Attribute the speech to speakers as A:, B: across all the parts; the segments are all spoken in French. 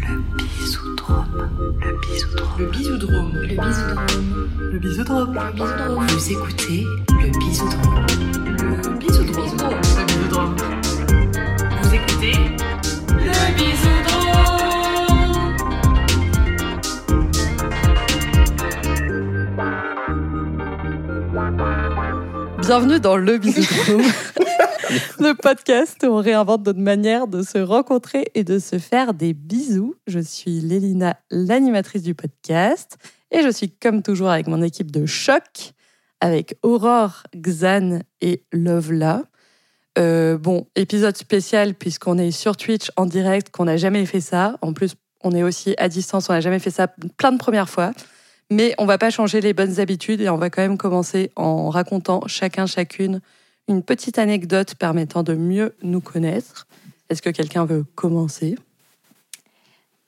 A: Le bisoudrome. Le bisoudrome.
B: Le bisoudrome.
A: Le bisoudrome.
B: Le bisoudrome.
A: Le bisoudrome. Vous écoutez le bisoudrome.
B: Le bisoudrome. Le bisoudrome. Vous écoutez Le bisoudrome.
C: Bienvenue dans Le Bisoudrome, le podcast où on réinvente notre manière de se rencontrer et de se faire des bisous. Je suis Lélina, l'animatrice du podcast, et je suis comme toujours avec mon équipe de choc, avec Aurore, Xan et Lovela. Euh, bon, épisode spécial puisqu'on est sur Twitch en direct, qu'on n'a jamais fait ça. En plus, on est aussi à distance, on n'a jamais fait ça plein de premières fois. Mais on va pas changer les bonnes habitudes et on va quand même commencer en racontant chacun, chacune une petite anecdote permettant de mieux nous connaître. Est-ce que quelqu'un veut commencer?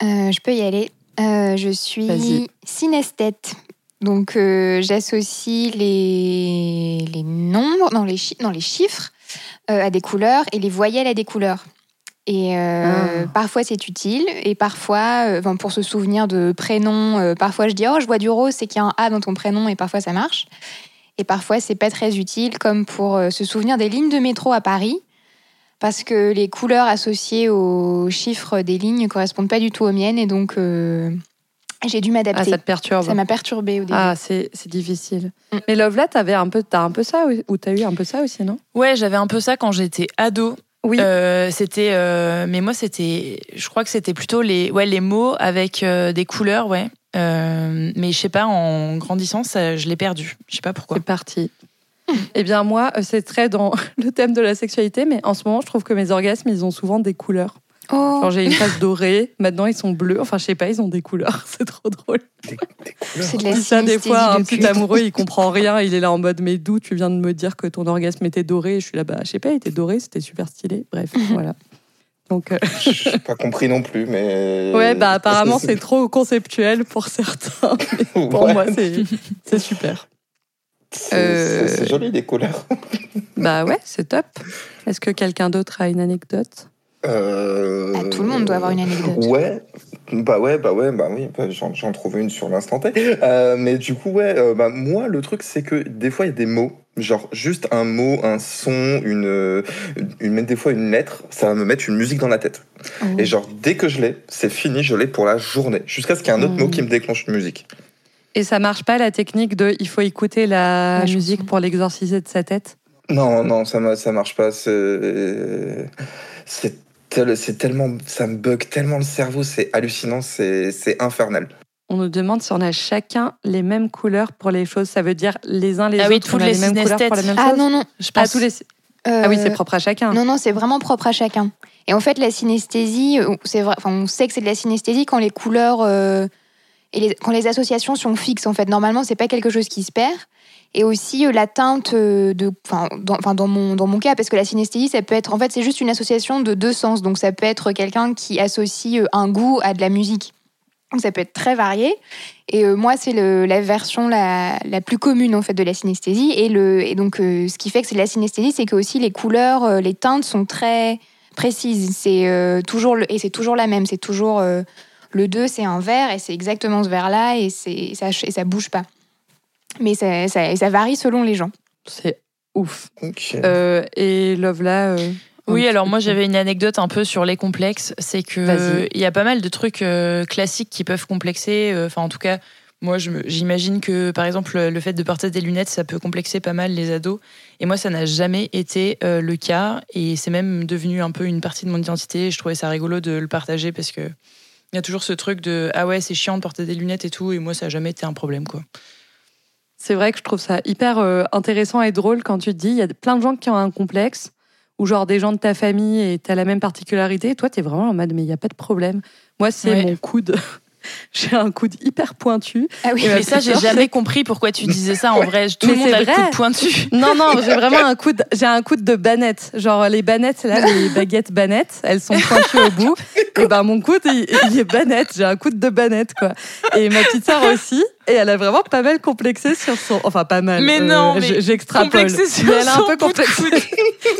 D: Euh, je peux y aller. Euh, je suis synesthète. Donc, euh, j'associe les, les nombres, non, les, chi- non, les chiffres à des couleurs et les voyelles à des couleurs. Et euh,
C: Ah.
D: parfois, c'est utile. Et parfois, euh, pour se souvenir de prénoms, euh, parfois, je dis Oh, je vois du rose, c'est qu'il y a un A dans ton prénom. Et parfois, ça marche. Et parfois, c'est pas très utile, comme pour euh, se souvenir des lignes de métro à Paris. Parce que les couleurs associées aux chiffres des lignes ne correspondent pas du tout aux miennes. Et donc, euh, j'ai dû
C: Ah,
D: m'adapter.
C: ça te perturbe
D: ça m'a perturbée au début.
C: Ah, c'est c'est difficile.
D: Mm.
C: Mais Lovela, t'avais un peu, t'as un peu ça ou t'as eu un peu ça aussi, non?
B: Ouais, j'avais un peu ça quand j'étais ado.
C: Oui.
B: Euh, c'était, euh, mais moi c'était, je crois que c'était plutôt les, ouais, les mots avec euh, des couleurs, ouais. Euh, mais je sais pas, en grandissant, ça, je l'ai perdu. Je sais pas pourquoi.
C: C'est parti. Eh bien, moi, euh, c'est très dans le thème de la sexualité, mais en ce moment, je trouve que mes orgasmes, ils ont souvent des couleurs.
D: Oh,
C: Genre, j'ai une phase dorée, maintenant, ils sont bleus. Enfin, je sais pas, ils ont des couleurs. C'est trop drôle.
D: c'est de la
C: ça des fois, un petit amoureux, il comprend rien. Il est là en mode, mais d'où tu viens de me dire que ton orgasme était doré? Je suis là, bah, je sais pas, il était doré, c'était super stylé. Bref, voilà. Donc, euh,
E: J'ai pas compris non plus, mais.
C: ouais, bah, apparemment, c'est trop conceptuel pour certains. Mais pour
E: Ouais,
C: moi, c'est c'est super.
E: c'est-
C: Euh,
E: joli des couleurs.
C: Bah ouais, c'est top. Est-ce que quelqu'un d'autre a une anecdote?
E: Euh,
D: Ah, tout le monde doit avoir une anecdote.
E: Ouais, bah ouais, bah ouais, bah oui, bah j'en, j'en trouve une sur l'instant T. Euh, mais du coup, ouais, euh, bah moi, le truc, c'est que des fois, il y a des mots, genre juste un mot, un son, une, une, même des fois une lettre, ça va me mettre une musique dans la tête.
D: Oh.
E: Et genre, dès que je l'ai, c'est fini, je l'ai pour la journée, jusqu'à ce qu'il y ait un autre mot qui me déclenche une musique.
C: Et ça marche pas la technique de il faut écouter la,
D: La chanson.
C: musique pour l'exorciser de sa tête?
E: Non, non, ça, ça marche pas. C'est, c'est, tel- c'est tellement, ça me bug tellement le cerveau, c'est hallucinant, c'est, infernal.
C: On nous demande si on a chacun les mêmes couleurs pour les choses. Ça veut dire les uns les
B: Ah oui,
C: autres, on a
B: les
C: les mêmes couleurs pour les mêmes
D: Ah
C: choses.
D: non, non.
B: Je
C: Ah,
B: pense.
C: tous les...
D: euh,
C: ah oui, c'est propre à chacun.
D: Non, non, c'est vraiment propre à chacun. Et en fait, la synesthésie, c'est vrai, enfin, on sait que c'est de la synesthésie quand les couleurs euh, et les, quand les associations sont fixes. En fait, normalement, c'est pas quelque chose qui se perd. Et aussi euh, la teinte euh, de, enfin, dans, mon dans mon cas, parce que la synesthésie, ça peut être, en fait, c'est juste une association de deux sens. Donc, ça peut être quelqu'un qui associe euh, un goût à de la musique. Donc, ça peut être très varié. Et moi, c'est la version la, la plus commune en fait de la synesthésie. Et, le, et donc, ce qui fait que c'est la synesthésie, c'est que aussi les couleurs, les teintes sont très précises. C'est toujours et c'est toujours la même. C'est toujours le 2, c'est un vert et c'est exactement ce vert-là et c'est ça et ça bouge pas. Mais ça, ça, et ça varie selon les gens.
C: C'est ouf. Euh, et Lovela euh,
B: Oui, alors moi j'avais une anecdote un peu sur les complexes. C'est que il y a pas mal de trucs euh, classiques qui peuvent complexer. euh, Enfin, en tout cas, moi j'imagine que par exemple le fait de porter des lunettes, ça peut complexer pas mal les ados. Et moi, ça n'a jamais été euh, le cas. Et c'est même devenu un peu une partie de mon identité. Je trouvais ça rigolo de le partager parce que il y a toujours ce truc de ah ouais, c'est chiant de porter des lunettes et tout. Et moi, ça n'a jamais été un problème quoi.
C: C'est vrai que je trouve ça hyper euh, intéressant et drôle quand tu te dis il y a plein de gens qui ont un complexe ou genre des gens de ta famille et t'as la même particularité. Et toi, t'es vraiment en mode mais il y a pas de problème. Moi, c'est
B: Ouais.
C: mon coude. J'ai un coude hyper pointu.
D: Ah oui.
B: Mais ça, j'ai jamais compris pourquoi tu disais ça en vrai. Tout
C: Mais
B: le monde a le
C: vrai.
B: coude pointu.
C: Non, non, j'ai vraiment un coude. J'ai un coude de banette. Genre les banettes, là, les baguettes banettes, elles sont pointues au bout. Et ben mon coude, il, il est banette. J'ai un coude de banette, quoi. Et ma petite sœur aussi. Et elle a vraiment pas mal complexé sur son. Enfin, pas mal.
B: Mais
C: euh,
B: non, mais
C: j- j'extrapole.
B: complexé sur
C: Mais elle a un
B: son
C: peu complexé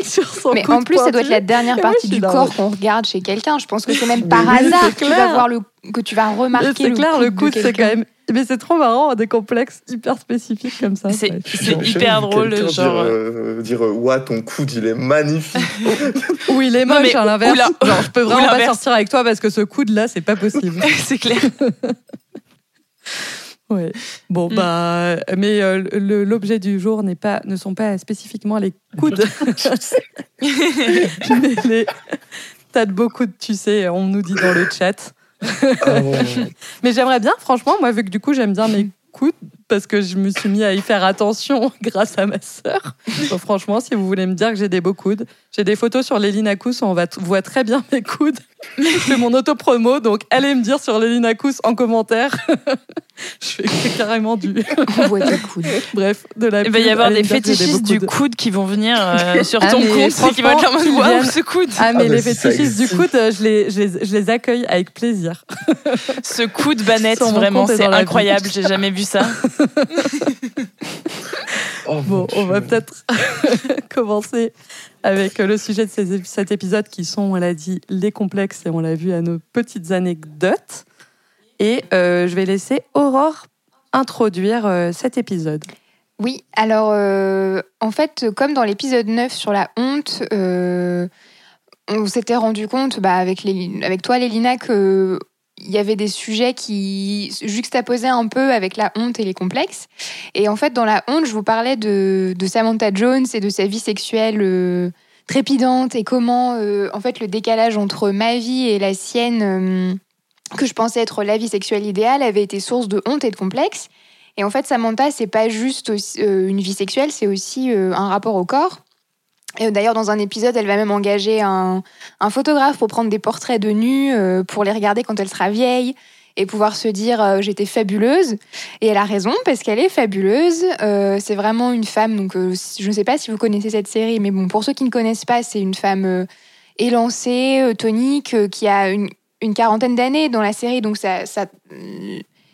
C: sur son
D: Mais en plus, ça doit être la dernière partie du corps
C: le-
D: qu'on regarde chez quelqu'un. Je pense que c'est même
E: Mais
D: par hasard que tu vas voir le, que tu vas
C: Mais
D: remarquer
C: C'est clair, le
D: coude de
C: c'est quand même. Mais c'est trop marrant, des complexes hyper spécifiques comme ça.
B: C'est hyper drôle, genre.
E: Dire, euh, dire euh, Ouah, ton coude, il est magnifique.
C: Ou il est
B: Non,
C: moche
B: mais-
C: à l'inverse.
B: la-
C: Genre, je peux vraiment pas sortir avec toi parce que ce coude-là, c'est pas possible.
B: c'est clair.
C: Ouais. Bon,
B: Mm.
C: bah, mais euh, l'objet du jour n'est pas, ne sont pas spécifiquement les coudes, mais les tas de beaux coudes, tu sais, on nous dit dans le chat.
E: Oh.
C: Mais j'aimerais bien, franchement, moi, vu que du coup, j'aime bien mes coudes, parce que je me suis mis à y faire attention grâce à ma sœur. Donc, franchement, si vous voulez me dire que j'ai des beaux coudes, j'ai des photos sur Lélinacous où on voit très bien mes coudes. C'est mon auto-promo, donc allez me dire sur Lélinacous en commentaire. je fais carrément du.
D: On voit des coudes.
C: Bref, de la
B: Il va y avoir des fétichistes du coude qui vont venir euh, sur
C: Ah,
B: ton compte et qui vont être en mode ce coude
C: Ah, mais
E: Ah,
C: les fétichistes du coude, euh, je les, je, les, je les accueille avec plaisir.
B: Ce coup de banette, vraiment, c'est incroyable. J'ai jamais vu ça.
E: Oh,
C: Bon, on va peut-être commencer avec le sujet de cet épisode qui sont, on l'a dit, les complexes et on l'a vu à nos petites anecdotes. Et euh, je vais laisser Aurore introduire euh, cet épisode.
D: Oui, alors euh, en fait, comme dans l'épisode 9 sur la honte, euh, on s'était rendu compte bah, avec, avec toi, Lélina, qu'il y avait des sujets qui juxtaposaient un peu avec la honte et les complexes. Et en fait, dans la honte, je vous parlais de, Samantha Jones et de sa vie sexuelle euh, trépidante et comment, euh, en fait, le décalage entre ma vie et la sienne, euh, que je pensais être la vie sexuelle idéale, avait été source de honte et de complexe. Et en fait, Samantha, c'est pas juste une vie sexuelle, c'est aussi un rapport au corps. D'ailleurs, dans un épisode, elle va même engager un, photographe pour prendre des portraits de nus, euh, pour les regarder quand elle sera vieille et pouvoir se dire euh, j'étais fabuleuse. Et elle a raison parce qu'elle est fabuleuse. Euh, c'est vraiment une femme. Donc, euh, je ne sais pas si vous connaissez cette série, mais bon, pour ceux qui ne connaissent pas, c'est une femme élancée, tonique, qui a une, quarantaine d'années dans la série. Donc, ça,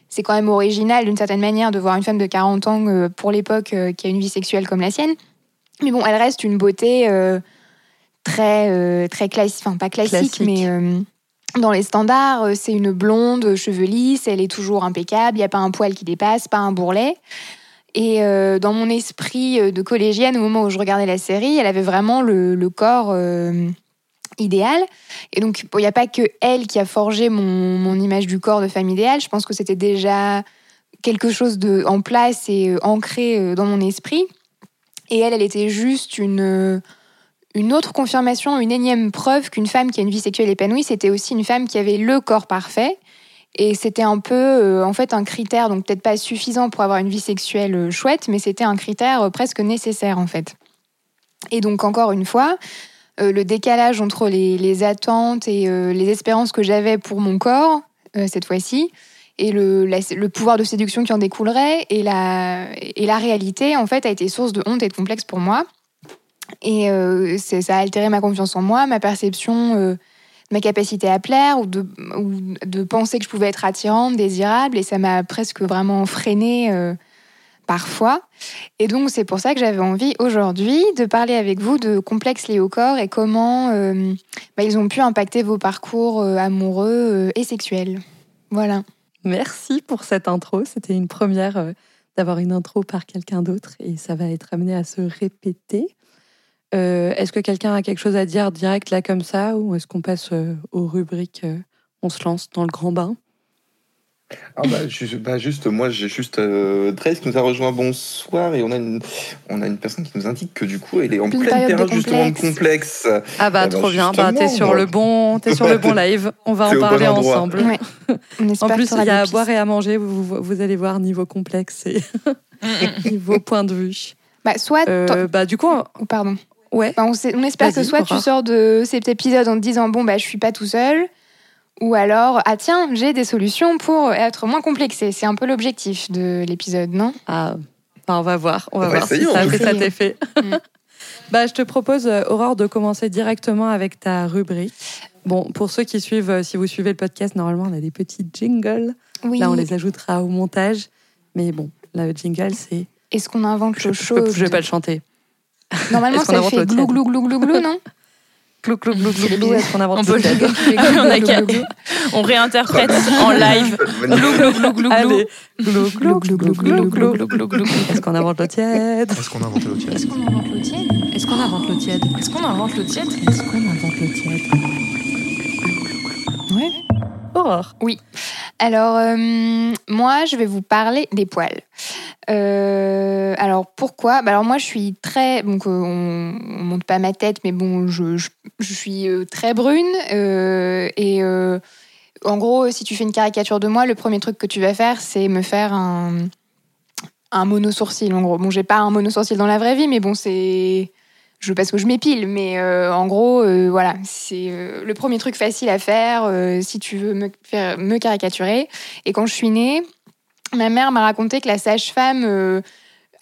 D: c'est quand même original d'une certaine manière de voir une femme de 40 ans pour l'époque qui a une vie sexuelle comme la sienne. Mais bon, elle reste une beauté euh, très, euh, très classique, enfin pas classique,
C: Classique.
D: mais euh, dans les standards, c'est une blonde, cheveux lisses, elle est toujours impeccable, il n'y a pas un poil qui dépasse, pas un bourrelet. Et dans mon esprit de collégienne, au moment où je regardais la série, elle avait vraiment le, le corps idéal. Et donc, bon, il n'y a pas que elle qui a forgé mon, mon image du corps de femme idéale. Je pense que c'était déjà quelque chose de, en place et ancré dans mon esprit. Et elle, elle était juste une, euh, une autre confirmation, une énième preuve qu'une femme qui a une vie sexuelle épanouie, c'était aussi une femme qui avait le corps parfait. Et c'était un peu, euh, en fait, un critère, donc peut-être pas suffisant pour avoir une vie sexuelle euh, chouette, mais c'était un critère presque nécessaire, en fait. Et donc, encore une fois, le décalage entre les, attentes et les espérances que j'avais pour mon corps, cette fois-ci, et le, pouvoir de séduction qui en découlerait, et la, réalité, en fait, a été source de honte et de complexe pour moi. Et euh, ça a altéré ma confiance en moi, ma perception euh, de ma capacité à plaire, ou de, penser que je pouvais être attirante, désirable, et ça m'a presque vraiment freinée euh, parfois. Et donc, c'est pour ça que j'avais envie aujourd'hui de parler avec vous de complexes liés corps et comment euh, bah, ils ont pu impacter vos parcours euh, amoureux euh, et sexuels. Voilà.
C: Merci pour cette intro. C'était une première euh, d'avoir une intro par quelqu'un d'autre et ça va être amené à se répéter. Euh, est-ce que quelqu'un a quelque chose à dire direct là comme ça ou est-ce qu'on passe euh, aux rubriques On se lance dans le grand bain?
E: Ah bah, ju- bah, juste, moi j'ai juste euh, Trace qui nous a rejoint bonsoir et on a une on a une personne qui nous indique que du coup elle est en
D: Pleine
E: pleine
D: période
E: période
D: de
E: justement de
D: complexe.
C: Ah bah
E: Eh ben,
C: trop bien. Bah t'es
E: justement,
C: sur le bon, t'es sur le bon live. On va en
E: bon
C: parler ensemble.
D: Ouais.
C: En plus, il y a à boire et à manger. Vous, vous- vous allez voir niveau complexe et niveau point de vue.
D: Bah, soit.
C: Euh, bah du coup, on-
D: Oh, pardon.
C: ouais.
D: Bah, on, sait- on espère que soit tu sors de cet épisode en te disant bon bah je suis pas tout seul, ou alors ah tiens j'ai des solutions pour être moins complexé. C'est un peu l'objectif de l'épisode, non?
C: Ah, bah, on va voir. On va,
E: On va
C: voir si ça
E: on
C: fait
D: peut
C: cet
D: essayer.
C: effet.
D: Mm.
C: bah, je te propose, euh, Aurore, de commencer directement avec ta rubrique. Bon, pour ceux qui suivent, euh, si vous suivez le podcast, normalement, on a des petits jingles.
D: Oui.
C: Là, on les ajoutera au montage. Mais bon, là, le jingle, c'est.
D: Est-ce qu'on invente
C: Je,
D: le
C: je,
D: chose
C: je vais pas le chanter.
D: Normalement, ça fait glou glou glou glou glou, non?
C: Clou, clou, clou, clou, clou. Est-ce qu'on invente
B: On
C: le
B: peut le
C: tiède
B: On a qu'à- On réinterprète en live. Glou, glou, glou, glou, glou.
C: Glou, glou, glou, glou, glou, glou.
B: glou, glou, glou.
C: Est-ce qu'on invente l'eau tiède
E: Est-ce qu'on a inventé l'eau tiède
D: Est-ce qu'on invente l'eau tiède
C: Est-ce qu'on invente l'eau tiède
B: Est-ce qu'on invente le tiède
C: Est-ce qu'on invente l'eau tiède
D: Ouais.
C: Aurore.
D: Alors, euh, moi, je vais vous parler des poils. Euh, alors, pourquoi? Bah, Alors, moi, je suis très... Donc, euh, on ne monte pas ma tête, mais bon, je, je, suis très brune. et en gros, si tu fais une caricature de moi, le premier truc que tu vas faire, c'est me faire un, un mono-sourcil, en gros. Bon, j'ai pas un mono-sourcil dans la vraie vie, mais bon, c'est... Je, parce que je m'épile, mais euh, en gros, euh, voilà, c'est euh, le premier truc facile à faire si tu veux me, caricaturer. Et quand je suis née, ma mère m'a raconté que la sage-femme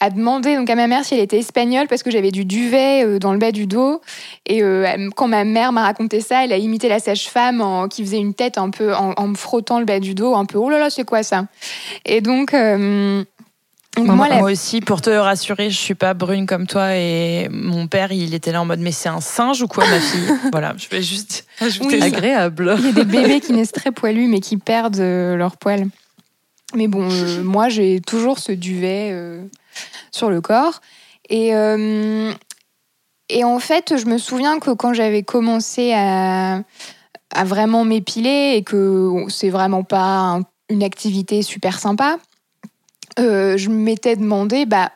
D: a demandé donc à ma mère si elle était espagnole parce que j'avais du duvet dans le bas du dos. Et quand ma mère m'a raconté ça, elle a imité la sage-femme qui faisait une tête un peu en, me frottant le bas du dos, un peu oh là là, c'est quoi ça? Et donc
B: Moi,
D: moi, la-
B: moi aussi, pour te rassurer, je suis pas brune comme toi et mon père, il était là en mode mais c'est un singe ou quoi ma fille? Voilà, je vais juste ajouter
D: Oui.
B: ça.
C: Agréable.
D: Il y a des bébés qui naissent très poilus mais qui perdent euh, leurs poils. Mais bon, euh, moi j'ai toujours ce duvet euh, sur le corps. Et, euh, et en fait, je me souviens que quand j'avais commencé à, à vraiment m'épiler et que c'est vraiment pas un- une activité super sympa, euh, je m'étais demandé bah,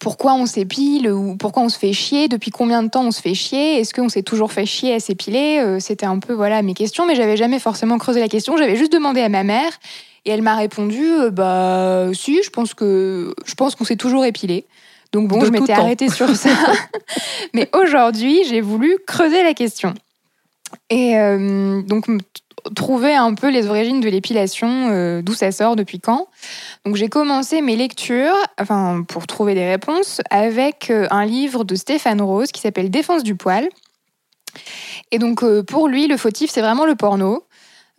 D: pourquoi on s'épile ou pourquoi on se fait chier, depuis combien de temps on se fait chier, est-ce qu'on s'est toujours fait chier à s'épiler? Euh, C'était un peu voilà mes questions, mais j'avais jamais forcément creusé la question. J'avais juste demandé à ma mère et elle m'a répondu euh, bah si, je pense que je pense qu'on s'est toujours épilé. Donc bon,
C: De
D: je m'étais arrêtée sur ça. mais aujourd'hui, j'ai voulu creuser la question et euh, donc trouver un peu les origines de l'épilation, euh, d'où ça sort, depuis quand. Donc j'ai commencé mes lectures, enfin pour trouver des réponses, avec euh, un livre de Stéphane Rose qui s'appelle Défense du poil. Et donc euh, pour lui, le fautif, c'est vraiment le porno.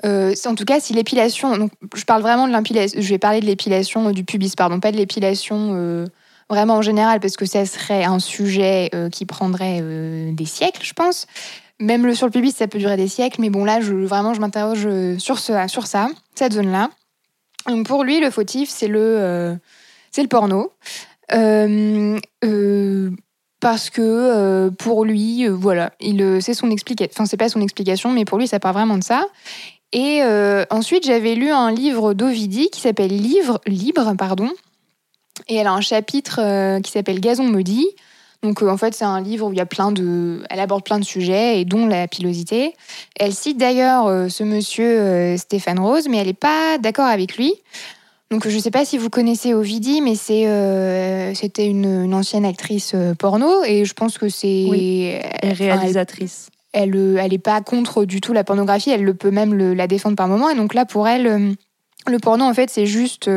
D: En tout cas, si l'épilation, donc je parle vraiment de l'épilation, je vais parler de l'épilation du pubis, pardon, pas de l'épilation vraiment en général, parce que ça serait un sujet qui prendrait des siècles, je pense. Même le sur le pubis, ça peut durer des siècles, mais bon là, je, vraiment, je m'interroge euh, sur, sur ça, cette zone-là. Donc pour lui, le fautif, c'est le, euh, c'est le porno. Euh, parce que pour lui, voilà, il, c'est son explication. Enfin, c'est pas son explication, mais pour lui, ça part vraiment de ça. Et ensuite, j'avais lu un livre d'Ovidie qui s'appelle Livre libre, pardon. Et elle a un chapitre qui s'appelle Gazon maudit. Donc euh, en fait, c'est un livre où il y a plein de, elle aborde plein de sujets et dont la pilosité. Elle cite d'ailleurs euh, ce monsieur euh, Stéphane Rose, mais elle n'est pas d'accord avec lui. Donc je ne sais pas si vous connaissez Ovidie, mais c'est c'était une, une ancienne actrice porno et je pense que c'est
C: Oui.
D: elle- elle-
C: réalisatrice.
D: elle euh, elle est pas contre du tout la pornographie, elle le peut même le- la défendre par moment. Et donc là, pour elle, le porno, en fait, c'est juste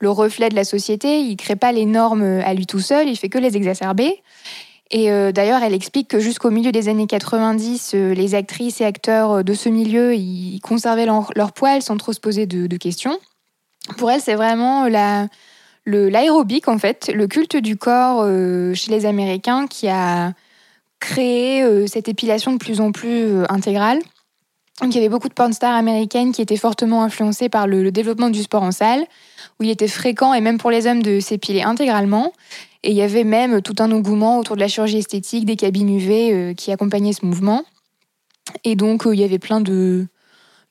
D: le reflet de la société. Il crée pas les normes euh, à lui tout seul, il fait que les exacerber. Et euh, d'ailleurs, elle explique que jusqu'au milieu des années 90, euh, les actrices et acteurs de ce milieu, ils conservaient leur, leur poil sans trop se poser de, questions. Pour elle, c'est vraiment la, l'aérobic, en fait, le culte du corps chez les Américains qui a créé cette épilation de plus en plus intégrale. Donc, il y avait beaucoup de porn stars américaines qui étaient fortement influencées par le développement du sport en salle, où il était fréquent, et même pour les hommes, de s'épiler intégralement. Et il y avait même tout un engouement autour de la chirurgie esthétique, des cabines UV euh, qui accompagnaient ce mouvement. Et donc, euh, il y avait plein de,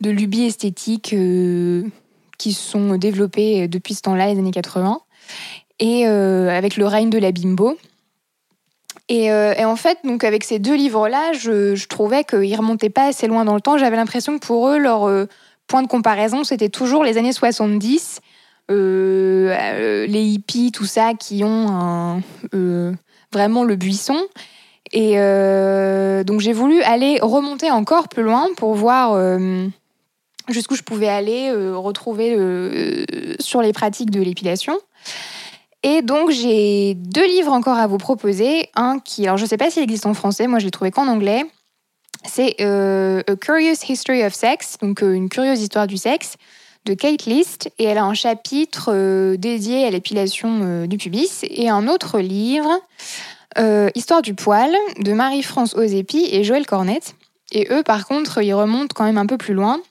D: de lubies esthétiques euh, qui se sont développées depuis ce temps-là, les années 80, et avec le règne de la bimbo. Et, en fait, donc avec ces deux livres-là, je, trouvais qu'ils remontaient pas assez loin dans le temps. J'avais l'impression que pour eux, leur point de comparaison, c'était toujours les années 70, euh, euh, les hippies, tout ça, qui ont euh, vraiment le buisson. Et donc j'ai voulu aller remonter encore plus loin pour voir jusqu'où je pouvais aller, retrouver sur les pratiques de l'épilation. Et donc j'ai deux livres encore à vous proposer. Un qui, alors je ne sais pas s'il existe en français, moi je l'ai trouvé qu'en anglais. C'est A Curious History of Sex, donc une curieuse histoire du sexe, de Kate List et elle a un chapitre euh, dédié à l'épilation euh, du pubis et un autre livre, euh, Histoire du poil, de Marie-France Ozepi et Joël Cornette. Et eux, par contre, ils remontent quand même un peu plus loin.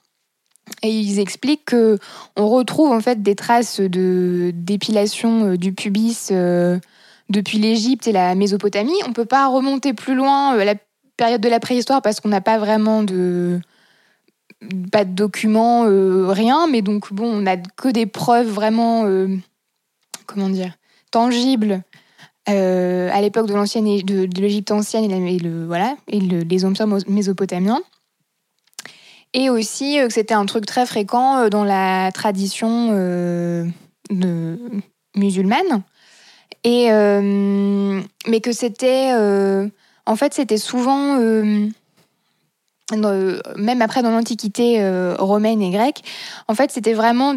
D: Et ils expliquent que on retrouve en fait des traces de d'épilation du pubis depuis l'Égypte et la Mésopotamie. On peut pas remonter plus loin à la période de la préhistoire parce qu'on n'a pas vraiment de pas de documents, euh, rien. Mais donc bon, on n'a que des preuves vraiment euh, comment dire tangibles euh, à l'époque de l'ancienne de, l'Égypte ancienne et, le voilà et le- les empires mésopotamiens. Et aussi que c'était un truc très fréquent dans la tradition musulmane. Et, mais que c'était. en fait, c'était souvent. Même après dans l'Antiquité euh, romaine et grecque, en fait, c'était vraiment.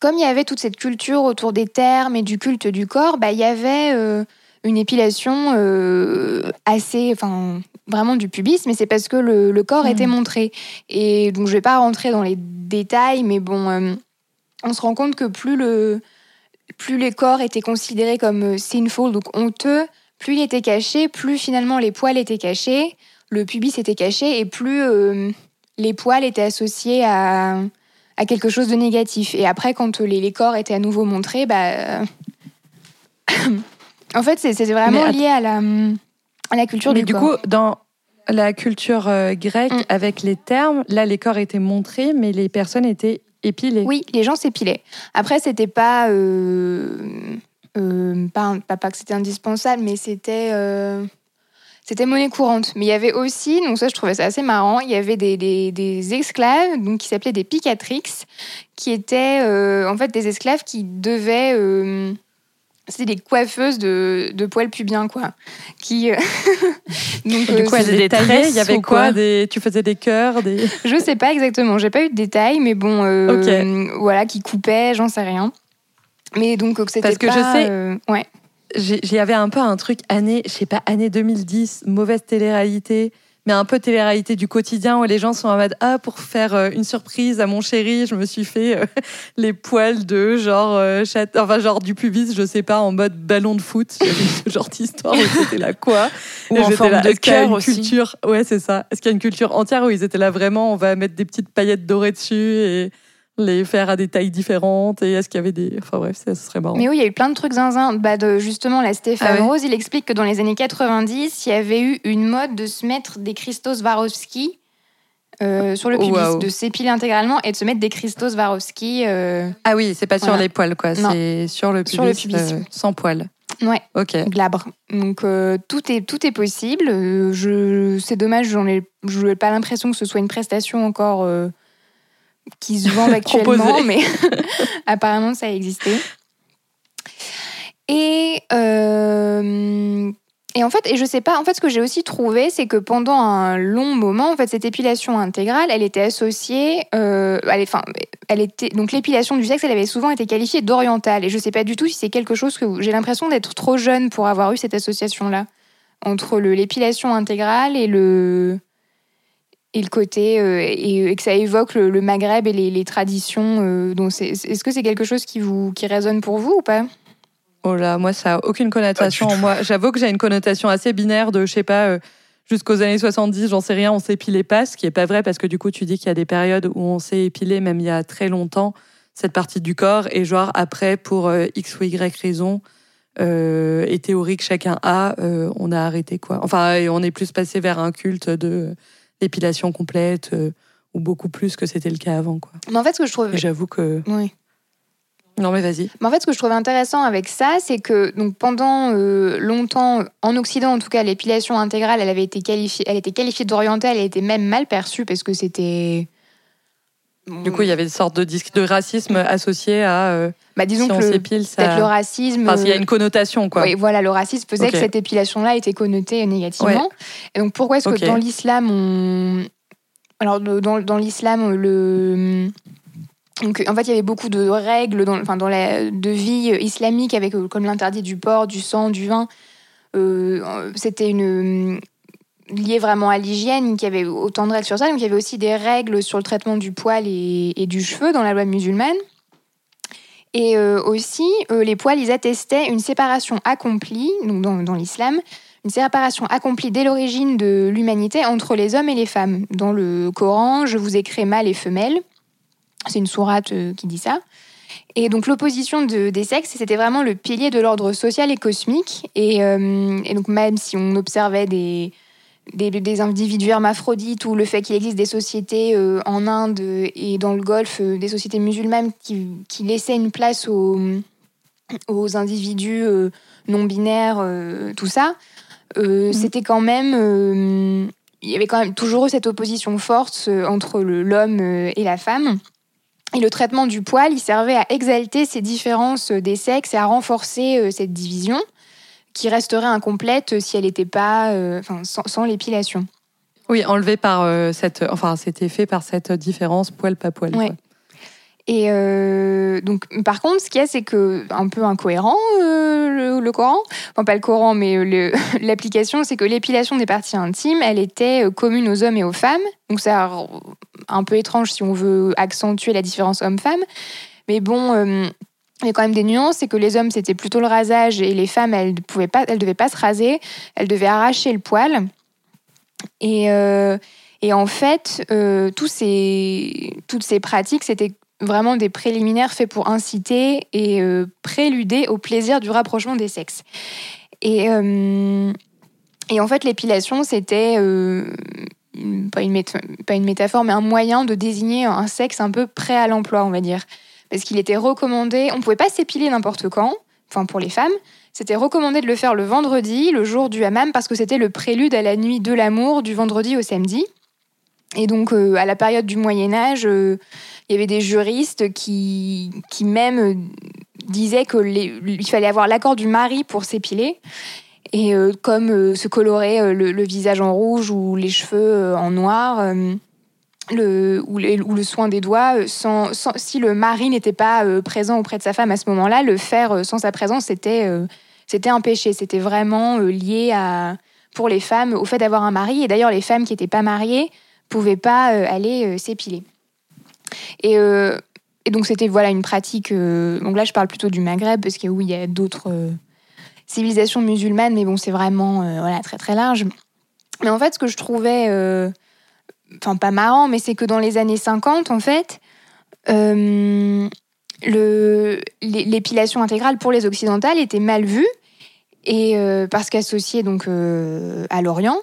D: Comme il y avait toute cette culture autour des termes et du culte du corps, bah, il y avait euh, une épilation euh, assez. Enfin, vraiment du pubis, mais c'est parce que le, le corps
B: Mhm.
D: était montré. Et donc, je vais pas rentrer dans les détails, mais bon, euh, on se rend compte que plus, le, plus les corps étaient considérés comme sinful, donc honteux, plus il était caché, plus finalement les poils étaient cachés, le pubis était caché, et plus euh, les poils étaient associés à, à quelque chose de négatif. Et après, quand les, les corps étaient à nouveau montrés, bah, euh, en fait, c'est c'est vraiment lié à la, à la culture
C: Mais
D: du,
C: du
D: corps.
C: coup, dans la culture euh, grecque,
D: Mm.
C: avec les termes, là, les corps étaient montrés, mais les personnes étaient épilées.
D: Oui, les gens s'épilaient. Après, c'était pas, euh, pas, pas, pas que c'était indispensable, mais c'était c'était monnaie courante. Mais il y avait aussi, donc ça, je trouvais ça assez marrant. Il y avait des, des, des esclaves, donc qui s'appelaient des picatrix, qui étaient euh, en fait des esclaves qui devaient euh, c'était des coiffeuses de, de poils pubiens, quoi. Qui, euh, donc,
C: du
D: euh,
C: coup, elles
B: c'est des
C: étaient taillées, il y avait
B: ou
C: quoi,
B: quoi
C: des... Tu faisais des cœurs, des...
D: Je sais pas exactement, j'ai pas eu de détails, mais bon, euh, voilà, qui coupait, j'en sais rien. Mais donc, euh, c'était
C: Parce que je sais-
D: euh, ouais.
C: J'y avais un peu un truc année, je sais pas, année 2010, mauvaise télé-réalité, mais un peu télé-réalité du quotidien où les gens sont en mode Ah, pour faire euh, une surprise à mon chéri, je me suis fait euh, les poils de genre, euh, chat... enfin, genre du pubis, je sais pas, en mode ballon de foot. J'avais ce genre d'histoire où c'était là quoi.
B: Ou
C: Et
B: en forme
C: là,
B: de cœur aussi.
C: culture Ouais, c'est ça. Est-ce qu'il y a une culture entière où ils étaient là vraiment, on va mettre des petites paillettes dorées dessus et les faire à des tailles différentes Et est-ce qu'il y avait des. Enfin bref, ça, serait marrant.
D: Mais oui, il y a eu plein de trucs zinzin. Bah, de, justement, la Stéphane
C: Ah ouais
D: Rose, il explique que dans les années 90, il y avait eu une mode de se mettre des Christos Swarovski euh, sur le
C: Oh,
D: pubis, de s'épiler intégralement et de se mettre des Christos Swarovski. euh,
C: Ah oui, c'est pas sur les poils, quoi. C'est sur le pubis,
D: Sur le pubis.
C: euh, sans poils.
D: Ouais.
C: Ok.
D: glabre. Donc euh, tout est tout est possible. Euh, je c'est dommage, j'en ai je n'ai pas l'impression que ce soit une prestation encore euh, qui se vend actuellement, mais apparemment ça a existé. Et euh, et en fait, et je sais pas, en fait, ce que j'ai aussi trouvé, c'est que pendant un long moment, en fait, cette épilation intégrale, elle était associée, euh, elle, enfin, elle était, donc l'épilation du sexe, elle avait souvent été qualifiée d'orientale. Et je sais pas du tout si c'est quelque chose que j'ai l'impression d'être trop jeune pour avoir eu cette association-là entre l'épilation intégrale et le et le côté euh, et, et que ça évoque le, le Maghreb et les, les traditions. euh, donc, c'est- est-ce que c'est quelque chose qui vous qui résonne pour vous ou pas?
C: Oh là, moi, ça a aucune connotation en moi. J'avoue que j'ai une connotation assez binaire de, je sais pas, euh, jusqu'aux années 70, j'en sais rien, on s'épilait pas, ce qui est pas vrai parce que du coup, tu dis qu'il y a des périodes où on s'est épilé, même il y a très longtemps, cette partie du corps, et genre après, pour euh, X ou Y raison, euh, et théorie que chacun a, euh, on a arrêté quoi. Enfin, on est plus passé vers un culte de l'épilation complète, euh, ou beaucoup plus que c'était le cas avant quoi.
D: Mais en fait, ce que je trouve
C: j'avoue que.
D: oui.
C: Non mais vas-y.
D: Mais en fait, ce que je trouve intéressant avec ça, c'est que donc pendant euh, longtemps, en Occident en tout cas, l'épilation intégrale, elle avait été qualifiée, elle était qualifiée d'orientale, elle était même mal perçue parce que c'était.
C: Du coup, il y avait une sorte de disque de racisme associé à. euh,
D: bah, disons
C: si
D: que le-
C: s'épile,
D: peut-être le
C: ça.
D: racisme.
C: Enfin, s'il y a
D: euh,
C: une connotation, quoi.
D: Oui, voilà, le racisme faisait que cette épilation-là était connotée négativement. Et donc, pourquoi est-ce que dans l'islam, on. Alors, dans, dans l'islam, le. Donc, en fait, il y avait beaucoup de règles dans, enfin, dans la de vie islamique, avec euh, comme l'interdit du porc, du sang, du vin. Euh, C'était une. Liées vraiment à l'hygiène, qu'il y avait autant de règles sur ça. Donc il y avait aussi des règles sur le traitement du poil et, du cheveu dans la loi musulmane. Et euh, aussi, euh, les poils, ils attestaient une séparation accomplie, donc dans, l'islam, une séparation accomplie dès l'origine de l'humanité entre les hommes et les femmes. Dans le Coran, je vous ai créé mâle et femelle. C'est une sourate euh, qui dit ça. Et donc l'opposition de, des sexes, c'était vraiment le pilier de l'ordre social et cosmique. Et donc même si on observait des, des, des individus hermaphrodites ou le fait qu'il existe des sociétés euh, en Inde et dans le Golfe, euh, des sociétés musulmanes qui, qui laissaient une place aux, aux individus euh, non binaires, tout ça, euh, c'était quand même il y avait quand même toujours eu cette opposition forte entre l'homme et la femme. Et le traitement du poil, il servait à exalter ces différences des sexes et à renforcer cette division qui resterait incomplète si elle n'était pas, euh, enfin, sans, sans l'épilation.
C: Oui, enlevé par euh, cette. Enfin, c'était fait par cette différence poil pas poil.
D: Ouais.
C: quoi.
D: Et euh, donc, par contre, ce qu'il y a, c'est que un peu incohérent euh, le, le Coran, enfin pas le Coran, mais l'application, c'est que l'épilation des parties intimes, elle était commune aux hommes et aux femmes. Donc c'est un peu étrange si on veut accentuer la différence homme-femme. Mais bon, il y a quand même des nuances, c'est que les hommes c'était plutôt le rasage et les femmes elles ne pouvaient pas, elles devaient pas se raser, elles devaient arracher le poil. Et euh, en fait, euh, toutes ces pratiques, c'était vraiment des préliminaires faits pour inciter et euh, préluder au plaisir du rapprochement des sexes. Et, en fait, l'épilation, c'était pas une métaphore, mais un moyen de désigner un sexe un peu prêt à l'emploi, on va dire. Parce qu'il était recommandé, on pouvait pas s'épiler n'importe quand, enfin pour les femmes, c'était recommandé de le faire le vendredi, le jour du hammam, parce que c'était le prélude à la nuit de l'amour du vendredi au samedi. Et donc, euh, à la période du Moyen Âge, euh, il y avait des juristes qui, qui même euh, disaient qu'il fallait avoir l'accord du mari pour s'épiler. Et comme se colorer le, visage en rouge ou les cheveux en noir, ou, le soin des doigts, euh, si le mari n'était pas euh, présent auprès de sa femme à ce moment-là, le faire euh, sans sa présence, c'était un péché. C'était vraiment lié à, pour les femmes au fait d'avoir un mari. Et d'ailleurs, les femmes qui n'étaient pas mariées pouvaient pas aller s'épiler. Et, et donc c'était voilà une pratique. donc là, je parle plutôt du Maghreb parce que oui, y a d'autres civilisations musulmanes, mais bon, c'est vraiment voilà très très large. Mais en fait, ce que je trouvais, enfin pas marrant, mais c'est que dans les années 50, en fait, euh, l'épilation intégrale pour les occidentales était mal vue et euh, parce qu'associée euh, à l'Orient.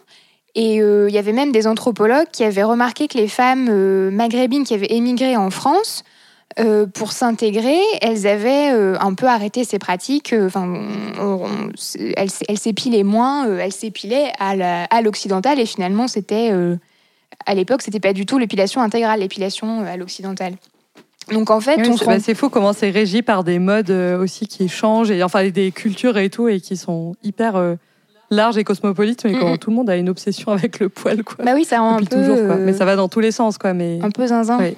D: Et euh, il y avait même des anthropologues qui avaient remarqué que les femmes maghrébines qui avaient émigré en France pour s'intégrer, elles avaient un peu arrêté ces pratiques. Enfin, elles s'épilaient moins, elles s'épilaient à l'occidental et finalement c'était à l'époque c'était pas du tout l'épilation intégrale, l'épilation euh, à l'occidental. Donc en fait,
C: Oui,
D: on
C: c'est
D: se rend
C: bah, c'est fou comment c'est régi par des modes euh, aussi qui changent, et enfin des cultures et tout, et qui sont hyper euh, larges et cosmopolites, mais quand tout le monde a une obsession avec le poil, quoi.
D: Bah oui, ça rend un peu,
C: toujours, quoi. Mais ça va dans tous les sens, quoi. Mais
D: un peu zinzin.
C: Ouais.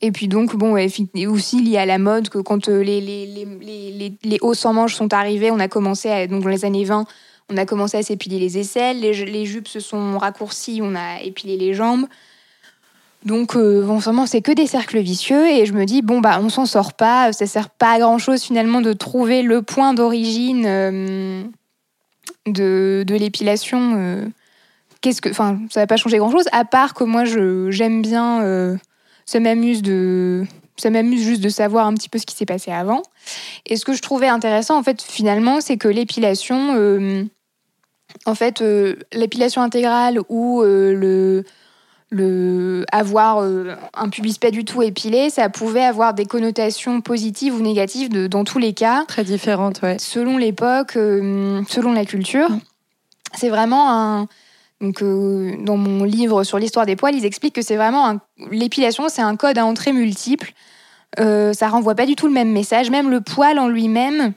D: Et puis donc, bon, ouais, aussi lié à la mode, que quand les- les hauts sans manches sont arrivés, on a commencé, à, donc dans les années 20, on a commencé à s'épiler les aisselles, les, ju- les jupes se sont raccourcies, on a épilé les jambes. Donc, euh, bon, c'est que des cercles vicieux. Et je me dis, bon, bah, on s'en sort pas. Ça sert pas à grand chose, finalement, de trouver le point d'origine euh, de, de l'épilation. euh. Qu'est-ce que. Enfin, ça va pas changer grand chose, à part que moi, j'aime bien. euh, ça m'amuse de. Ça m'amuse juste de savoir un petit peu ce qui s'est passé avant. Et ce que je trouvais intéressant, en fait, finalement, c'est que l'épilation. euh, en fait, euh, l'épilation intégrale ou euh, le le avoir un pubis pas du tout épilé, ça pouvait avoir des connotations positives ou négatives de- dans tous les cas,
C: très différente, ouais.
D: selon l'époque, selon la culture.
C: Mm.
D: C'est vraiment un. Donc, euh, dans mon livre sur l'histoire des poils, ils expliquent que c'est vraiment l'épilation, c'est un code à entrée multiple. Euh, ça renvoie pas du tout le même message. Même le poil en lui-même,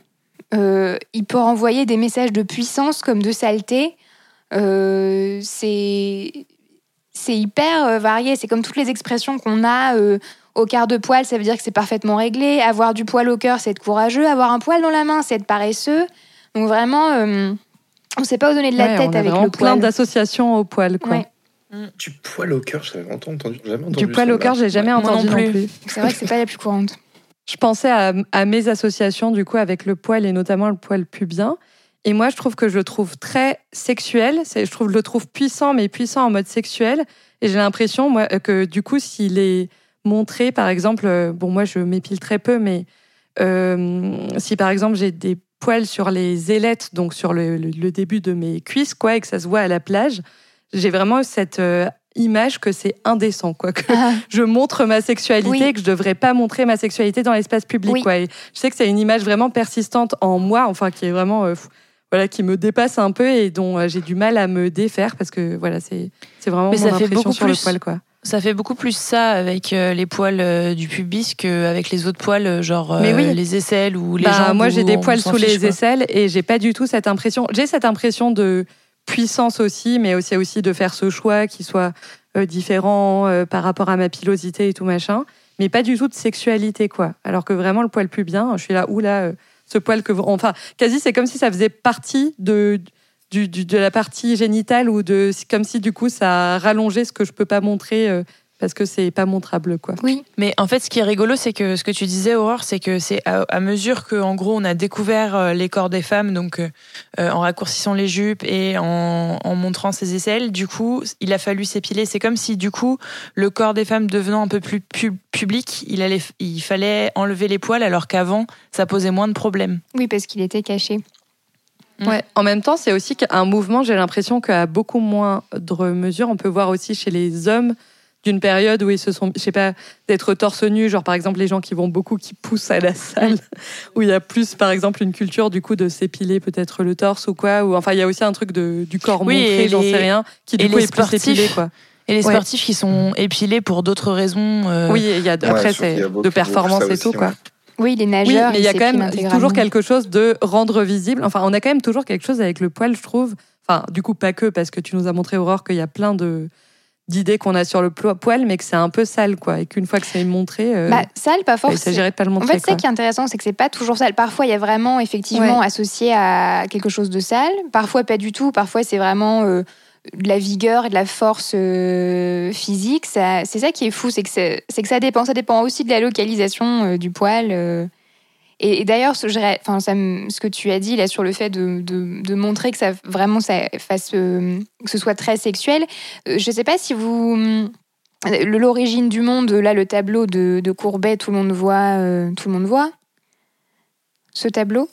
D: euh, il peut renvoyer des messages de puissance comme de saleté. Euh, c'est c'est hyper varié. C'est comme toutes les expressions qu'on a. au quart de poil, ça veut dire que c'est parfaitement réglé. Avoir du poil au cœur, c'est être courageux. Avoir un poil dans la main, c'est être paresseux. Donc vraiment, euh, On sait pas où donner de la
C: Ouais,
D: tête
C: on
D: avec le
C: plein
D: poil.
C: d'associations au poil, quoi.
D: Ouais.
E: Du poil au cœur, j'avais longtemps entendu, jamais entendu.
C: Du poil au cœur, j'ai jamais entendu non
B: plus.
C: plus.
D: C'est vrai que c'est pas la plus courante.
C: Je pensais à, à mes associations du coup avec le poil et notamment le poil pubien. Et moi, je trouve que je le trouve très sexuel. C'est- Je trouve je le trouve puissant, mais puissant en mode sexuel. Et j'ai l'impression moi que du coup, s'il est montré, par exemple, euh, bon moi je m'épile très peu, mais euh, si par exemple j'ai des poils sur les ailettes, donc sur le, le- le début de mes cuisses, quoi, et que ça se voit à la plage, j'ai vraiment cette euh, image que c'est indécent, quoi, que
D: Ah,
C: je montre ma sexualité
D: Oui.
C: et que je devrais pas montrer ma sexualité dans l'espace public.
D: Oui.
C: quoi. Et je sais que c'est une image vraiment persistante en moi, enfin qui est vraiment, euh, voilà, qui me dépasse un peu et dont euh, j'ai du mal à me défaire parce que voilà, c'est c'est vraiment
B: Mais
C: mon
B: ça fait beaucoup
C: sur le
B: plus.
C: poil, quoi.
B: Ça fait beaucoup plus ça avec euh, les poils euh, du pubis qu'avec les autres poils, euh, genre
C: Mais oui.
B: les aisselles ou les
C: Bah,
B: jambes.
C: moi, j'ai des poils sous les
B: quoi.
C: aisselles et j'ai pas du tout cette impression. J'ai cette impression de puissance aussi, mais aussi aussi de faire ce choix qui soit différent par rapport à ma pilosité et tout machin, mais pas du tout de sexualité quoi. Alors que vraiment le poil pubien, je suis là où là, ce poil que enfin quasi c'est comme si ça faisait partie de du, du- de la partie génitale ou de comme si du coup ça rallongeait ce que je peux pas montrer euh, parce que c'est pas montrable quoi.
D: oui,
B: Mais en fait, ce qui est rigolo, c'est que ce que tu disais, Aurore, c'est que c'est à, à mesure que, en gros, on a découvert euh, les corps des femmes, donc euh, euh, en raccourcissant les jupes et en, en montrant ses aisselles, du coup, il a fallu s'épiler. C'est comme si, du coup, le corps des femmes devenant un peu plus pub- public, il, allait, il fallait enlever les poils, alors qu'avant, ça posait moins de problèmes.
D: oui, parce qu'il était caché.
B: Mm.
C: Ouais. En même temps, c'est aussi qu'un mouvement, j'ai l'impression qu'à beaucoup moindre mesure, on peut voir aussi chez les hommes d'une période où ils se sont, je sais pas, d'être torse nu, genre par exemple les gens qui vont beaucoup, qui poussent à la salle, où il y a plus par exemple une culture du coup de s'épiler peut-être le torse ou quoi, ou enfin il y a aussi un truc de, du corps
B: Oui,
C: montré, j'en sais rien, qui du
B: et
C: coup est plus
B: sportifs.
C: épilé quoi.
B: Et les
C: Ouais.
B: sportifs qui sont épilés pour d'autres raisons. euh,
C: Oui, il y a après c'est de performance et
E: aussi,
C: tout quoi.
E: ouais.
D: Oui, les
C: Oui,
D: nageurs.
C: mais il y a quand même toujours quelque chose de rendre visible. Enfin, on a quand même toujours quelque chose avec le poil, je trouve. Enfin, du coup, pas que, parce que tu nous as montré, Aurore, qu'il y a plein de d'idées qu'on a sur le poil, mais que c'est un peu sale, quoi. Et qu'une fois que c'est montré, euh,
D: Bah, sale, pas
C: bah, il
D: forcément.
C: s'agirait de pas le
D: En
C: montrer.
D: fait, c'est ça
C: quoi.
D: qui est intéressant, c'est que c'est pas toujours sale. Parfois, il y a vraiment effectivement associé à quelque chose de sale. Parfois, pas du tout. Parfois, c'est vraiment euh, de la vigueur et de la force euh, physique. C'est ça qui est fou, c'est que, ça dépend. Ça dépend aussi de la localisation euh, du poil. euh. Et, d'ailleurs, ce, ce que tu as dit là sur le fait de, montrer que ça vraiment fasse que ce soit très sexuel. je sais pas si vous l'origine du monde, là, le tableau de, de Courbet, tout le monde voit, tout le monde voit ce tableau?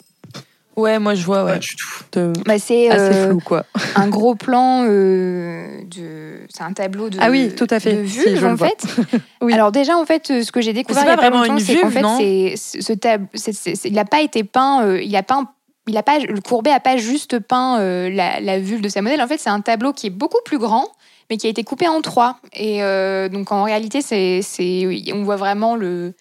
B: Ouais, moi je vois, ouais.
E: Pas du tout.
C: De-
D: Bah, c'est
C: Assez
D: euh,
C: flou, quoi.
D: un gros plan euh, de, c'est un tableau de.
C: Ah oui, tout à fait.
D: De
C: Si,
D: vulve,
C: je le
D: en fait.
C: Oui.
D: Alors déjà, en fait, euh, ce que j'ai découvert
B: c'est
D: il y a
B: pas
D: pas
B: vraiment une
D: c'est qu'en
B: vulve,
D: fait,
B: non?
D: c'est ce tab, il a pas été peint, euh, il a pas. Il a pas, le Courbet a pas juste peint euh, la, la vulve de sa modèle. En fait, c'est un tableau qui est beaucoup plus grand, mais qui a été coupé en trois. Et euh, donc, en réalité, c'est, on voit vraiment le.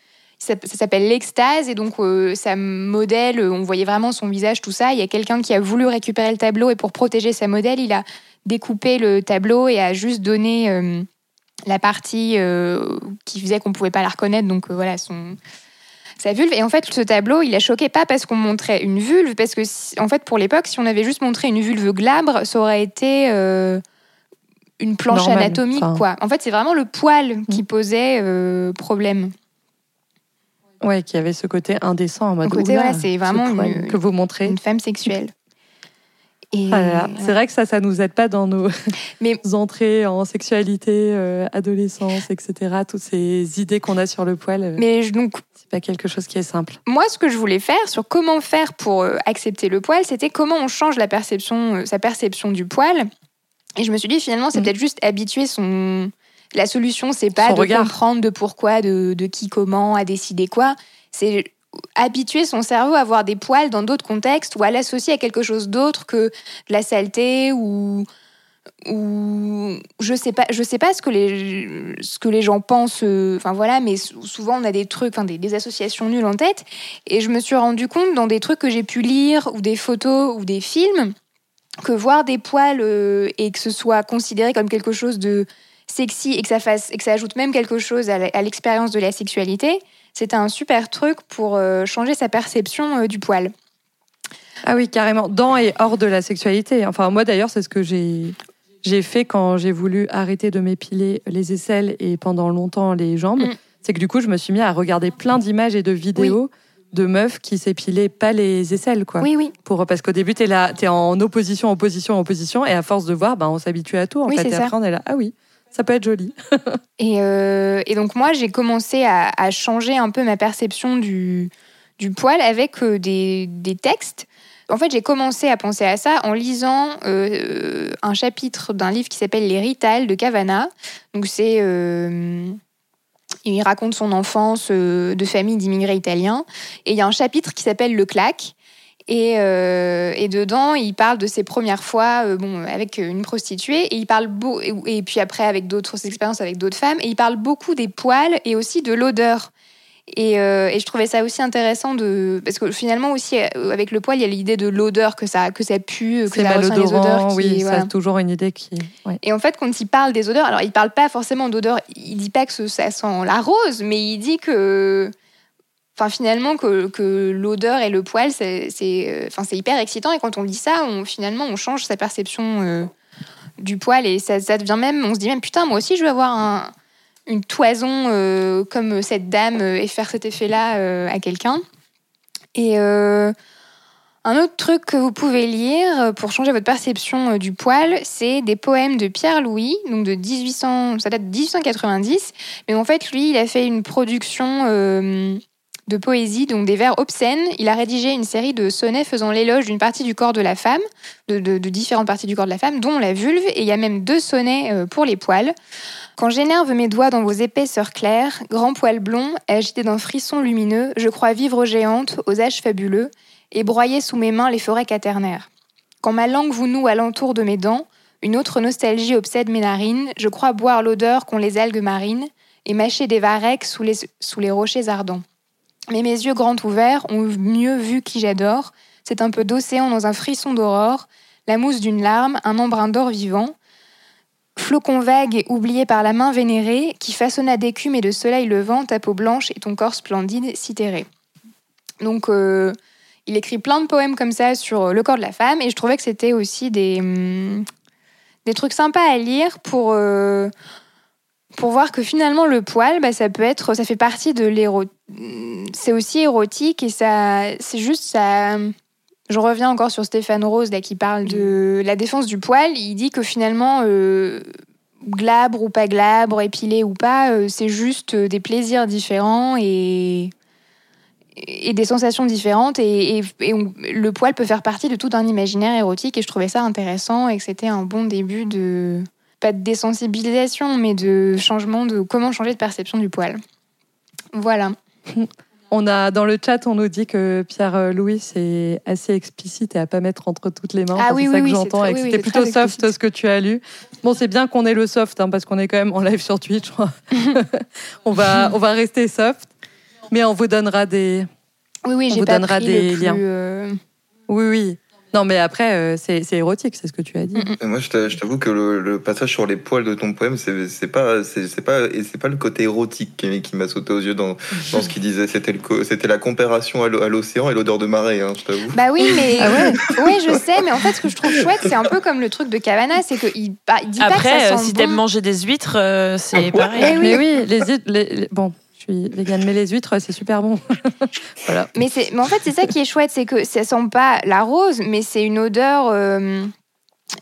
D: Ça, ça s'appelle l'extase, et donc euh, sa modèle, euh, on voyait vraiment son visage, tout ça. Il y a quelqu'un qui a voulu récupérer le tableau, et pour protéger sa modèle, il a découpé le tableau et a juste donné euh, la partie euh, qui faisait qu'on pouvait pas la reconnaître. Donc voilà, son sa vulve. Et en fait, ce tableau, il a choqué pas parce qu'on montrait une vulve, parce que en fait, pour l'époque, si on avait juste montré une vulve glabre, ça aurait été une planche
C: Normal,
D: anatomique,
C: enfin.
D: quoi. En fait, c'est vraiment le poil qui posait euh, problème.
C: Ouais, qui avait ce côté indécent en mode.
D: côté, c'est
C: ce
D: vraiment une-
C: que vous montrez.
D: Une femme sexuelle. Et,
C: Ah. C'est vrai que ça, ça nous aide pas dans nos
D: Mais-
C: entrées en sexualité, euh, adolescence, etc. Toutes ces idées qu'on a sur le poil, euh,
D: Mais je- donc,
C: c'est pas quelque chose qui est simple.
D: moi, ce que je voulais faire sur comment faire pour euh, accepter le poil, c'était comment on change la perception, euh, sa perception du poil. Et je me suis dit, finalement, c'est
C: Mhm.
D: peut-être juste habituer son. La solution, c'est pas
C: Son
D: de
C: regard.
D: comprendre de pourquoi, de, de qui, comment, à décider quoi. C'est habituer son cerveau à voir des poils dans d'autres contextes ou à l'associer à quelque chose d'autre que de la saleté ou ou je sais pas je sais pas ce que les ce que les gens pensent euh, enfin voilà mais sou- souvent on a des trucs enfin des, des associations nulles en tête et je me suis rendu compte dans des trucs que j'ai pu lire ou des photos ou des films que voir des poils euh, et que ce soit considéré comme quelque chose de sexy et que ça fasse et que ça ajoute même quelque chose à l'expérience de la sexualité c'était un super truc pour euh, changer sa perception euh, du poil
C: Ah oui, carrément. Dans et hors de la sexualité. Enfin, moi d'ailleurs, c'est ce que j'ai j'ai fait quand j'ai voulu arrêter de m'épiler les aisselles et pendant longtemps les jambes.
D: Mm.
C: C'est que du coup, je me suis mis à regarder plein d'images et de vidéos de meufs qui s'épilaient pas les aisselles, quoi.
D: Oui, oui.
C: Pour, parce qu'au début, t'es là, t'es en opposition, opposition, opposition, et à force de voir, ben, on s'habitue à tout. En
D: Oui,
C: fait,
D: c'est
C: et
D: ça.
C: après, on est là, ah oui, ça peut être joli.
D: Et, euh, et donc moi, j'ai commencé à, changer un peu ma perception du, poil avec euh, des, textes. En fait, j'ai commencé à penser à ça en lisant euh, un chapitre d'un livre qui s'appelle Les Ritales de Cavana. Donc c'est... il raconte son enfance de famille d'immigrés italiens. Et il y a un chapitre qui s'appelle Le Claque. Et, euh, et dedans, il parle de ses premières fois euh, bon, avec une prostituée. Et il parle beau, et, et puis après avec d'autres expériences avec d'autres femmes. Et il parle beaucoup des poils et aussi de l'odeur. Et, euh, et je trouvais ça aussi intéressant de parce que finalement aussi avec le poil il y a l'idée de l'odeur que ça que ça pue que
C: C'est
D: ça retient les odeurs qui,
C: oui,
D: voilà.
C: ça a toujours une idée qui. ouais.
D: Et en fait, quand il parle des odeurs, alors il parle pas forcément d'odeur, il dit pas que ça sent la rose, mais il dit que. Enfin, finalement, que, l'odeur et le poil, c'est euh, hyper excitant. Et quand on dit ça, on, finalement, on change sa perception euh, du poil. Et ça, devient même. On se dit même, putain, moi aussi, je veux avoir un- une toison euh, comme cette dame et faire cet effet-là à quelqu'un. Et. un autre truc que vous pouvez lire pour changer votre perception du poil, c'est des poèmes de Pierre Louis, donc de 1800, ça date de 1890. Mais en fait, lui, il a fait une production de poésie, donc des vers obscènes. Il a rédigé une série de sonnets faisant l'éloge d'une partie du corps de la femme, de, différentes parties du corps de la femme, dont la vulve. Et il y a même deux sonnets euh, pour les poils. Quand j'énerve mes doigts dans vos épaisseurs claires, grands poils blonds, agités d'un frisson lumineux, je crois vivre géante, aux âges fabuleux et broyer sous mes mains les forêts quaternaires. Quand ma langue vous noue alentour de mes dents, une autre nostalgie obsède mes narines, je crois boire l'odeur qu'ont les algues marines et mâcher des varechs sous les rochers ardents. Mais mes yeux grands ouverts ont mieux vu qui j'adore, c'est un peu d'océan dans un frisson d'aurore, la mousse d'une larme, un embrun d'or vivant, flocon vague et oublié par la main vénérée, qui façonna d'écume et de soleil levant ta peau blanche et ton corps splendide si terré. Donc, euh, il écrit plein de poèmes comme ça sur le corps de la femme et je trouvais que c'était aussi des, hum, des trucs sympas à lire pour, euh, pour voir que finalement le poil, bah, ça peut être, ça fait partie de l'éro... C'est aussi érotique et ça, c'est juste ça... Je reviens encore sur Stéphane Rose là, qui parle de la défense du poil. Il dit que finalement, euh, glabre ou pas glabre, épilé ou pas, euh, c'est juste des plaisirs différents et et des sensations différentes et, et- et on- le poil peut faire partie de tout un imaginaire érotique et je trouvais ça intéressant et que c'était un bon début de pas de désensibilisation mais de changement de comment changer de perception du poil. Voilà.
C: On a dans le chat, on nous dit que Pierre euh, Louis c'est assez explicite et à pas mettre entre toutes les mains.
D: Ah
C: Enfin,
D: oui,
C: c'est
D: oui,
C: ça que
D: oui,
C: j'entends et que
D: oui, oui,
C: c'était plutôt soft
D: explicite.
C: ce que tu as lu. Bon, c'est bien qu'on ait le soft hein, parce qu'on est quand même en live sur Twitch. je crois. on va on va rester soft, mais on vous donnera des.
D: Oui oui,
C: On
D: j'ai
C: vous
D: pas
C: donnera
D: pris
C: des liens.
D: euh,
C: Oui oui. Non mais après euh, c'est c'est érotique, c'est ce que tu as dit.
D: Mm,
E: Et Moi, je t'a- je t'avoue que le, le passage sur les poils de ton poème, c'est c'est pas, c'est c'est pas, et c'est pas le côté érotique qui, qui m'a sauté aux yeux dans, dans ce qu'il disait. C'était le c'était la comparation à l'o- à l'océan et l'odeur de marée, hein, je t'avoue.
D: Bah oui, mais
C: Ah ouais
D: ouais, je sais, mais en fait, ce que je trouve chouette, c'est un peu comme le truc de Cavana, c'est qu'il bah, il dit pas que
B: Après,
D: ça
B: euh,
D: sent
B: si
D: bon.
B: t'aimes manger des huîtres, euh, c'est
E: Ah,
B: pareil.
D: Eh oui.
C: Mais oui, les huîtres, les- les- bon, suis végane, mais les huîtres c'est super bon. voilà.
D: Mais, c'est- mais en fait, c'est ça qui est chouette, c'est que ça sent pas la rose, mais c'est une odeur. euh,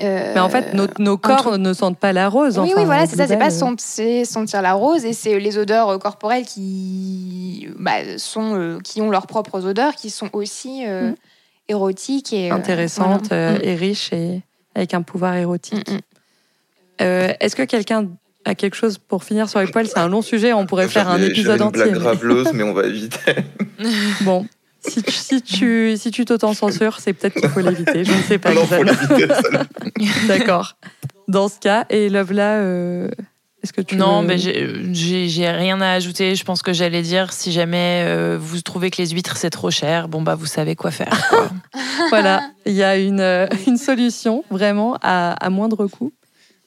D: euh,
C: Mais en fait, nos, nos corps ne sentent pas la rose.
D: oui,
C: enfin,
D: oui, voilà, c'est ça, c'est pas
C: euh.
D: sentir la rose, et c'est les odeurs corporelles qui, bah, sont, euh, qui ont leurs propres odeurs, qui sont aussi euh,
C: Mm.
D: érotiques et.
C: intéressante
D: voilà.
C: euh,
D: Mm.
C: et riche et avec un pouvoir érotique.
D: Mm,
C: Est-ce que quelqu'un a quelque chose pour finir sur les poils C'est un long sujet, on pourrait faire un épisode
E: j'avais une
C: entier.
E: blague graveleuse, mais on va éviter.
C: Bon, si tu si tu si tu t'auto-censures, c'est peut-être qu'il faut l'éviter. Je ne sais pas.
E: Faut l'éviter. ça.
C: D'accord. Dans ce cas, et Love là, euh, est-ce que tu
B: Non,
C: veux-
B: mais j'ai- rien à ajouter. Je pense que j'allais dire si jamais euh, vous trouvez que les huîtres c'est trop cher, bon bah vous savez quoi faire. quoi.
C: Voilà, il y a une, euh, une solution vraiment à, à moindre coût.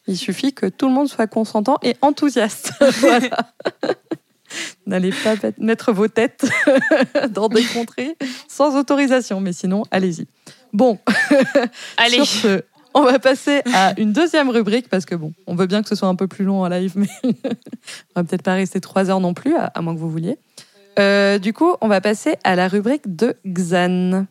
C: Il suffit que tout le monde soit consentant et enthousiaste. voilà. N'allez pas mettre vos têtes dans des contrées sans autorisation, mais sinon, allez-y. Bon,
B: Allez.
C: sur ce, on va passer à une deuxième rubrique parce que bon, on veut bien que ce soit un peu plus long en live, mais on va peut-être pas rester trois heures non plus, à, moins que vous vouliez. Euh, du coup, on va passer à la rubrique de Xan.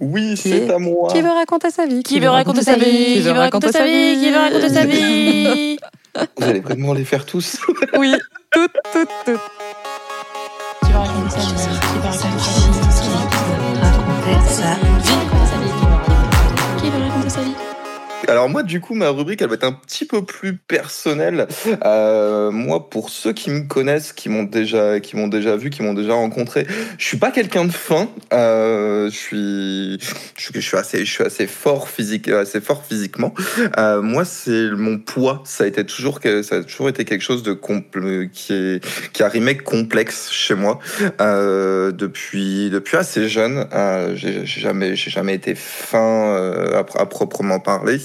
E: Oui, c'est
C: est-
E: à moi.
C: Qui veut raconter sa vie
B: Qui veut raconter sa vie Qui veut raconter sa vie Qui veut raconter sa vie
E: Vous allez vraiment les faire tous.
C: Oui, toutes, toutes, toutes.
B: Qui veut raconter sa vie Qui veut raconter sa vie
E: Alors moi, du coup, ma rubrique, elle va être un petit peu plus personnelle. Euh, moi, pour ceux qui me connaissent, qui m'ont déjà, qui m'ont déjà vu, qui m'ont déjà rencontré, je suis pas quelqu'un de fin. Euh, je suis, je suis, assez, je suis assez fort physiquement. Euh, moi, c'est mon poids. Ça a toujours, été quelque chose de qui est, qui a complexe chez moi. Depuis, assez jeune, j'ai jamais, jamais été fin à proprement parler.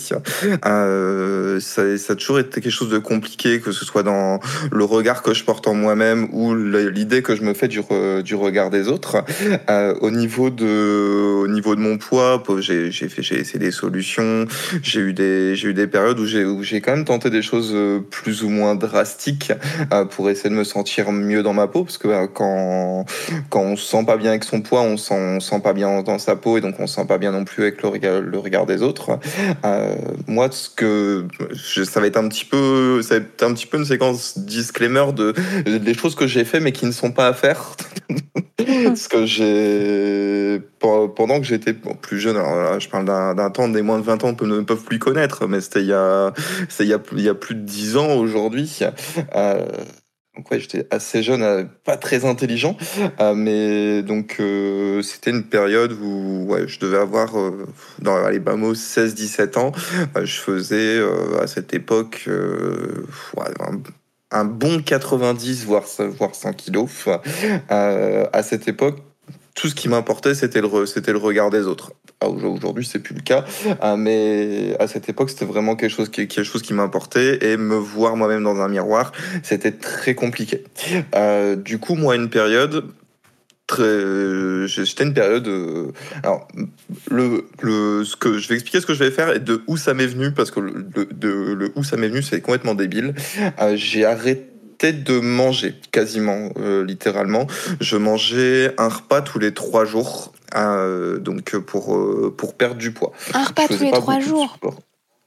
E: Euh, ça, a toujours été quelque chose de compliqué, que ce soit dans le regard que je porte en moi-même ou l'idée que je me fais du, du regard des autres. Euh, au niveau de, au niveau de mon poids, j'ai fait, j'ai essayé des solutions. J'ai eu des, j'ai eu des périodes où j'ai, où j'ai quand même tenté des choses euh, plus ou moins drastiques pour essayer de me sentir mieux dans ma peau, parce que quand, quand on se sent pas bien avec son poids, on sent, on sent pas bien dans sa peau et donc on se sent pas bien non plus avec le regard, le regard des autres. Moi, ce que je, ça va être un petit peu, ça va être un petit peu une séquence disclaimer de des choses que j'ai fait mais qui ne sont pas à faire. Parce que j'ai pe- pendant que j'étais plus jeune, alors là, je parle d'un temps des moins de 20 ans peut- ne peuvent plus connaître, mais c'était il y a c'était il y a il y a plus de 10 ans aujourd'hui. Euh, donc ouais, j'étais assez jeune, euh, pas très intelligent, euh, mais donc euh, c'était une période où ouais, je devais avoir dans les bas mots 16-17 ans. Je faisais à cette époque un, un bon 90 voire voire 100 kilos. À cette époque, tout ce qui m'importait, c'était le, c'était le regard des autres. Ah, au- Aujourd'hui, c'est plus le cas, euh, mais à cette époque, c'était vraiment quelque chose qui, quelque chose qui m'importait et me voir moi-même dans un miroir, c'était très compliqué. Euh, du coup, moi, une période très, j'étais une période. euh, alors, le, le, ce que je vais expliquer ce que je vais faire et de où ça m'est venu parce que le, de, le où ça m'est venu, c'est complètement débile. Euh, J'ai arrêté de manger quasiment euh, littéralement je mangeais un repas tous les trois jours euh, donc pour euh, pour perdre du poids
D: Un repas tous les trois jours.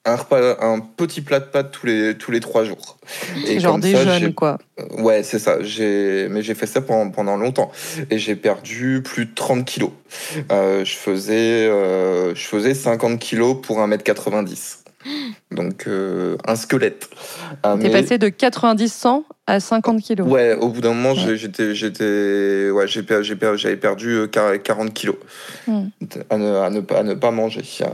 E: un repas un petit plat de pâtes tous les tous les trois jours et
C: Genre des
E: ça,
C: jeunes, quoi.
E: Ouais, c'est ça. J'ai, mais j'ai fait ça pendant, pendant longtemps et j'ai perdu plus de 30 kilos. Euh, je faisais, euh, je faisais 50 kilos pour 1m90. Donc euh, un squelette. Euh,
C: T'es
E: mais-
C: passé de 90-100 à 50 kilos.
E: Ouais, au bout d'un moment,
C: Ouais.
E: j'étais, j'étais, ouais, j'ai, per- j'ai per- j'avais perdu euh, quar- 40 kilos
C: Hmm.
E: à, ne, à, ne à ne pas manger. Euh,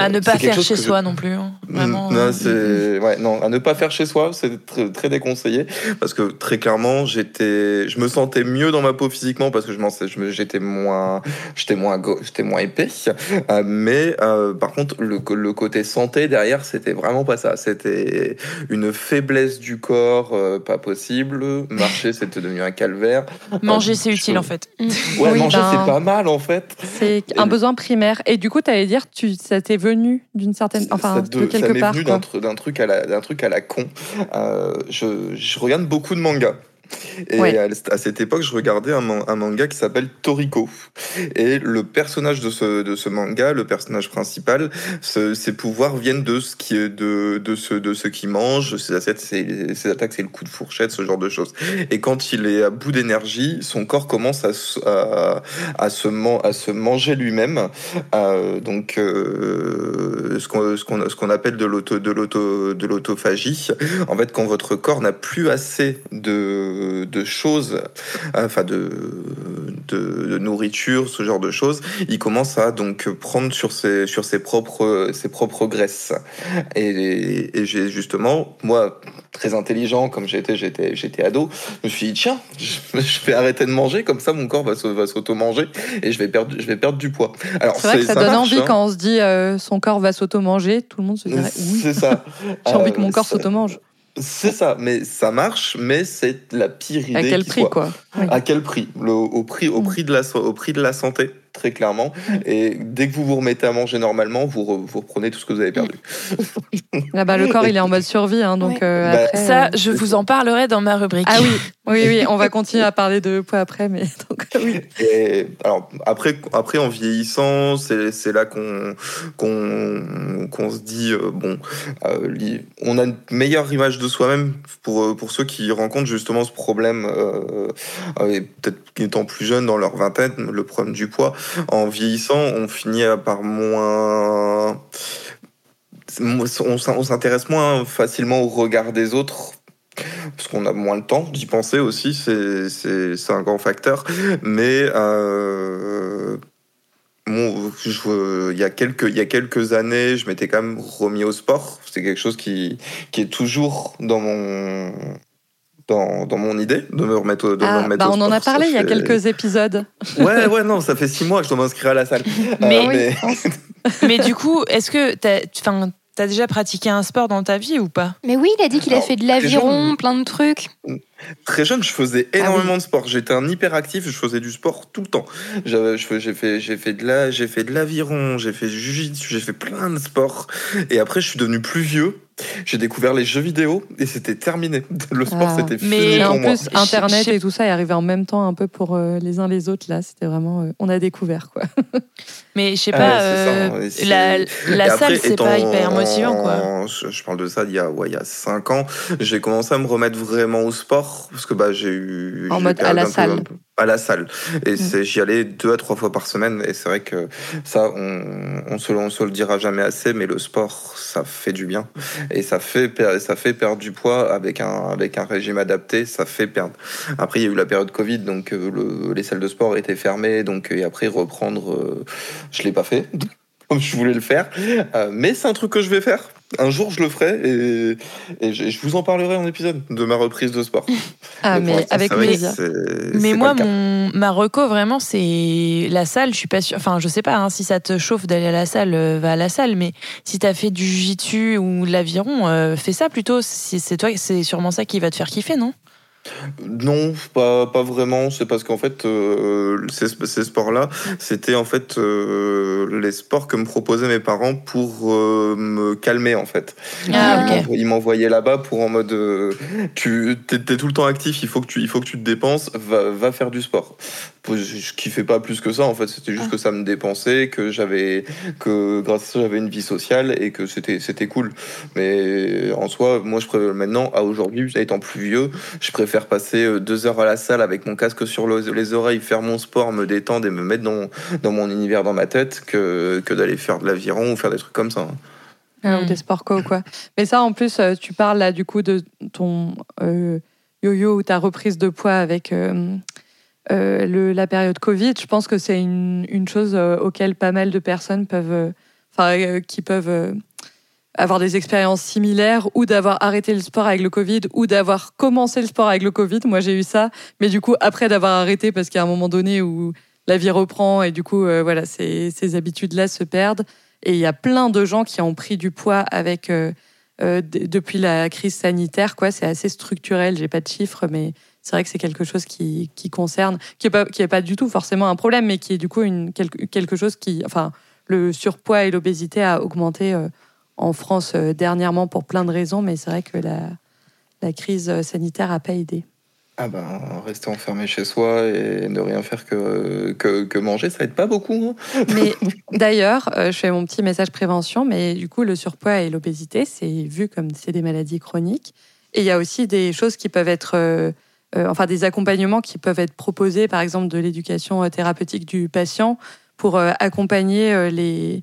B: À ne
E: c'est
B: pas faire chez
E: je-
B: soi non plus. hein. Vraiment.
E: non,
B: euh,
E: c'est ouais, non, à ne pas faire chez soi, c'est très, très déconseillé parce que très clairement, j'étais, je me sentais mieux dans ma peau physiquement parce que je m'en sais, je me- j'étais moins, j'étais moins, go- j'étais moins épais. Euh, mais euh, par contre, le, le côté santé derrière, c'était vraiment pas ça. C'était une faiblesse du corps, euh, pas possible. Marcher, c'était devenu un calvaire.
B: Manger,
E: Euh,
B: c'est
E: je-
B: utile en fait.
E: Ouais,
C: Oui,
E: manger,
C: ben-
E: c'est pas mal en fait.
C: C'est un besoin primaire. Et du coup, t'allais dire, tu, ça t'est venu d'une certaine, enfin,
E: ça,
C: de
E: de- ça
C: quelque
E: m'est
C: part.
E: venu d'un tru- d'un truc à la d'un truc à la con. Euh, je, je regarde beaucoup de mangas. Et
C: Ouais.
E: à, cette époque, je regardais un, man- un manga qui s'appelle Toriko. Et le personnage de ce, de ce manga, le personnage principal, ce- ses pouvoirs viennent de ce qui est de, de ce, de ce qu'il mange, ses attaques, ses, ses attaques, c'est le coup de fourchette, ce genre de choses. Et quand il est à bout d'énergie, son corps commence à, se- à, à, se, man- à se manger lui-même. Euh, donc, euh, ce qu'on ce appelle de l'auto de l'auto de l'autophagie. En fait, quand votre corps n'a plus assez de de choses, enfin de, de de nourriture, ce genre de choses, il commence à donc prendre sur ses sur ses propres ses propres graisses. Et, et j'ai justement moi très intelligent comme j'étais j'étais j'étais ado, je me suis dit tiens, je, je vais arrêter de manger comme ça mon corps va va s'auto-manger et je vais perdre je vais perdre du poids. Alors
C: C'est vrai que ça,
E: ça
C: donne
E: marche,
C: envie
E: hein.
C: quand on se dit euh, son corps va s'auto-manger. Tout le monde se dirait oui,
E: C'est ça.
C: j'ai envie que
E: Euh,
C: mon corps
E: ça-
C: s'auto-mange.
E: C'est ça, mais ça marche, mais c'est la pire idée.
C: À quel
E: qui
C: prix,
E: soit.
C: quoi Oui.
E: À quel prix? Le- au, prix au,
C: Mm.
E: prix de la, so- au prix de la santé, très clairement. Et dès que vous vous remettez à manger normalement, vous, re- vous reprenez tout ce que vous avez perdu.
C: Ah bah, le corps, il est en mode survie, hein, donc
D: Ouais.
C: euh,
E: Bah,
C: après,
B: Ça,
C: euh,
B: je vous en parlerai dans ma rubrique.
C: Ah oui, oui, oui, on va continuer à parler de poids après, mais donc euh, oui.
E: Et alors après, après en vieillissant, c'est c'est là qu'on qu'on qu'on se dit euh, bon, euh, on a une meilleure image de soi-même pour pour ceux qui rencontrent justement ce problème, et peut-être étant plus jeunes dans leur vingtaine, le problème du poids. En vieillissant, on finit par moins on s'in- on s'intéresse moins facilement au regard des autres parce qu'on a moins le temps d'y penser aussi, c'est un grand facteur. Mais euh, il y a quelques années, je m'étais quand même remis au sport. C'est quelque chose qui est toujours dans mon dans, dans mon idée de me remettre au, de me
C: Ah,
E: remettre
C: bah,
E: au
C: on en a
E: sport.
C: parlé il y a quelques épisodes.
E: Ouais ouais non, ça fait six mois que je dois m'inscrire à la salle.
B: Mais-
E: Euh,
B: Mais du coup, est-ce que t'as, enfin, t'as déjà pratiqué un sport dans ta vie ou pas?
D: Mais oui, il a dit qu'il a fait de l'aviron, plein de trucs.
E: Très jeune, je faisais
C: Ah
E: énormément de sport. J'étais un hyperactif, je faisais du sport tout le temps. J'ai fait, j'ai fait de la, j'ai fait de l'aviron, j'ai fait du jiu-jitsu, j'ai fait plein de sports. Et après, je suis devenu plus vieux. J'ai découvert les jeux vidéo et c'était terminé. Le sport,
C: Ah.
E: c'était fini
B: Mais
E: pour
C: en
E: moi.
C: plus, Internet et tout ça est arrivé en même temps un peu pour euh, les uns les autres. Là, c'était vraiment, euh, on a découvert quoi.
B: Mais je sais
E: Ah
B: pas,
E: ça,
B: euh, la, la
E: après,
B: salle, c'est pas hyper motivant, quoi.
E: Je, je parle de ça il y a, ouais, il y a cinq ans. J'ai commencé à me remettre vraiment au sport parce que bah, j'ai eu.
C: En mode à la salle.
E: peu- À la salle. Et
C: Mm.
E: j'y allais deux à trois fois par semaine. Et c'est vrai que ça, on, on, se, on se le dira jamais assez, mais le sport, ça fait du bien. Et ça fait, ça fait perdre du poids avec un, avec un régime adapté. Ça fait perdre. Après, il y a eu la période Covid, donc euh, le- les salles de sport étaient fermées. Donc, et après, reprendre, euh, je l'ai pas fait. Comme je voulais le faire. Euh, mais c'est un truc que je vais faire. Un jour, je le ferai et, et je, je vous en parlerai en épisode de ma reprise de sport.
C: Ah, mais avec plaisir.
B: Mais moi, mon, ma reco, vraiment, c'est la salle. Je suis pas sûre. Enfin, je sais pas hein, si ça te chauffe d'aller à la salle, euh, va à la salle. Mais si t'as fait du jiu-jitsu ou de l'aviron, euh, fais ça plutôt. Si c'est toi, c'est sûrement ça qui va te faire kiffer, non?
E: Non, pas, pas vraiment. C'est parce qu'en fait, euh, ces, ces sports-là, c'était en fait euh, les sports que me proposaient mes parents pour euh, me calmer en fait.
B: Ah,
E: Ils m'envoyaient là-bas pour en mode tu t'es, t'es tout le temps actif, il faut que tu, il faut que tu te dépenses, va, va faire du sport. Je, je kiffais pas plus que ça en fait, c'était juste
D: Ah.
E: que ça me dépensait, que j'avais que grâce à ça j'avais une vie sociale et que c'était c'était cool. Mais en soi, moi je préfère maintenant à aujourd'hui, étant plus vieux, je préfère passer euh, deux heures à la salle avec mon casque sur le- les oreilles, faire mon sport, me détendre et me mettre dans, dans mon univers dans ma tête que, que d'aller faire de l'aviron ou faire des trucs comme ça.
C: Ah, ou
B: Mm.
C: des sports co, quoi. Mais ça, en plus, euh, tu parles là du coup de ton euh, yo-yo ou ta reprise de poids avec euh, euh, le, la période Covid. Je pense que c'est une, une chose euh, auquel pas mal de personnes peuvent, euh, enfin, euh, qui peuvent euh, avoir des expériences similaires ou d'avoir arrêté le sport avec le Covid ou d'avoir commencé le sport avec le Covid. Moi, j'ai eu ça, mais du coup, après d'avoir arrêté parce qu'il y a un moment donné où la vie reprend et du coup, euh, voilà, ces, ces habitudes-là se perdent. Et il y a plein de gens qui ont pris du poids avec euh, euh, depuis la crise sanitaire. Quoi, c'est assez structurel. J'ai pas de chiffres, mais c'est vrai que c'est quelque chose qui, qui concerne, qui est pas qui est pas du tout forcément un problème, mais qui est du coup une quelque, quelque chose qui, enfin, le surpoids et l'obésité a augmenté euh, en France euh, dernièrement pour plein de raisons, mais c'est vrai que la la crise euh, sanitaire a pas aidé.
E: Ah ben, rester enfermé chez soi et ne rien faire que, que, que manger, ça aide pas beaucoup. hein.
C: Mais d'ailleurs, euh, je fais mon petit message prévention, mais du coup, le surpoids et l'obésité, c'est vu comme c'est des maladies chroniques. Et il y a aussi des choses qui peuvent être, euh, euh, enfin, des accompagnements qui peuvent être proposés, par exemple, de l'éducation thérapeutique du patient pour euh, accompagner les,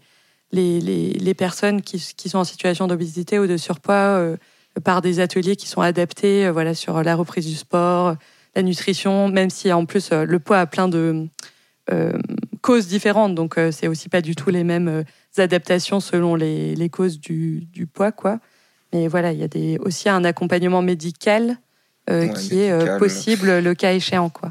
C: les, les, les personnes qui, qui sont en situation d'obésité ou de surpoids euh, par des ateliers qui sont adaptés euh, voilà, sur la reprise du sport, la nutrition, même si en plus euh, le poids a plein de causes différentes, donc c'est aussi pas du tout les mêmes adaptations selon les, les causes du, du poids, quoi. Mais voilà, il y a des, aussi un accompagnement médical euh,
E: Ouais,
C: qui est euh, possible le cas échéant, quoi.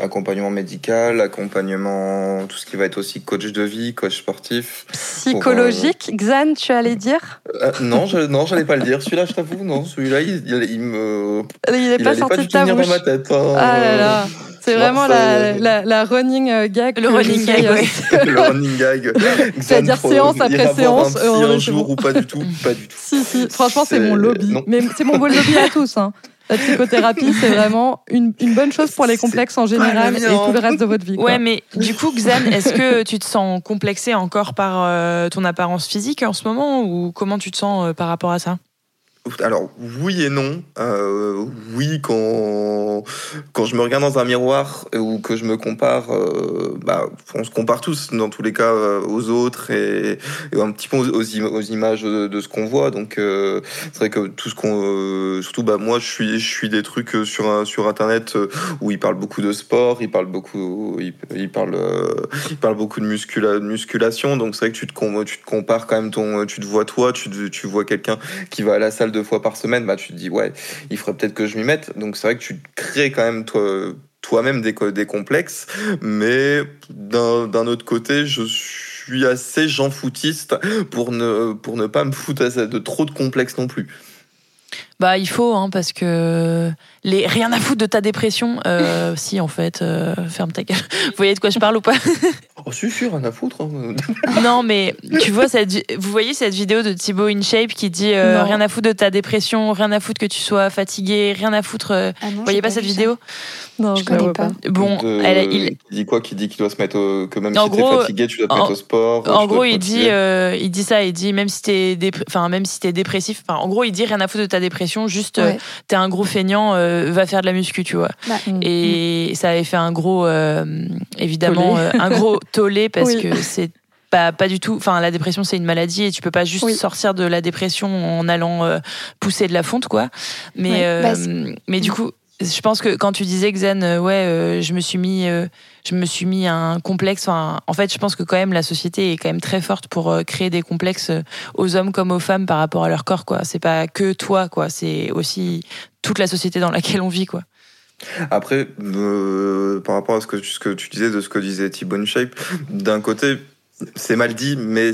E: Accompagnement médical, accompagnement, tout ce qui va être aussi coach de vie, coach sportif.
C: Psychologique, Xan, tu allais dire
E: Euh, non, je, non, j'allais pas le dire. Celui-là, je t'avoue, non. Celui-là, il, il, il me.
C: Il n'est
E: il
C: pas sorti
E: du
C: de ta bouche.
E: dans ma tête. hein.
C: Ah là là. C'est
E: Non,
C: vraiment la, la, la running euh, gag.
B: Le running gag, ouais.
C: euh,
E: le running gag.
C: C'est-à-dire séance après séance,
E: Un,
C: euh,
E: un
C: est
E: jour
C: bon.
E: ou pas du tout, pas du tout.
C: Si, si. Franchement, c'est
E: C'est-
C: mon lobby.
E: non.
C: Mais c'est mon beau lobby à tous. hein. La psychothérapie, c'est vraiment une, une bonne chose pour les complexes en général et tout le reste de votre vie. quoi.
B: Ouais, mais du coup, Xan, est-ce que tu te sens complexé encore par euh, ton apparence physique en ce moment ou comment tu te sens euh, par rapport à ça?
E: Alors, oui et non. Euh, oui, quand, quand je me regarde dans un miroir ou que je me compare, euh, bah, on se compare tous, dans tous les cas, euh, aux autres et, un petit peu aux, aux im- aux images de, ce qu'on voit. Donc, c'est vrai que tout ce qu'on. surtout, bah, moi, je suis, je suis des trucs sur, sur Internet où ils parlent beaucoup de sport, ils parlent beaucoup, ils, ils parlent, ils beaucoup de, muscula- de musculation. Donc, c'est vrai que tu te, com- tu te compares quand même ton. Tu te vois toi, tu, te- tu vois quelqu'un qui va à la salle deux fois par semaine, bah, tu te dis, ouais, il faudrait peut-être que je m'y mette. Donc c'est vrai que tu crées quand même toi, toi-même des, des complexes, mais d'un d'un autre côté, je suis assez Jean foutiste pour ne, pour ne pas me foutre de trop de complexes non plus.
B: Bah, il faut, hein, parce que les rien à foutre de ta dépression. euh, si, en fait, euh, ferme ta gueule. Vous voyez de quoi je parle ou pas?
E: Oh, si, si, rien à foutre. hein.
B: Non, mais tu vois, cette, vous voyez cette vidéo de Thibaut InShape qui dit euh, rien à foutre de ta dépression, rien à foutre que tu sois fatigué, rien à foutre. euh,
D: Ah non,
B: Vous voyez pas cette
D: vu ça.
B: vidéo?
C: Non,
D: Je
C: je la
D: connais
C: vois
D: pas.
C: pas.
B: Bon,
E: De-
B: elle, il,
E: dit quoi Qui dit qu'il doit se mettre au- que même
B: En
E: si t'es
B: gros,
E: fatigué, tu dois te
B: en-
E: mettre au sport.
B: En gros, il dit, euh, il dit ça, il dit même si t'es, dépr- enfin même si t'es dépressif, enfin en gros, il dit rien à foutre de ta dépression, juste euh, t'es un gros feignant, euh, va faire de la muscu, tu vois.
C: Mm.
B: Et ça avait fait un gros, euh, évidemment,
C: Tollé.
B: euh, un gros tollé parce
C: Oui.
B: que c'est pas, pas du tout. Enfin, la dépression, c'est une maladie et tu peux pas juste
C: Oui.
B: sortir de la dépression en allant euh, pousser de la fonte, quoi. Mais,
C: Ouais.
B: euh,
D: Bah,
B: mais du coup, je pense que quand tu disais Xen, euh, ouais, euh, je me suis mis, euh, je me suis mis un complexe. En fait, je pense que quand même la société est quand même très forte pour créer des complexes aux hommes comme aux femmes par rapport à leur corps, quoi. C'est pas que toi. C'est aussi toute la société dans laquelle on vit.
E: Après, par rapport à ce que, tu- ce que tu disais de ce que disait Thibaut Shape, d'un côté, c'est mal dit, mais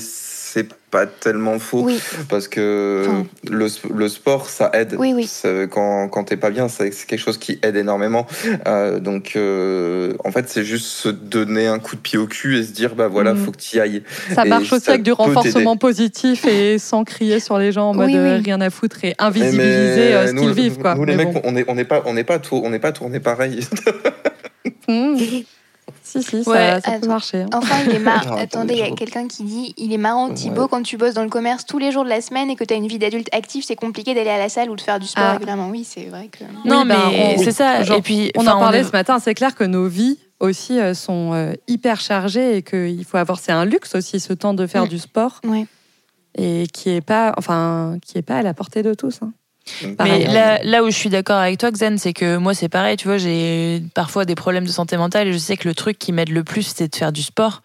E: pas tellement faux
D: Oui,
E: parce que
D: Enfin.
E: le, le sport ça aide
D: Oui, oui.
E: Ça- quand, quand t'es pas bien c'est c'est quelque chose qui aide énormément Euh, donc euh, en fait c'est juste se donner un coup de pied au cul et se dire bah voilà
C: Mhm.
E: faut que tu y ailles
C: Ça
E: Et
C: marche aussi
E: ça
C: avec du renforcement positif et sans crier sur les gens en mode
D: Oui, oui.
C: euh, rien à foutre et
E: Mais-
C: invisibiliser euh, ce qu'ils vivent. Quoi.
E: nous les
C: Mais
E: mecs
C: bon.
E: on est on n'est pas on n'est pas tour- on n'est pas tourné pareil
C: Mmh. Si, si, ça,
B: Ouais,
C: ça peut marcher. hein.
D: Enfin, il est marrant. Attendez, il y a quelqu'un qui dit il est marrant, Thibaut,
E: Ouais.
D: quand tu bosses dans le commerce tous les jours de la semaine et que tu as une vie d'adulte active, c'est compliqué d'aller à la salle ou de faire du sport
C: Ah.
D: régulièrement. Oui, c'est vrai que.
B: Non,
C: Oui, ben,
B: mais
C: on-
B: c'est ça.
C: genre,
B: et puis,
C: On en parlait
B: est-
C: ce matin, c'est clair que nos vies aussi euh, sont euh, hyper chargées et qu'il faut avoir, c'est un luxe aussi ce temps de faire du sport
D: Ouais.
C: et qui est pas, enfin, qui est pas à la portée de tous. hein.
B: Mais
C: Pareil.
B: là, là où je suis d'accord avec toi, Xen, c'est que moi, c'est pareil, tu vois, j'ai parfois des problèmes de santé mentale et je sais que le truc qui m'aide le plus, c'est de faire du sport.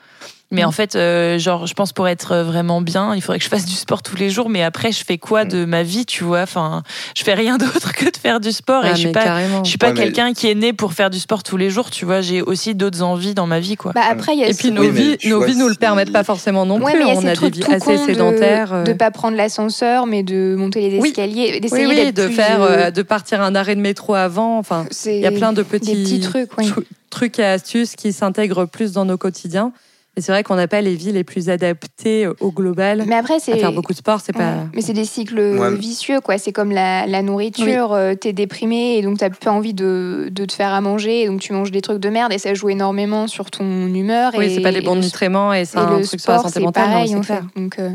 B: Mais
C: Mm.
B: en fait, euh, genre, je pense pour être vraiment bien, il faudrait que je fasse du sport tous les jours. Mais après, je fais quoi de ma vie, tu vois? Enfin, je fais rien d'autre que de faire du sport.
C: Ah,
B: et je suis pas,
C: carrément.
B: je suis pas
E: Ouais, mais-
B: quelqu'un qui est né pour faire du sport tous les jours, tu vois? J'ai aussi d'autres envies dans ma vie, quoi.
D: Bah après, il y a
C: Et puis nos
E: Oui,
C: vies, nos
E: vois,
C: vies nous le permettent pas forcément non
D: Ouais,
C: plus.
D: mais il y a
C: On a des vies
D: tout
C: assez
D: cons de-
C: sédentaires. euh.
D: De pas prendre l'ascenseur, mais de monter les
C: Oui.
D: escaliers,
C: Oui,
D: d'essayer
C: oui,
D: d'être
C: de
D: plus,
C: faire,
D: euh,
C: euh, de partir un arrêt de métro avant. Enfin, il y a plein de
D: des
C: petits,
D: petits trucs. Oui.
C: tru- trucs et astuces qui s'intègrent plus dans nos quotidiens. Et c'est vrai qu'on n'a pas les vies les plus adaptées au global.
D: Mais après, c'est.
C: faire beaucoup de sport, c'est
D: Ouais.
C: pas.
D: Mais c'est des cycles
E: Ouais.
D: vicieux, quoi. C'est comme la, la nourriture. euh, T'es déprimé et donc t'as pas envie de, de te faire à manger. Et donc tu manges des trucs de merde et ça joue énormément sur ton humeur.
C: Oui,
D: et,
C: c'est pas des bons nutriments et c'est
D: et
C: un
D: le
C: truc sur la
D: sport,
C: santé
D: c'est
C: mentale. non,
D: pareil,
C: c'est
D: en fait. Donc, euh,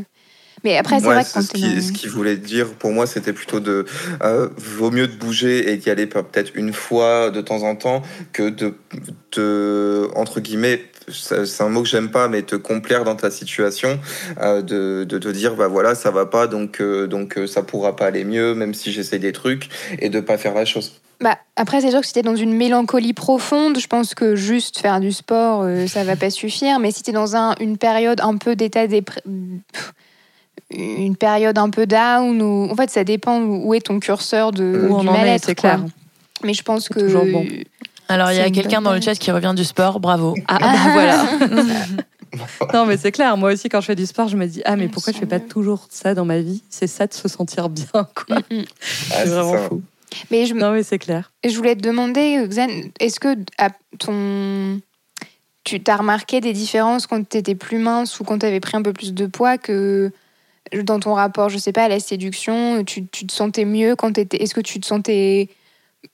D: Mais après, c'est
E: Ouais,
D: vrai que
E: ce qui-
D: dans-
E: ce qu'il voulait dire pour moi, c'était plutôt de euh, vaut mieux de bouger et d'y aller peut-être une fois de temps en temps que de, de entre guillemets, c'est un mot que j'aime pas, mais te complaire dans ta situation, euh, de, de te dire bah voilà ça va pas donc euh, donc euh, ça pourra pas aller mieux même si j'essaie des trucs et de pas faire la chose.
D: Bah, après, c'est sûr que si t'es dans une mélancolie profonde, je pense que juste faire du sport, euh, ça va pas suffire. Mais si t'es dans un, une période un peu d'état dépr- une période un peu down, ou... en fait, ça dépend où est ton curseur de,
C: Où
D: du mal-être.
C: c'est
D: quoi.
C: clair.
D: Mais je pense que
C: toujours bon.
B: Alors, il y a quelqu'un dans le chat qui revient du sport, bravo.
C: Ah, bah voilà. non, mais c'est clair. Moi aussi, quand je fais du sport, je me dis ah mais pourquoi je fais pas toujours ça dans ma vie? C'est ça de se sentir bien, quoi.
D: Mm, mm.
E: Ah,
C: c'est vraiment
E: ça.
C: fou.
D: Mais je,
C: Non, mais c'est clair.
D: je voulais te demander, Xan, est-ce que à ton... tu t'as remarqué des différences quand tu étais plus mince ou quand tu avais pris un peu plus de poids que dans ton rapport, je sais pas, à la séduction, tu, tu te sentais mieux quand tu étais... Est-ce que tu te sentais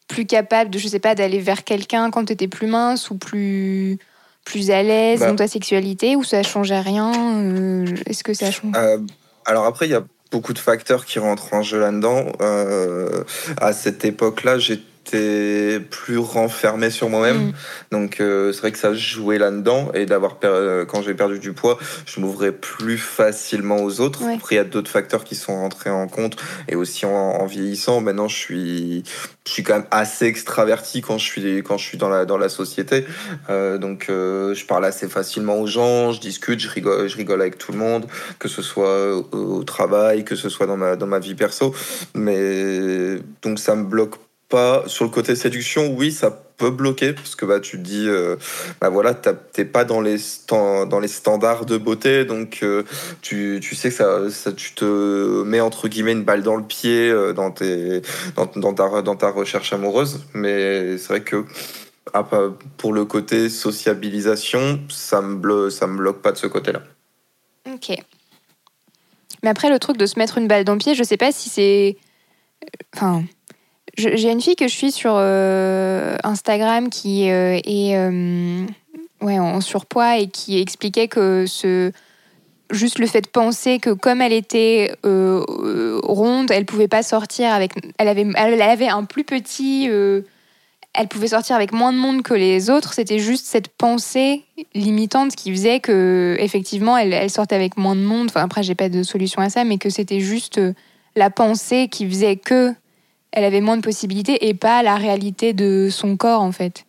D: plus capable de, je sais pas, d'aller vers quelqu'un quand tu étais plus mince ou plus plus à l'aise
E: Bah.
D: dans ta sexualité ou ça changeait rien euh, Est-ce que ça change?
E: Euh, alors après, il y a beaucoup de facteurs qui rentrent en jeu là-dedans. Euh, à cette époque-là, j'étais plus renfermé sur moi-même.
D: Mm.
E: Donc euh, c'est vrai que ça jouait là-dedans. Et d'avoir per- euh, quand j'ai perdu du poids, je m'ouvrais plus facilement aux autres.
D: Ouais.
E: Après, il y a d'autres facteurs qui sont rentrés en compte. Et aussi en, en vieillissant, maintenant, je suis, je suis quand même assez extraverti quand je suis, quand je suis dans la, dans la société. Euh, donc euh, je parle assez facilement aux gens, je discute, je rigole, je rigole avec tout le monde, que ce soit au, au travail, que ce soit dans ma, dans ma vie perso. Mais donc ça me bloque Sur le côté séduction, oui, ça peut bloquer parce que bah tu te dis, euh, bah voilà, t'es pas dans les dans les standards de beauté, donc euh, tu, tu sais que ça, ça, tu te mets entre guillemets une balle dans le pied euh, dans tes dans, dans ta dans ta recherche amoureuse. Mais c'est vrai que ah, pour le côté sociabilisation, ça me ça me bloque pas de ce côté-là.
D: Ok. Mais après, le truc de se mettre une balle dans le pied, je sais pas si c'est. Enfin. J'ai une fille que je suis sur euh, Instagram qui euh, est euh, ouais, en surpoids et qui expliquait que ce. Juste le fait de penser que comme elle était ronde, elle pouvait pas sortir avec. Elle avait, elle avait un plus petit. elle pouvait sortir avec moins de monde que les autres. C'était juste cette pensée limitante qui faisait que effectivement elle, elle sortait avec moins de monde. Enfin après j'ai pas de solution à ça, mais que c'était juste la pensée qui faisait que elle avait moins de possibilités et pas la réalité de son corps en fait.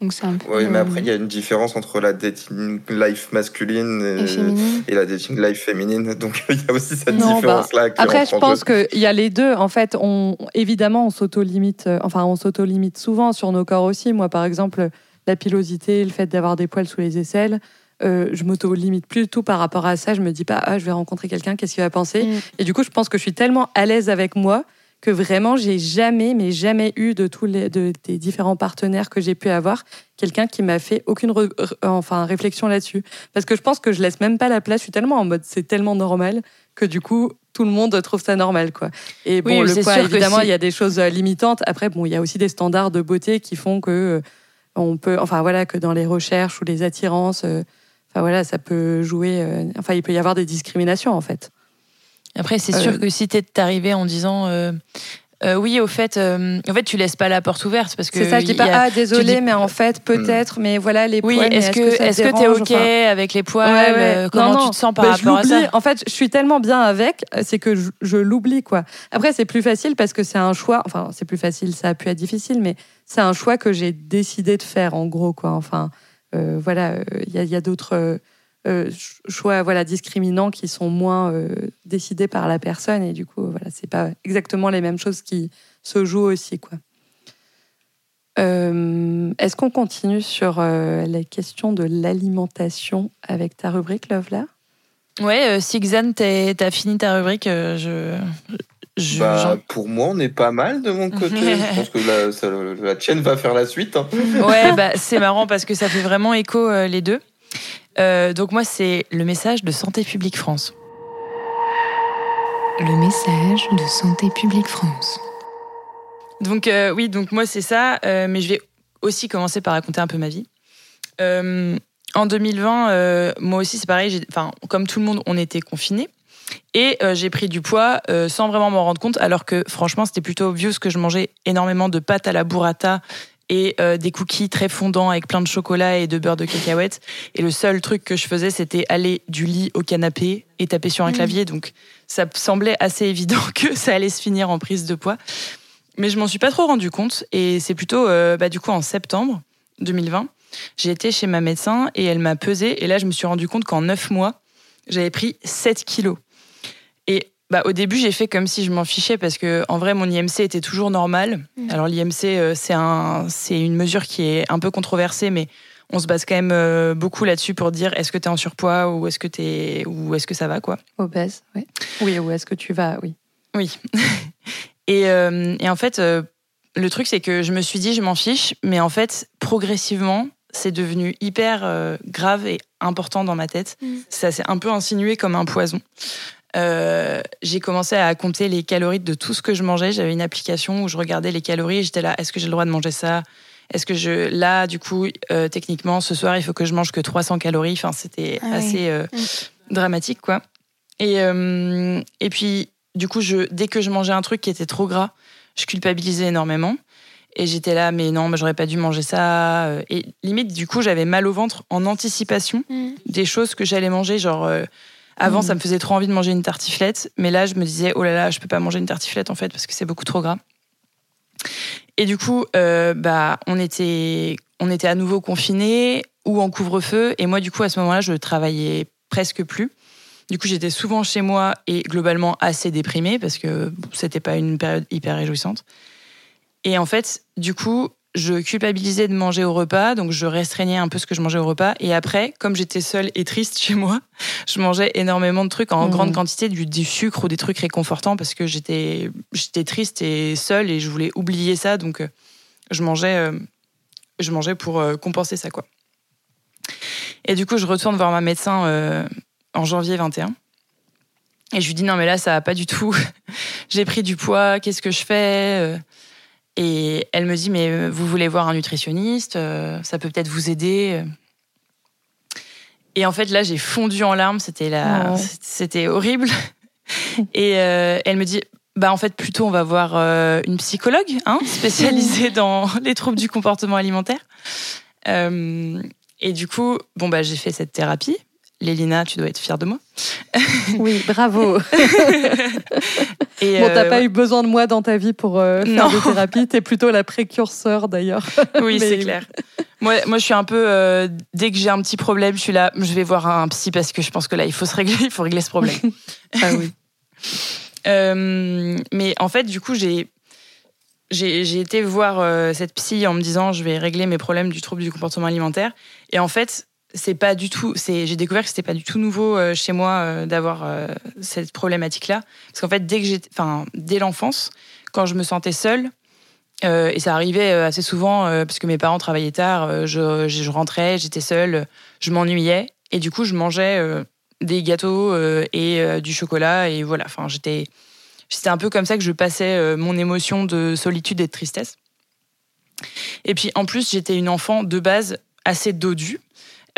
D: Donc c'est un peu.
E: Oui, mais
D: euh,
E: après il y a une différence entre la dating life masculine
D: et
E: et,
D: féminine.
E: et la dating life féminine. Donc il y a aussi cette
C: Non, bah,
E: différence-là qui
C: Après, je
E: en
C: pense qu'il y a les deux. En fait, on, évidemment, on s'auto-limite. euh, Enfin, on s'auto-limite souvent sur nos corps aussi. Moi, par exemple, la pilosité, le fait d'avoir des poils sous les aisselles, euh, je m'auto-limite plus du tout par rapport à ça. Je me dis pas, ah, je vais rencontrer quelqu'un, qu'est-ce qu'il va penser?
D: Mm.
C: Et du coup, je pense que je suis tellement à l'aise avec moi que vraiment, j'ai jamais, mais jamais eu de tous les de, des différents partenaires que j'ai pu avoir, quelqu'un qui m'a fait aucune re- enfin, réflexion là-dessus. Parce que je pense que je laisse même pas la place. Je suis tellement en mode, c'est tellement normal que du coup, tout le monde trouve ça normal, quoi. Et bon,
B: Oui,
C: le
B: que
C: évidemment,
B: si-
C: il y a des choses euh, limitantes. Après, bon, il y a aussi des standards de beauté qui font que euh, on peut, enfin voilà, que dans les recherches ou les attirances, euh, enfin voilà, ça peut jouer. euh, enfin, il peut y avoir des discriminations en fait.
B: Après, c'est
C: Euh,
B: sûr que si t'es arrivé en disant euh, euh, oui, au fait, euh, en fait, tu laisses pas la porte ouverte parce que
C: C'est ça, je dis pas
B: a-
C: ah désolé,
B: dis-
C: mais en fait peut-être, mais voilà les
B: Oui,
C: poils. mais
B: est-ce que est-ce que t'es ok
C: Enfin,
B: avec les poils
C: Ouais, ouais.
B: euh, Comment
C: Non, non.
B: tu te sens par rapport à ça.
C: En fait, je suis tellement bien avec, c'est que je, je l'oublie, quoi. Après, c'est plus facile parce que c'est un choix. Enfin, c'est plus facile, ça a pu être difficile, mais c'est un choix que j'ai décidé de faire, en gros, quoi. Enfin, euh, voilà, euh, il y a, il y a d'autres euh, ch- choix, voilà, discriminants qui sont moins euh, décidés par la personne, et du coup, voilà, c'est pas exactement les mêmes choses qui se jouent aussi, quoi. Euh, Est-ce qu'on continue sur euh, la question de l'alimentation avec ta rubrique, Love là
B: Ouais, euh, si Xan, t'as fini ta rubrique, euh, je. je-
E: Bah, pour moi, on est pas mal de mon côté. Je pense que la, ça- la tienne va faire la suite. hein.
B: Ouais, bah, c'est marrant parce que ça fait vraiment écho euh, les deux. Euh, donc moi, c'est le message de Santé publique France.
D: Le message de Santé publique France.
B: Donc euh, oui, donc moi c'est ça, euh, mais je vais aussi commencer par raconter un peu ma vie. En 2020, euh, moi aussi c'est pareil, enfin comme tout le monde, on était confinés et euh, j'ai pris du poids euh, sans vraiment m'en rendre compte, alors que franchement c'était plutôt obvious que je mangeais énormément de pâtes à la burrata et euh, des cookies très fondants avec plein de chocolat et de beurre de cacahuète. Et le seul truc que je faisais, c'était aller du lit au canapé et taper sur un
D: Mhm.
B: clavier. Donc ça semblait assez évident que ça allait se finir en prise de poids. Mais je m'en suis pas trop rendu compte. Et c'est plutôt, euh, bah, du coup, en septembre 2020, j'ai été chez ma médecin et elle m'a pesé. Et là, je me suis rendu compte qu'en 9 mois, j'avais pris 7 kilos. Bah, au début, j'ai fait comme si je m'en fichais parce que en vrai, mon IMC était toujours normal.
D: Mm.
B: Alors l'IMC, euh, c'est un, c'est une mesure qui est un peu controversée, mais on se base quand même euh, beaucoup là-dessus pour dire est-ce que tu es en surpoids ou est-ce que t'es ou est-ce que ça va quoi?
C: Obèse, oui. Oui, où est-ce que tu vas Oui.
B: Oui. et, euh, et en fait, le truc c'est que je me suis dit je m'en fiche, mais en fait, progressivement, c'est devenu hyper grave et important dans ma tête.
D: Mm.
B: Ça s'est un peu insinué comme un poison. Euh, j'ai commencé à compter les calories de tout ce que je mangeais. J'avais une application où je regardais les calories et j'étais là, est-ce que j'ai le droit de manger ça? Est-ce que je... Là, du coup, euh, techniquement, ce soir, il faut que je mange que 300 calories? Enfin, c'était
D: Ah
B: assez euh, dramatique, quoi. Et, et puis, du coup, je, dès que je mangeais un truc qui était trop gras, je culpabilisais énormément. Et j'étais là, mais non, mais j'aurais pas dû manger ça. Et limite, du coup, j'avais mal au ventre en anticipation
D: Mm.
B: des choses que j'allais manger. Genre, euh, avant, ça me faisait trop envie de manger une tartiflette, mais là, je me disais, oh là là, je peux pas manger une tartiflette en fait parce que c'est beaucoup trop gras. Et du coup, euh, bah, on était, on était à nouveau confinés ou en couvre-feu. Et moi, du coup, à ce moment-là, je travaillais presque plus. Du coup, j'étais souvent chez moi et globalement assez déprimée parce que bon, c'était pas une période hyper réjouissante. Et en fait, du coup, je culpabilisais de manger au repas, donc je restreignais un peu ce que je mangeais au repas. Et après, comme j'étais seule et triste chez moi, je mangeais énormément de trucs en
C: Mhm.
B: grande quantité, du, du sucre ou des trucs réconfortants parce que j'étais j'étais triste et seule et je voulais oublier ça, donc euh, je mangeais euh, je mangeais pour euh, compenser ça quoi. Et du coup, je retourne voir ma médecin en janvier 21. Et je lui dis non mais là ça va pas du tout. J'ai pris du poids, qu'est-ce que je fais Et elle me dit mais euh, vous voulez voir un nutritionniste, euh, ça peut peut-être vous aider. Et en fait là j'ai fondu en larmes, c'était la
C: Oh.
B: c'était horrible. Et euh, elle me dit bah en fait plutôt on va voir euh, une psychologue hein, spécialisée dans les troubles du comportement alimentaire. Euh, et du coup bon bah j'ai fait cette thérapie. Lélina, tu dois être fière de moi.
C: Oui, bravo.
B: Et,
C: Bon, t'as
B: euh,
C: pas eu besoin de moi dans ta vie pour euh, faire
B: Non.
C: des thérapies. T'es plutôt la précurseur d'ailleurs.
B: Oui,
C: Mais-
B: c'est clair. Moi, moi, je suis un peu. euh, dès que j'ai un petit problème, je suis là. Je vais voir un psy parce que je pense que là, il faut se régler. Il faut régler ce problème.
C: Ah oui.
B: Euh, mais en fait, du coup, j'ai. J'ai j'ai été voir euh, cette psy en me disant je vais régler mes problèmes du trouble du comportement alimentaire et en fait c'est pas du tout c'est j'ai découvert que c'était pas du tout nouveau euh, chez moi euh, d'avoir euh, cette problématique là parce qu'en fait dès que j'étais enfin dès l'enfance quand je me sentais seule et ça arrivait assez souvent parce que mes parents travaillaient tard je, je rentrais j'étais seule je m'ennuyais et du coup je mangeais des gâteaux et du chocolat et voilà. Enfin j'étais c'était un peu comme ça que je passais mon émotion de solitude et de tristesse. Et puis en plus j'étais une enfant de base assez dodue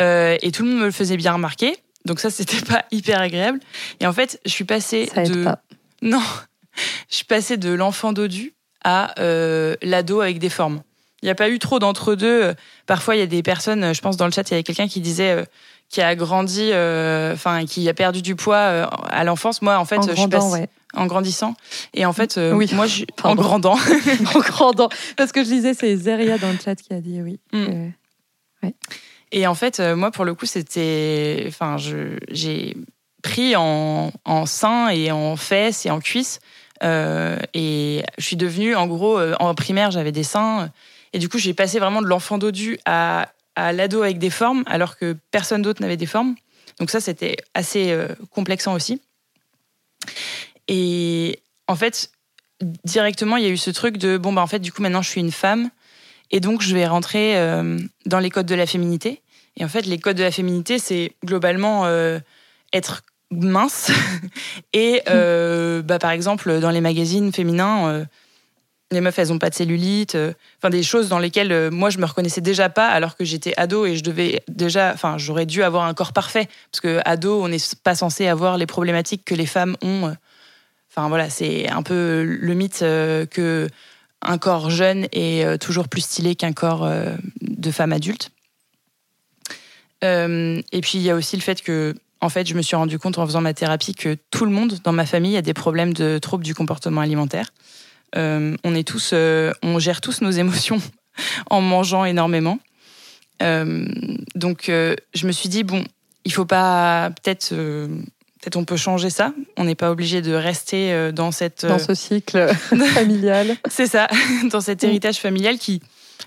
B: euh, et tout le monde me le faisait bien remarquer donc ça c'était pas hyper agréable et en fait je suis passée
C: Ça
B: de
C: pas.
B: non je suis passée de l'enfant dodu à euh, l'ado avec des formes il n'y a pas eu trop d'entre-deux. Parfois, il y a des personnes, je pense dans le chat, il y avait quelqu'un qui disait euh, qui a grandi, euh, enfin, qui a perdu du poids euh, à l'enfance. Moi, en fait,
C: en
B: je
C: grandant,
B: passée
C: ouais.
B: en grandissant. Et en fait, euh,
C: Oui.
B: moi, je, en grandant.
C: en grandant. Parce que je disais, c'est Zeria dans le chat qui a dit oui.
B: Mm.
C: Euh,
B: Et en fait, euh, moi, pour le coup, c'était. Enfin, j'ai pris en, en sein et en fesses et en cuisses. Euh, et je suis devenue, en gros, euh, en primaire, j'avais des seins. Et du coup, j'ai passé vraiment de l'enfant dodu à, l'ado avec des formes, alors que personne d'autre n'avait des formes. Donc, ça, c'était assez complexant aussi. Et en fait, directement, il y a eu ce truc de bon, bah, en fait, du coup, maintenant, je suis une femme. Et donc, je vais rentrer euh, dans les codes de la féminité. Et en fait, les codes de la féminité, c'est globalement euh, être mince. et euh, bah, par exemple, dans les magazines féminins, les meufs, elles ont pas de cellulite. Enfin, des choses dans lesquelles moi, je me reconnaissais déjà pas, alors que j'étais ado et je devais déjà. Enfin, j'aurais dû avoir un corps parfait. Parce que ado, on n'est pas censé avoir les problématiques que les femmes ont. Enfin, voilà, c'est un peu le mythe que un corps jeune est euh, toujours plus stylé qu'un corps euh, de femme adulte. Euh, et puis il y a aussi le fait que, en fait, je me suis rendu compte en faisant ma thérapie que tout le monde dans ma famille a des problèmes de troubles du comportement alimentaire. On est tous, on gère tous nos émotions en mangeant énormément. Donc je me suis dit bon, il faut pas peut-être peut-être on peut changer ça. On n'est pas obligé de rester euh, dans cette.
C: Dans
B: euh,
C: ce cycle familial.
B: C'est ça, dans cet héritage familial qui,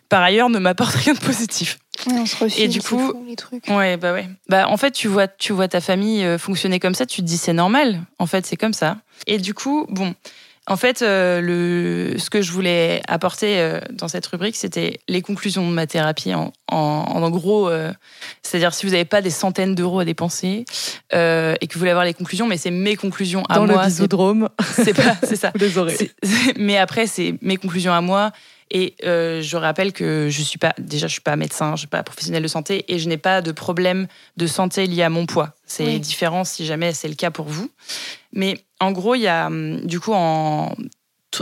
B: par ailleurs, ne m'apporte rien de positif.
D: Ouais, on se refile,
B: Et du coup-
D: fou, les trucs.
B: Ouais, bah ouais. Bah en fait, tu vois, tu vois ta famille euh, fonctionner comme ça, tu te dis c'est normal. En fait, c'est comme ça. Et du coup, bon, en fait, euh, le, ce que je voulais apporter euh, dans cette rubrique, c'était les conclusions de ma thérapie. En, en, en gros, euh, c'est-à-dire si vous n'avez pas des centaines d'euros à dépenser et que vous voulez avoir les conclusions, mais c'est mes conclusions à
C: Dans le
B: moi. c'est- pas, c'est ça. c'est- mais après, c'est mes conclusions à moi. Et euh, je rappelle que je suis pas, déjà, je suis pas médecin, je suis pas professionnel de santé et je n'ai pas de problème de santé lié à mon poids. C'est
D: Oui.
B: différent si jamais c'est le cas pour vous. Mais en gros, il y a, hum, du coup, en,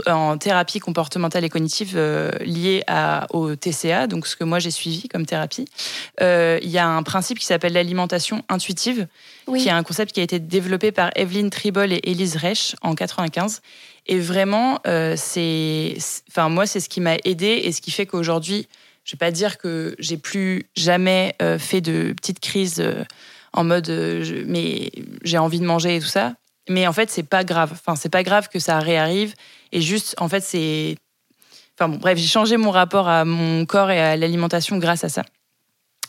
B: en thérapie comportementale et cognitive euh, liée à, au TCA, donc ce que moi j'ai suivi comme thérapie, euh, il y a un principe qui s'appelle l'alimentation intuitive
D: Oui.
B: qui est un concept qui a été développé par Evelyn Tribol et Elise Reich en 95. Et vraiment, euh, c'est, enfin moi, c'est ce qui m'a aidé et ce qui fait qu'aujourd'hui, je vais pas dire que j'ai plus jamais fait de petites crises en mode, mais j'ai envie de manger et tout ça. Mais en fait, c'est pas grave. Enfin, c'est pas grave que ça réarrive. Et juste, en fait, c'est, enfin bon, bref, j'ai changé mon rapport à mon corps et à l'alimentation grâce à ça.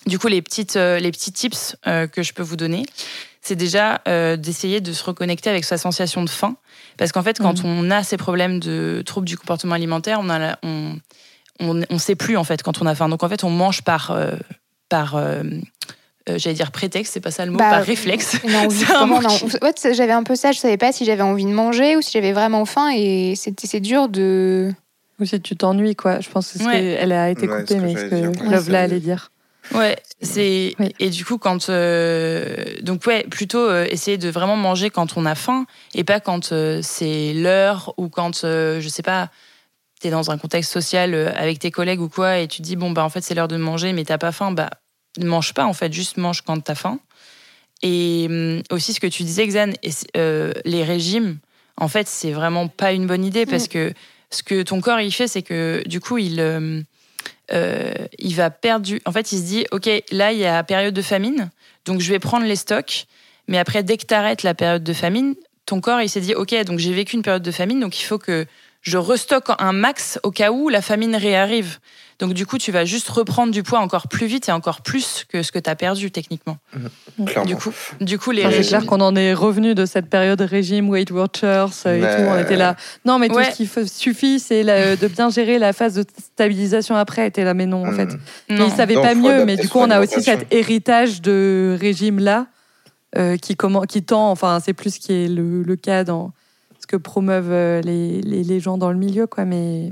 B: Du coup, les petites, euh, les petits tips euh, que je peux vous donner, c'est déjà euh, d'essayer de se reconnecter avec sa sensation de faim. Parce qu'en fait, quand on a ces problèmes de troubles du comportement alimentaire, on a la- on, on, on sait plus en fait quand on a faim. Donc en fait, on mange par, euh, par euh, euh, j'allais dire prétexte, c'est pas ça le mot,
D: Bah,
B: par réflexe.
D: Ouais, j'avais un peu ça, je savais pas si j'avais envie de manger ou si j'avais vraiment faim et c'était c'est dur de.
C: Ou si tu t'ennuies, quoi. Je pense que c'est ce
B: Ouais.
C: qu'elle a été
E: Ouais,
C: coupée,
E: que
C: mais ce que. Love
E: Ouais,
C: là allait dire.
B: Ouais, c'est
C: Oui.
B: et du coup quand euh, donc ouais plutôt euh, essayer de vraiment manger quand on a faim et pas quand euh, c'est l'heure ou quand euh, je sais pas t'es dans un contexte social euh, avec tes collègues ou quoi et tu te dis bon bah en fait c'est l'heure de manger mais t'as pas faim bah mange pas en fait juste mange quand t'as faim et hum, aussi ce que tu disais Xan euh, les régimes en fait c'est vraiment pas une bonne idée parce que ce que ton corps il fait c'est que du coup il euh, euh, il va perdre du... En fait, il se dit, OK, là, il y a période de famine, donc je vais prendre les stocks. Mais après, dès que tu arrêtes la période de famine, ton corps, il s'est dit, OK, donc j'ai vécu une période de famine, donc il faut que je restocke un max au cas où la famine réarrive. Donc du coup, tu vas juste reprendre du poids encore plus vite et encore plus que ce que tu as perdu techniquement.
E: Clairement.
B: Du coup, du coup les
C: Enfin, c'est clair qu'on en est revenu de cette période régime, Weight Watchers euh, et
E: Mais-
C: tout. On était là. Non, mais tout ce qui suffit, c'est la- de bien gérer la phase de stabilisation après. était là, mais non, en fait.
E: Mm.
C: Mais
B: Non.
C: ils savaient pas mieux. Mais du coup, on a aussi cet héritage de régime-là euh, qui, comment, qui tend, enfin, c'est plus ce qui est le, le cas dans ce que promeuvent euh, les, les, les gens dans le milieu, quoi. Mais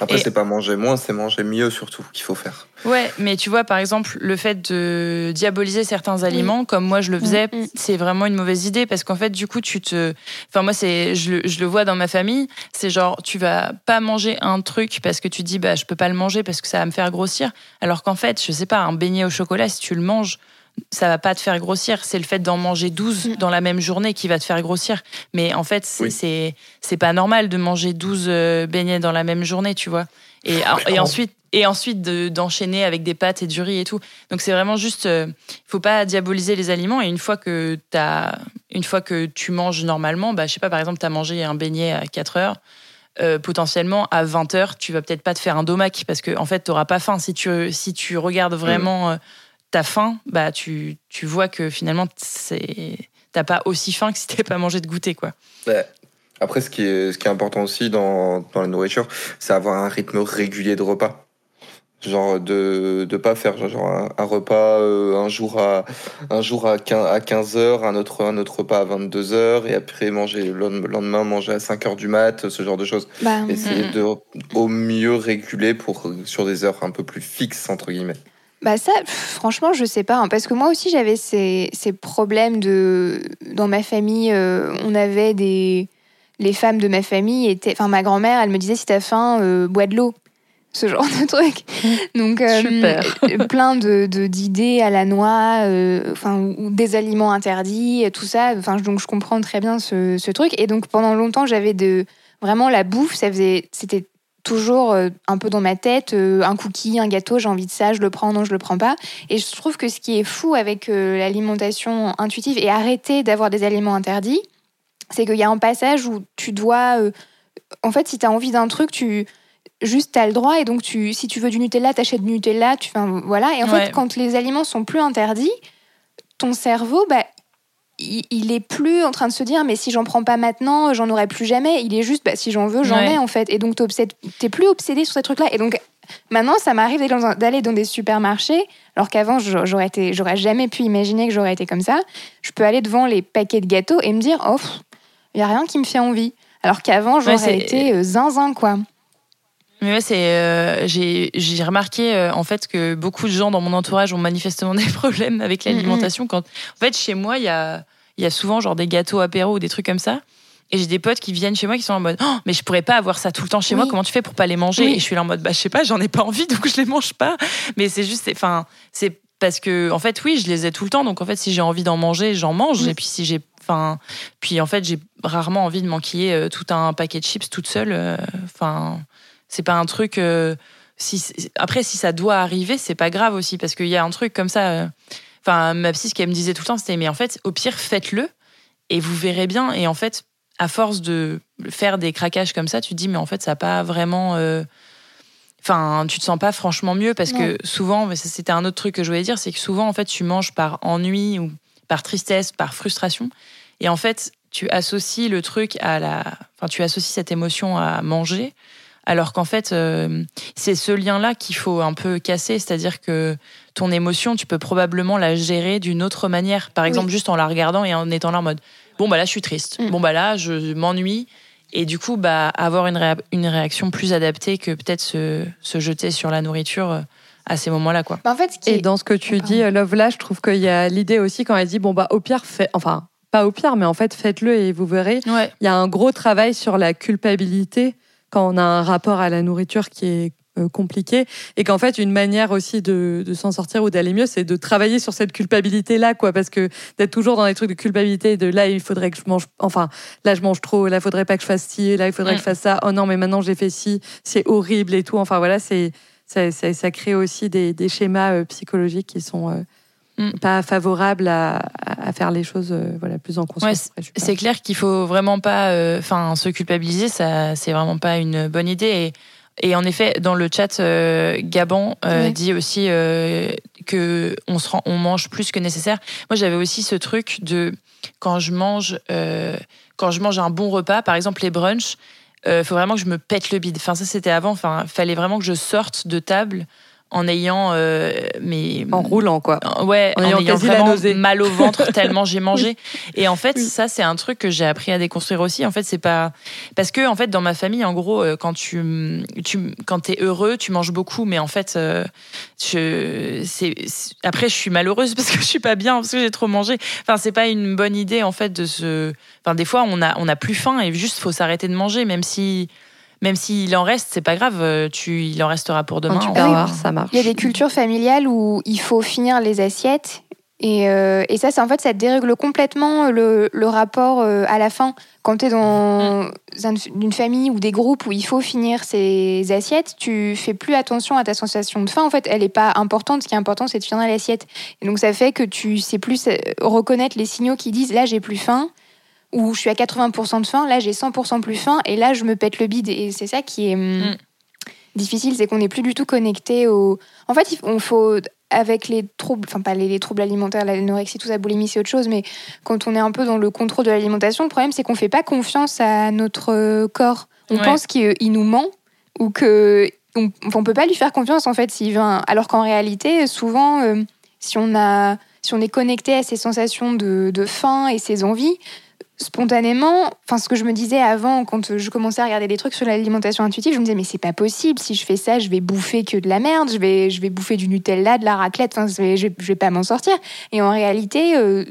E: Après,
B: Et-
E: c'est pas manger moins, c'est manger mieux surtout qu'il faut faire.
B: Ouais, mais tu vois, par exemple, le fait de diaboliser certains aliments, comme moi je le faisais,
D: Mm, mm.
B: c'est vraiment une mauvaise idée parce qu'en fait, du coup, tu te. Enfin, moi, c'est, je, le- je le vois dans ma famille, c'est genre, tu vas pas manger un truc parce que tu dis, bah, je peux pas le manger parce que ça va me faire grossir. Alors qu'en fait, je sais pas, un beignet au chocolat, si tu le manges, ça va pas te faire grossir. C'est le fait d'en manger 12
D: Mm.
B: dans la même journée qui va te faire grossir. Mais en fait, c'est,
E: Oui.
B: c'est, pas normal de manger 12 euh, beignets dans la même journée, tu vois. Et, et ensuite, et ensuite de- d'enchaîner avec des pâtes et du riz et tout. Donc c'est vraiment juste, il faut pas diaboliser les aliments. Et une fois que t'as, une fois que tu manges normalement, bah je sais pas, par exemple, tu as mangé un beignet à 4 heures. euh, potentiellement à 20 heures, tu vas peut-être pas te faire un domac parce que en fait, t'auras pas faim. Si tu si tu regardes vraiment euh, ta faim, bah tu, tu vois que finalement c'est t'as pas aussi faim que si t'avais pas mangé de goûter quoi.
E: Ouais. Après, ce qui est, ce qui est important aussi dans, dans la nourriture, c'est avoir un rythme régulier de repas. Genre de de pas faire genre un, un repas euh, un jour à un jour à 15, à 15 heures, un autre un autre repas à 22 heures et après manger le lendemain manger à 5 heures du mat, ce genre de choses.
D: Bah,
E: Essayer
B: Mhm.
E: de au mieux réguler pour sur des heures un peu plus fixes entre guillemets.
D: Bah ça, franchement, je sais pas. hein, parce que moi aussi, j'avais ces, ces problèmes de... Dans ma famille, euh, on avait des... Les femmes de ma famille étaient... Enfin, ma grand-mère, elle me disait, si t'as faim, euh, bois de l'eau. Ce genre de truc. Donc, euh,
C: Super.
D: plein de d'idées à la noix, enfin, ou des aliments interdits, tout ça. Enfin, donc, je comprends très bien ce, ce truc. Et donc, pendant longtemps, j'avais de... Vraiment, la bouffe, ça faisait... C'était toujours euh, un peu dans ma tête, euh, un cookie, un gâteau, j'ai envie de ça, je le prends, non, je le prends pas. Et je trouve que ce qui est fou avec euh, l'alimentation intuitive et arrêter d'avoir des aliments interdits, c'est qu'il y a un passage où tu dois... en fait, si tu as envie d'un truc, tu... Juste, as le droit, et donc tu, si tu veux du Nutella, t'achètes du Nutella, tu, enfin, voilà. Et en
B: Ouais.
D: fait, quand les aliments sont plus interdits, ton cerveau, bah, il, il est plus en train de se dire mais si j'en prends pas maintenant j'en aurai plus jamais. Il est juste bah, si j'en veux j'en
B: Ouais.
D: ai en fait. Et donc t'es plus obsédé sur ces trucs là et donc maintenant ça m'arrive d'aller dans, des supermarchés alors qu'avant j'a- j'aurais été j'aurais jamais pu imaginer que j'aurais été comme ça. Je peux aller devant les paquets de gâteaux et me dire oh il y a rien qui me fait envie. Alors qu'avant j'aurais
B: c'est-
D: été euh, zinzin quoi
B: Mais ouais, c'est euh, j'ai j'ai remarqué euh, en fait que beaucoup de gens dans mon entourage ont manifestement des problèmes avec l'alimentation. Quand en fait chez moi il y a il y a souvent genre des gâteaux apéro ou des trucs comme ça. Et j'ai des potes qui viennent chez moi qui sont en mode oh, mais je pourrais pas avoir ça tout le temps chez moi. Comment tu fais pour pas les manger?
D: Oui.
B: Et je suis là en mode bah je sais pas, j'en ai pas envie donc je les mange pas. Mais c'est juste enfin c'est parce que en fait oui je les ai tout le temps donc en fait si j'ai envie d'en manger j'en mange
D: Oui.
B: et puis si j'ai enfin puis en fait j'ai rarement envie de m'enquiller euh, tout un paquet de chips toute seule. euh, Enfin c'est pas un truc. euh, si après, si ça doit arriver, c'est pas grave aussi parce qu'il y a un truc comme ça. euh, Enfin, ma psy, ce qu'elle me disait tout le temps, c'était mais en fait, au pire, faites-le et vous verrez bien. Et en fait, à force de faire des craquages comme ça, tu te dis mais en fait, ça n'a pas vraiment. euh, Enfin, tu te sens pas franchement mieux parce que souvent, c'était un autre truc que je voulais dire, c'est que souvent, en fait, tu manges par ennui ou par tristesse, par frustration. Et en fait, tu associes le truc à la. Enfin, tu associes cette émotion à manger. Alors qu'en fait, euh, c'est ce lien-là qu'il faut un peu casser. C'est-à-dire que ton émotion, tu peux probablement la gérer d'une autre manière. Par exemple, juste en la regardant et en étant là en mode Bon, bah là, je suis triste.
D: Mm.
B: Bon, bah là, je m'ennuie. Et du coup, bah, avoir une, réa- une réaction plus adaptée que peut-être se, se jeter sur la nourriture euh, à ces moments-là. Quoi.
D: Bah, en fait ce qui
C: Et
D: est-
C: dans ce que tu
D: Pardon.
C: dis, Love là, je trouve qu'il y a l'idée aussi quand elle dit bon bah au pire, fait, enfin pas au pire, mais en fait faites-le et vous verrez.
B: Ouais.
C: Il y a un gros travail sur la culpabilité quand on a un rapport à la nourriture qui est euh, compliqué et qu'en fait une manière aussi de, de s'en sortir ou d'aller mieux c'est de travailler sur cette culpabilité là quoi. Parce que d'être toujours dans des trucs de culpabilité de là il faudrait que je mange enfin là je mange trop là il faudrait pas que je fasse ci là il faudrait
B: Mm.
C: que je fasse ça. Oh non mais maintenant j'ai fait ci c'est horrible et tout. Enfin voilà c'est ça, ça, ça crée aussi des, des schémas euh, psychologiques qui sont euh,
B: Mm.
C: pas favorables à, faire les choses euh, voilà plus en conscience.
B: C'est clair qu'il faut vraiment pas, euh, enfin, se culpabiliser. Ça, c'est vraiment pas une bonne idée. Et, et en effet, dans le chat, euh, Gabon euh, dit aussi que on se rend, on mange plus que nécessaire. Moi, j'avais aussi ce truc de quand je mange, quand je mange un bon repas, par exemple les brunchs, il faut vraiment que je me pète le bide. Enfin, ça c'était avant. Enfin, fallait vraiment que je sorte de table en ayant euh, mes
C: en roulant quoi.
B: Ouais,
C: En
B: en,
C: ayant
B: ayant, vraiment mal au ventre tellement j'ai mangé. Et en fait,
C: Oui.
B: ça c'est un truc que j'ai appris à déconstruire aussi. En fait, c'est pas parce que en fait dans ma famille, en gros, euh, quand tu tu quand t'es heureux, tu manges beaucoup, mais en fait, euh, je c'est- après je suis malheureuse parce que je suis pas bien parce que j'ai trop mangé. Enfin, c'est pas une bonne idée en fait de se. Enfin, des fois on a on a plus faim et juste faut s'arrêter de manger, même si même s'il en reste, c'est pas grave. euh, Tu il en restera pour demain.
C: Tu ça marche.
D: Il y a des cultures familiales où il faut finir les assiettes. Et, euh, et ça, c'est en fait, ça dérègle complètement le, le rapport euh, à la fin. Quand tu es dans un- une famille ou des groupes où il faut finir ses assiettes, tu fais plus attention à ta sensation de faim. En fait, elle n'est pas importante. Ce qui est important, c'est de finir l'assiette. Et donc, ça fait que tu sais plus euh, reconnaître les signaux qui disent là, j'ai plus faim. Ou je suis à 80% de faim, là j'ai 100% plus faim, et là je me pète le bide. Et c'est ça qui est hum,
B: Mm.
D: difficile, c'est qu'on n'est plus du tout connecté au. En fait, on faut avec les troubles, enfin pas les, les troubles alimentaires, l'anorexie, tout ça, boulimie, c'est autre chose, mais quand on est un peu dans le contrôle de l'alimentation, le problème c'est qu'on fait pas confiance à notre euh, corps. On
B: Ouais.
D: pense qu'il il nous ment ou que on, on peut pas lui faire confiance en fait s'il un- Alors qu'en réalité, souvent, euh, si on a, si on est connecté à ses sensations de, de faim et ses envies, spontanément, enfin ce que je me disais avant quand je commençais à regarder des trucs sur l'alimentation intuitive, je me disais mais c'est pas possible, si je fais ça, je vais bouffer que de la merde, je vais, je vais bouffer du Nutella, de la raclette, enfin je vais, je vais- pas m'en sortir. Et en réalité, euh,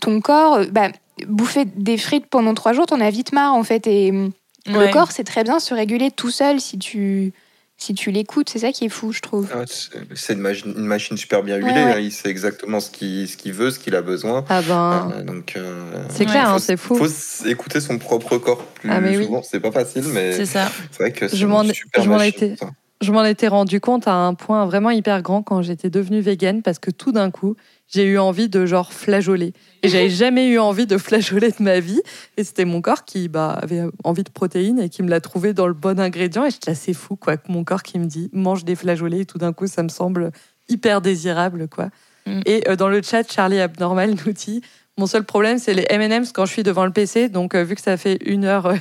D: ton corps, euh, bah, bouffer des frites pendant trois jours, t'en as vite marre en fait. Et euh, le corps sait très bien se réguler tout seul si tu si tu l'écoutes. C'est ça qui est fou, je trouve.
E: Ah, c'est- une machine, une machine super bien huilée.
D: Ouais, ouais.
E: hein. Il sait exactement ce qu'il ce qu'il veut, ce qu'il a besoin.
C: Ah ben,
E: Euh, donc, euh,
C: c'est clair, hein,
E: faut-
C: c'est fou.
E: faut s- écouter son propre corps plus
C: Ah, mais oui.
E: souvent. C'est pas facile, mais
B: C'est ça.
E: c'est vrai que c'est
C: Je m'en
E: une
C: ai-
E: super
C: je m'en
E: machine,
C: étais-. Je m'en étais rendu compte à un point vraiment hyper grand quand j'étais devenue végane parce que tout d'un coup, j'ai eu envie de genre flageoler. Et j'avais jamais eu envie de flageoler de ma vie. Et c'était mon corps qui bah, avait envie de protéines et qui me l'a trouvé dans le bon ingrédient. Et j'étais assez fou, quoi, que mon corps qui me dit mange des flageolets. Et tout d'un coup, ça me semble hyper désirable, quoi.
B: Mm.
C: Et euh, dans le chat, Charlie Abnormal nous dit mon seul problème, c'est les M&M's quand je suis devant le PC. Donc, euh, vu que ça fait 1h20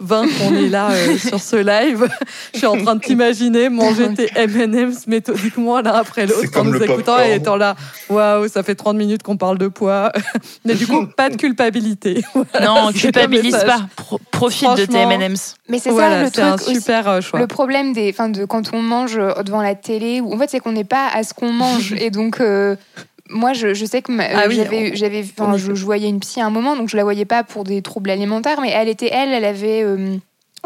C: qu'on est là euh, sur ce live, je suis en train de t'imaginer manger tes M&M's méthodiquement l'un après l'autre en nous écoutant et étant là, waouh, ça fait 30 minutes qu'on parle de poids. Mais du coup, pas de culpabilité. Voilà,
B: Non, culpabilise pas. Pro- profite de tes M&M's.
D: Mais c'est
C: Voilà,
D: ça le
C: c'est un
D: truc aussi.
C: super euh, choix.
D: Le problème des, enfin, de quand on mange euh, devant la télé, ou en fait, c'est qu'on n'est pas à ce qu'on mange. et donc, euh, moi, je, je sais que
C: Ah oui,
D: j'avais, enfin, je, voyais une psy à un moment, donc je la voyais pas pour des troubles alimentaires, mais elle était, elle, elle avait euh,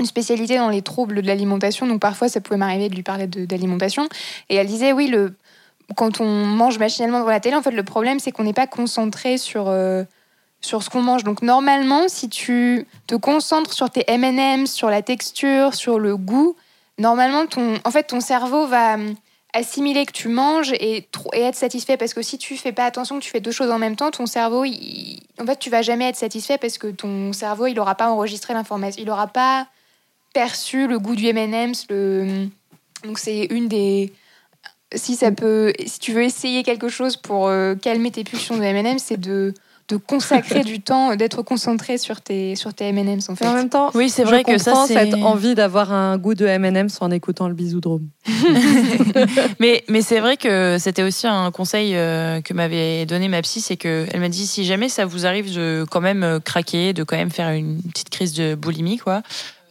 D: une spécialité dans les troubles de l'alimentation, donc parfois, ça pouvait m'arriver de lui parler d'alimentation. Et elle disait, oui, le, quand on mange machinalement devant la télé, en fait, le problème, c'est qu'on n'est pas concentré sur. euh, sur ce qu'on mange. Donc normalement, si tu te concentres sur tes M&M's, sur la texture, sur le goût, normalement ton en fait ton cerveau va assimiler que tu manges et, être satisfait. Parce que si tu fais pas attention que tu fais deux choses en même temps, ton cerveau en fait tu vas jamais être satisfait parce que ton cerveau il aura pas enregistré l'information, il aura pas perçu le goût du M&M's donc c'est une des si ça peut si tu veux essayer quelque chose pour euh, calmer tes pulsions de M&M's, c'est de de consacrer du temps, d'être concentré sur tes, sur tes M&M's en fait.
C: En même temps,
B: Oui, c'est
C: je
B: vrai que ça,
C: comprends
B: c'est.
C: cette envie d'avoir un goût de M&M's en écoutant le bisoudrome.
B: mais mais c'est vrai que c'était aussi un conseil euh, que m'avait donné ma psy, c'est que elle m'a dit si jamais ça vous arrive de quand même euh, craquer, de quand même faire une petite crise de boulimie, quoi.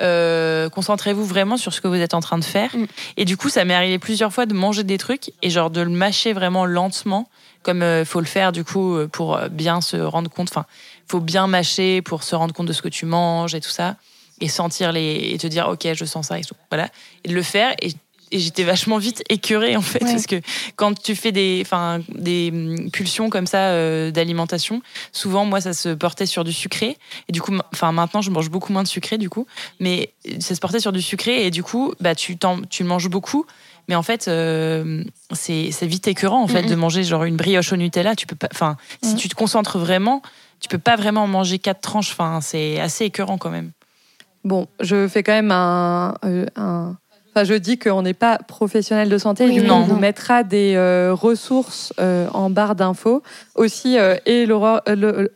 B: euh, concentrez-vous vraiment sur ce que vous êtes en train de faire.
D: Mm.
B: Et du coup, ça m'est arrivé plusieurs fois de manger des trucs et genre de le mâcher vraiment lentement, comme il faut le faire du coup euh, pour euh, bien se rendre compte. Enfin, faut bien mâcher pour se rendre compte de ce que tu manges et tout ça, et sentir les et te dire ok, je sens ça et tout. Voilà, et de le faire et et j'étais vachement vite écœurée en fait
D: Ouais.
B: parce que quand tu fais des enfin des hum, pulsions comme ça euh, d'alimentation souvent moi ça se portait sur du sucré et du coup enfin maintenant je mange beaucoup moins de sucré du coup mais ça se portait sur du sucré et du coup bah tu tu manges beaucoup mais en fait euh, c'est vite écœurant en fait de manger genre une brioche au Nutella tu peux pas enfin si
D: Mhm.
B: tu te concentres vraiment tu peux pas vraiment en manger quatre tranches enfin c'est assez écœurant quand même
C: Bon, je fais quand même un. euh, un- Enfin, je dis qu'on n'est pas professionnel de santé.
D: Oui,
B: non.
C: on vous mettra des euh, ressources euh, en barre d'infos. Aussi, euh, et l'aurore.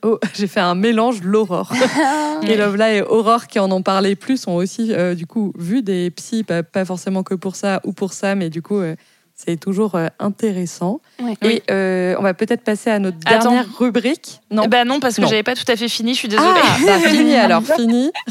C: oh, J'ai fait un mélange, l'aurore. Et Lovela et Aurore qui en ont parlé plus ont aussi du coup vu des psys, pas, pas forcément que pour ça ou pour ça, mais du coup c'est toujours euh, intéressant.
D: Ouais.
C: Et euh, on va peut-être passer à notre
B: Attends.
C: dernière rubrique. Non.
B: bah non parce que j'avais pas tout à fait fini je suis désolée
C: Ah, bah, fini alors, fini.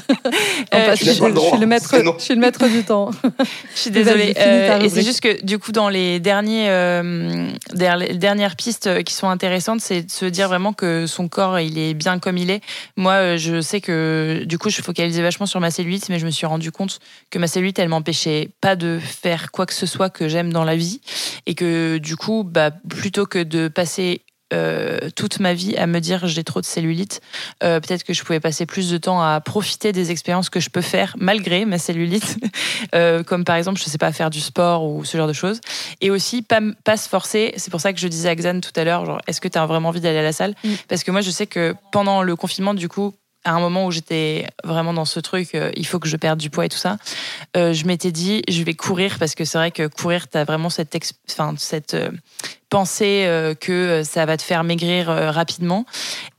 B: Euh,
C: je, suis le maître,
E: c'est non.
C: je suis le maître du temps.
B: Je suis désolée. Euh, et c'est juste que du coup, dans les derniers, euh, der- les dernières pistes qui sont intéressantes, c'est de se dire vraiment que son corps, il est bien comme il est. Moi, je sais que du coup, je focalisais vachement sur ma cellulite, mais je me suis rendu compte que ma cellulite, elle m'empêchait pas de faire quoi que ce soit que j'aime dans la vie, et que du coup, bah, plutôt que de passer euh, toute ma vie à me dire j'ai trop de cellulite. Euh, Peut-être que je pouvais passer plus de temps à profiter des expériences que je peux faire malgré ma cellulite, Euh, comme par exemple, je sais pas, faire du sport ou ce genre de choses. Et aussi, pas, pas se forcer. C'est pour ça que je disais à Xan tout à l'heure, genre, est-ce que tu as vraiment envie d'aller à la salle?
D: Mm.
B: Parce que moi, je sais que pendant le confinement, du coup, à un moment où j'étais vraiment dans ce truc, euh, il faut que je perde du poids et tout ça, euh, je m'étais dit, je vais courir parce que c'est vrai que courir, tu as vraiment cette, euh, pensée que ça va te faire maigrir rapidement.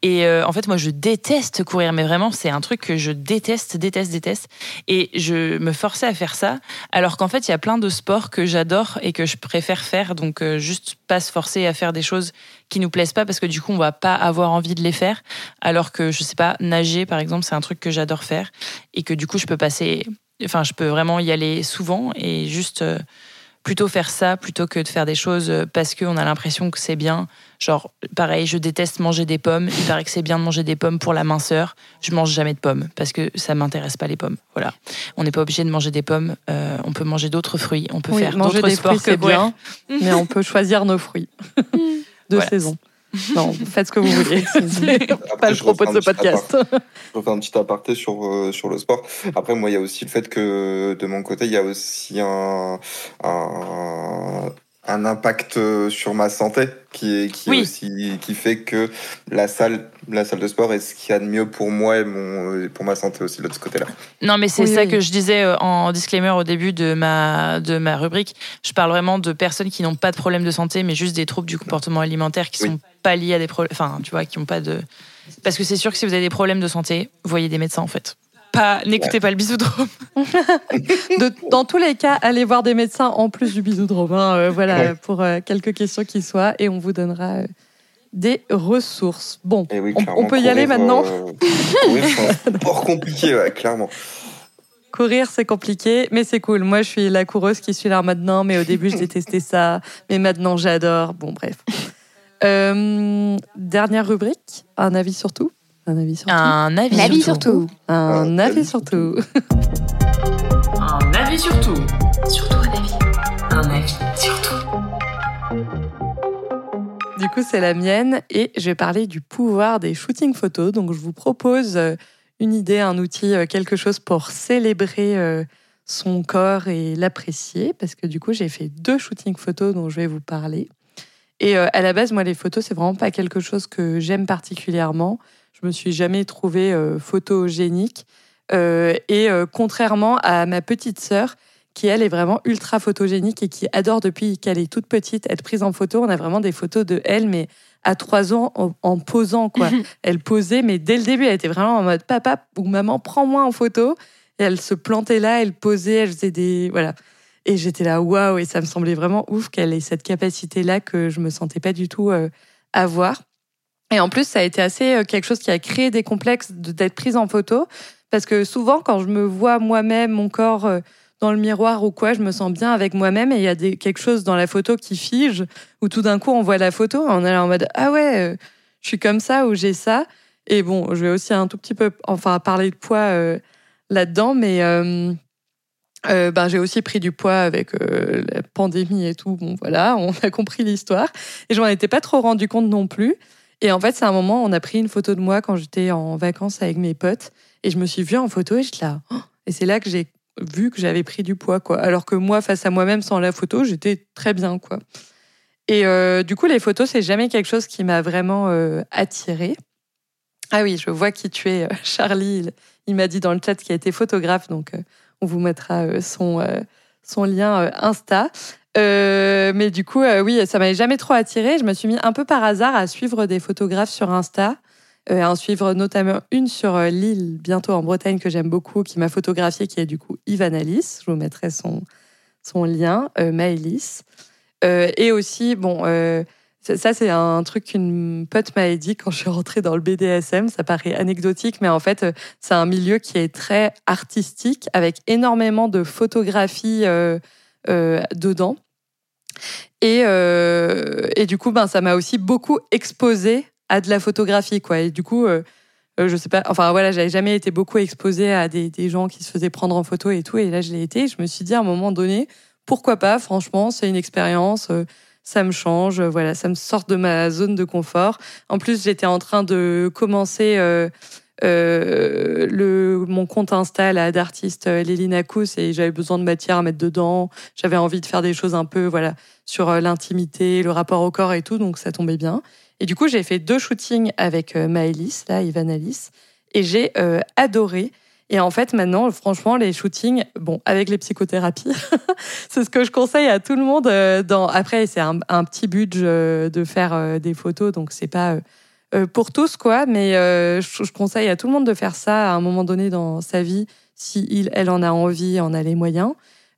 B: Et en fait, moi, je déteste courir, mais vraiment, c'est un truc que je déteste, déteste, déteste. Et je me forçais à faire ça, alors qu'en fait, il y a plein de sports que j'adore et que je préfère faire. Donc, juste pas se forcer à faire des choses qui nous plaisent pas, parce que du coup, on va pas avoir envie de les faire. Alors que, je sais pas, nager, par exemple, c'est un truc que j'adore faire et que du coup, je peux passer, enfin, je peux vraiment y aller souvent et juste. euh, plutôt faire ça plutôt que de faire des choses euh, parce qu'on a l'impression que c'est bien. Genre, pareil, je déteste manger des pommes. Il paraît que c'est bien de manger des pommes pour la minceur. Je mange jamais de pommes parce que ça m'intéresse pas les pommes. Voilà. On n'est pas obligé de manger des pommes. Euh, on peut manger d'autres fruits. On peut
C: Oui,
B: faire
C: manger
B: d'autres
C: des
B: sports
C: fruits, c'est
B: que
C: bien, mais on peut choisir nos fruits de
B: Voilà.
C: saison. Non, faites ce que vous voulez. C'est pas le propos de ce podcast.
E: Je refais un petit aparté sur, euh, sur le sport. Après, moi, il y a aussi le fait que de mon côté, il y a aussi un, un, un impact euh, sur ma santé qui, est, qui, est aussi, qui fait que la salle, la salle de sport est ce qu'il y a de mieux pour moi et mon, et pour ma santé aussi de ce côté-là.
B: Non, mais c'est
C: Oui,
B: ça
C: oui.
B: que je disais euh, en disclaimer au début de ma, de ma rubrique. Je parle vraiment de personnes qui n'ont pas de problème de santé, mais juste des troubles du comportement alimentaire qui
E: Oui.
B: sont pas liés à des problèmes. Enfin, tu vois, qui n'ont pas de. Parce que c'est sûr que si vous avez des problèmes de santé, voyez des médecins en fait. Pas, n'écoutez pas le bisoudrome.
C: De- dans tous les cas, allez voir des médecins en plus du bisoudrome. hein, euh, voilà,
E: Ouais.
C: pour euh, quelques questions qui soient, et on vous donnera euh, des ressources. Bon,
E: oui,
C: On- peut y aller maintenant
E: euh, courir, c'est compliqué, ouais, clairement.
C: courir, c'est compliqué, mais c'est cool. Moi, je suis la coureuse qui suis là maintenant, mais au début, je détestais ça. Mais maintenant, j'adore. Bon, bref. Euh, dernière rubrique, un avis sur tout. Un avis sur tout.
B: Un avis,
D: Un avis
B: sur tout.
D: surtout.
C: Un avis sur tout.
B: Un avis sur tout.
A: Surtout un avis. Un avis sur tout.
C: Du coup, c'est la mienne et je vais parler du pouvoir des shootings photos. Donc, je vous propose euh, une idée, un outil, euh, quelque chose pour célébrer euh, son corps et l'apprécier. Parce que du coup, j'ai fait deux shootings photos dont je vais vous parler. Et à la base, moi, les photos, c'est vraiment pas quelque chose que j'aime particulièrement. Je me suis jamais trouvée euh, photogénique. Euh, et euh, contrairement à ma petite sœur, qui elle est vraiment ultra photogénique et qui adore depuis qu'elle est toute petite être prise en photo. On a vraiment des photos de elle, mais à trois ans en, en posant quoi. elle posait, mais dès le début, elle était vraiment en mode papa ou maman, prends-moi en photo. Et elle se plantait là, elle posait, elle faisait des voilà. Et j'étais là waouh et ça me semblait vraiment ouf qu'elle ait cette capacité là que je me sentais pas du tout euh, avoir. Et en plus, ça a été assez euh, quelque chose qui a créé des complexes d'être prise en photo parce que souvent quand je me vois moi-même mon corps euh, dans le miroir ou quoi, je me sens bien avec moi-même et il y a quelque chose dans la photo qui fige, où tout d'un coup on voit la photo, on est en mode ah ouais, euh, je suis comme ça ou j'ai ça. Et bon, je vais aussi un tout petit peu, enfin parler de poids là-dedans, mais ben, j'ai aussi pris du poids avec la pandémie et tout. Bon voilà, on a compris l'histoire et je m'en étais pas trop rendu compte non plus. Et en fait, c'est un moment, on a pris une photo de moi quand j'étais en vacances avec mes potes et je me suis vue en photo et j'étais là. Oh et c'est là que j'ai vu que j'avais pris du poids, quoi. Alors que moi, face à moi-même, sans la photo, j'étais très bien, quoi. Et euh, du coup, les photos, c'est jamais quelque chose qui m'a vraiment euh, attirée. Ah oui, je vois qui tu es, euh, Charlie. Il, m'a dit dans le chat qu'il a été photographe, donc euh, on vous mettra son, son lien Insta. Euh, mais du coup, euh, oui, ça m'avait jamais trop attiré. Je me suis mis un peu par hasard à suivre des photographes sur Insta, euh, à en suivre notamment une sur l'île, bientôt en Bretagne, que j'aime beaucoup, qui m'a photographié, qui est du coup Ivan Alice. Je vous mettrai son, son lien, Maëlys. Et aussi, bon, ça, c'est un truc qu'une pote m'avait dit quand je suis rentrée dans le BDSM. Ça paraît anecdotique, mais en fait, c'est un milieu qui est très artistique, avec énormément de photographies dedans. Et, euh, et du coup, ben, ça m'a aussi beaucoup exposé à de la photographie, quoi. Et du coup, euh, euh, je sais pas, enfin voilà, j'avais jamais été beaucoup exposée à des, des gens qui se faisaient prendre en photo et tout. Et là, je l'ai été. Je me suis dit à un moment donné, pourquoi pas? Franchement, c'est une expérience. euh, ça me change, voilà, ça me sort de ma zone de confort. En plus, j'étais en train de commencer euh, euh, le, mon compte Insta d'artiste euh, Lélina Kous et j'avais besoin de matière à mettre dedans. J'avais envie de faire des choses un peu voilà sur euh, l'intimité, le rapport au corps et tout, donc ça tombait bien. Et du coup, j'ai fait deux shootings avec euh, Maëlys, là, Ivan Alice, et j'ai euh, adoré. Et en fait, maintenant, franchement, les shootings, bon, avec les psychothérapies, c'est ce que je conseille à tout le monde. euh, Dans... Après, c'est un, un petit budget euh, de faire euh, des photos, donc c'est pas euh, euh, pour tous, quoi. Mais euh, je, conseille à tout le monde de faire ça à un moment donné dans sa vie, si il, elle en a envie, en a les moyens.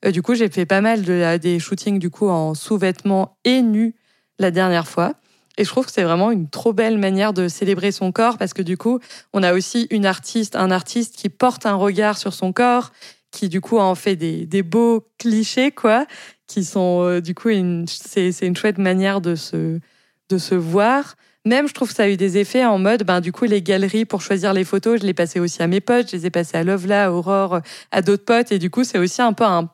C: Euh, du coup, j'ai fait pas mal de des shootings du coup en sous-vêtements et nus la dernière fois. Et je trouve que c'est vraiment une trop belle manière de célébrer son corps parce que du coup, on a aussi une artiste, un artiste qui porte un regard sur son corps, qui du coup en fait des, des beaux clichés, quoi, qui sont euh, du coup c'est une chouette manière de se, de se voir. Même, je trouve que ça a eu des effets en mode, ben, du coup, les galeries pour choisir les photos, je les passais aussi à mes potes, je les ai passées à Lovela, à Aurore, à d'autres potes. Et du coup, c'est aussi un peu un,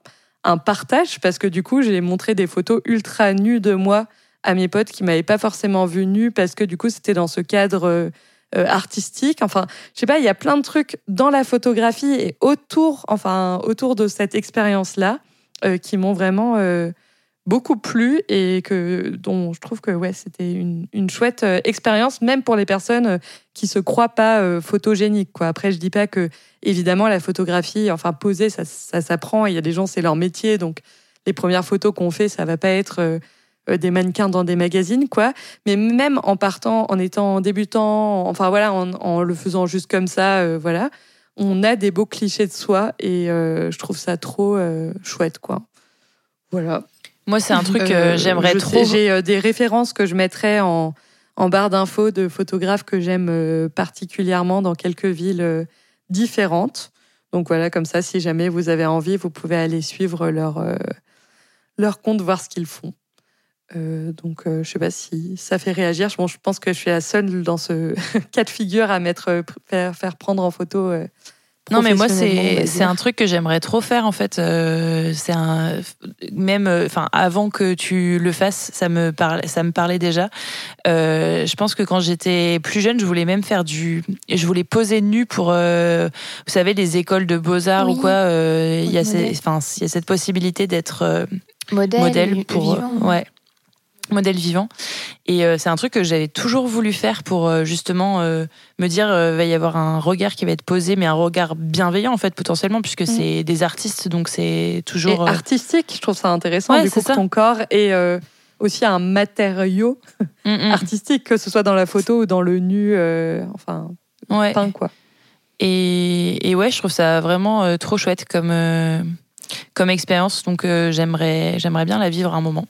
C: partage parce que du coup, j'ai montré des photos ultra nues de moi à mes potes qui m'avaient pas forcément vu nue parce que du coup, c'était dans ce cadre euh, euh, artistique. Enfin, je sais pas, il y a plein de trucs dans la photographie et autour, enfin, autour de cette expérience-là euh, qui m'ont vraiment euh, beaucoup plu et que dont je trouve que ouais, c'était une, une chouette euh, expérience, même pour les personnes euh, qui se croient pas euh, photogéniques. Quoi. Après, je dis pas que évidemment la photographie, enfin poser, ça, ça s'apprend. Il y a des gens, c'est leur métier, donc les premières photos qu'on fait, ça va pas être euh, des mannequins dans des magazines, quoi. Mais même en partant, en étant débutant, enfin voilà, en, en le faisant juste comme ça, voilà, on a des beaux clichés de soi et je trouve ça trop chouette, quoi. Voilà.
B: Moi, c'est un truc que
C: Euh,
B: j'aimerais
C: je
B: trop.
C: J'ai euh, des références que je mettrais en, en barre d'infos de photographes que j'aime euh, particulièrement dans quelques villes euh, différentes. Donc voilà, comme ça, si jamais vous avez envie, vous pouvez aller suivre leur, euh, leur compte, voir ce qu'ils font. Euh, donc, euh, je sais pas si ça fait réagir. Bon, je pense que je suis la seule dans ce cas de figure à mettre, euh, faire, faire prendre en photo.
B: Non, mais moi, c'est un truc que j'aimerais trop faire en fait. Euh, c'est un même, euh, enfin, avant que tu le fasses, ça me parlait, ça me parlait déjà. Euh, je pense que quand j'étais plus jeune, je voulais même faire du, je voulais poser nu pour, euh, vous savez, les écoles de beaux arts ou quoi. euh, Il y a, ces-
D: modèle.
B: enfin, il y a cette possibilité d'être euh,
D: Modèle,
B: modèle pour,
D: vivant.
B: ouais, modèle vivant. Et euh, c'est un truc que j'avais toujours voulu faire pour euh, justement euh, me dire va y avoir un regard qui va être posé, mais un regard bienveillant en fait potentiellement puisque c'est des artistes, donc c'est
C: Et
B: toujours. euh,
C: artistique, je trouve ça intéressant.
B: Ouais,
C: du coup, que ton corps est euh, aussi un matériau
B: mm, mm,
C: artistique, que ce soit dans la photo ou dans le nu, euh, enfin,
B: ouais.
C: peint, quoi.
B: Et, et ouais, je trouve ça vraiment euh, trop chouette comme comme expérience. Donc j'aimerais j'aimerais bien la vivre un moment.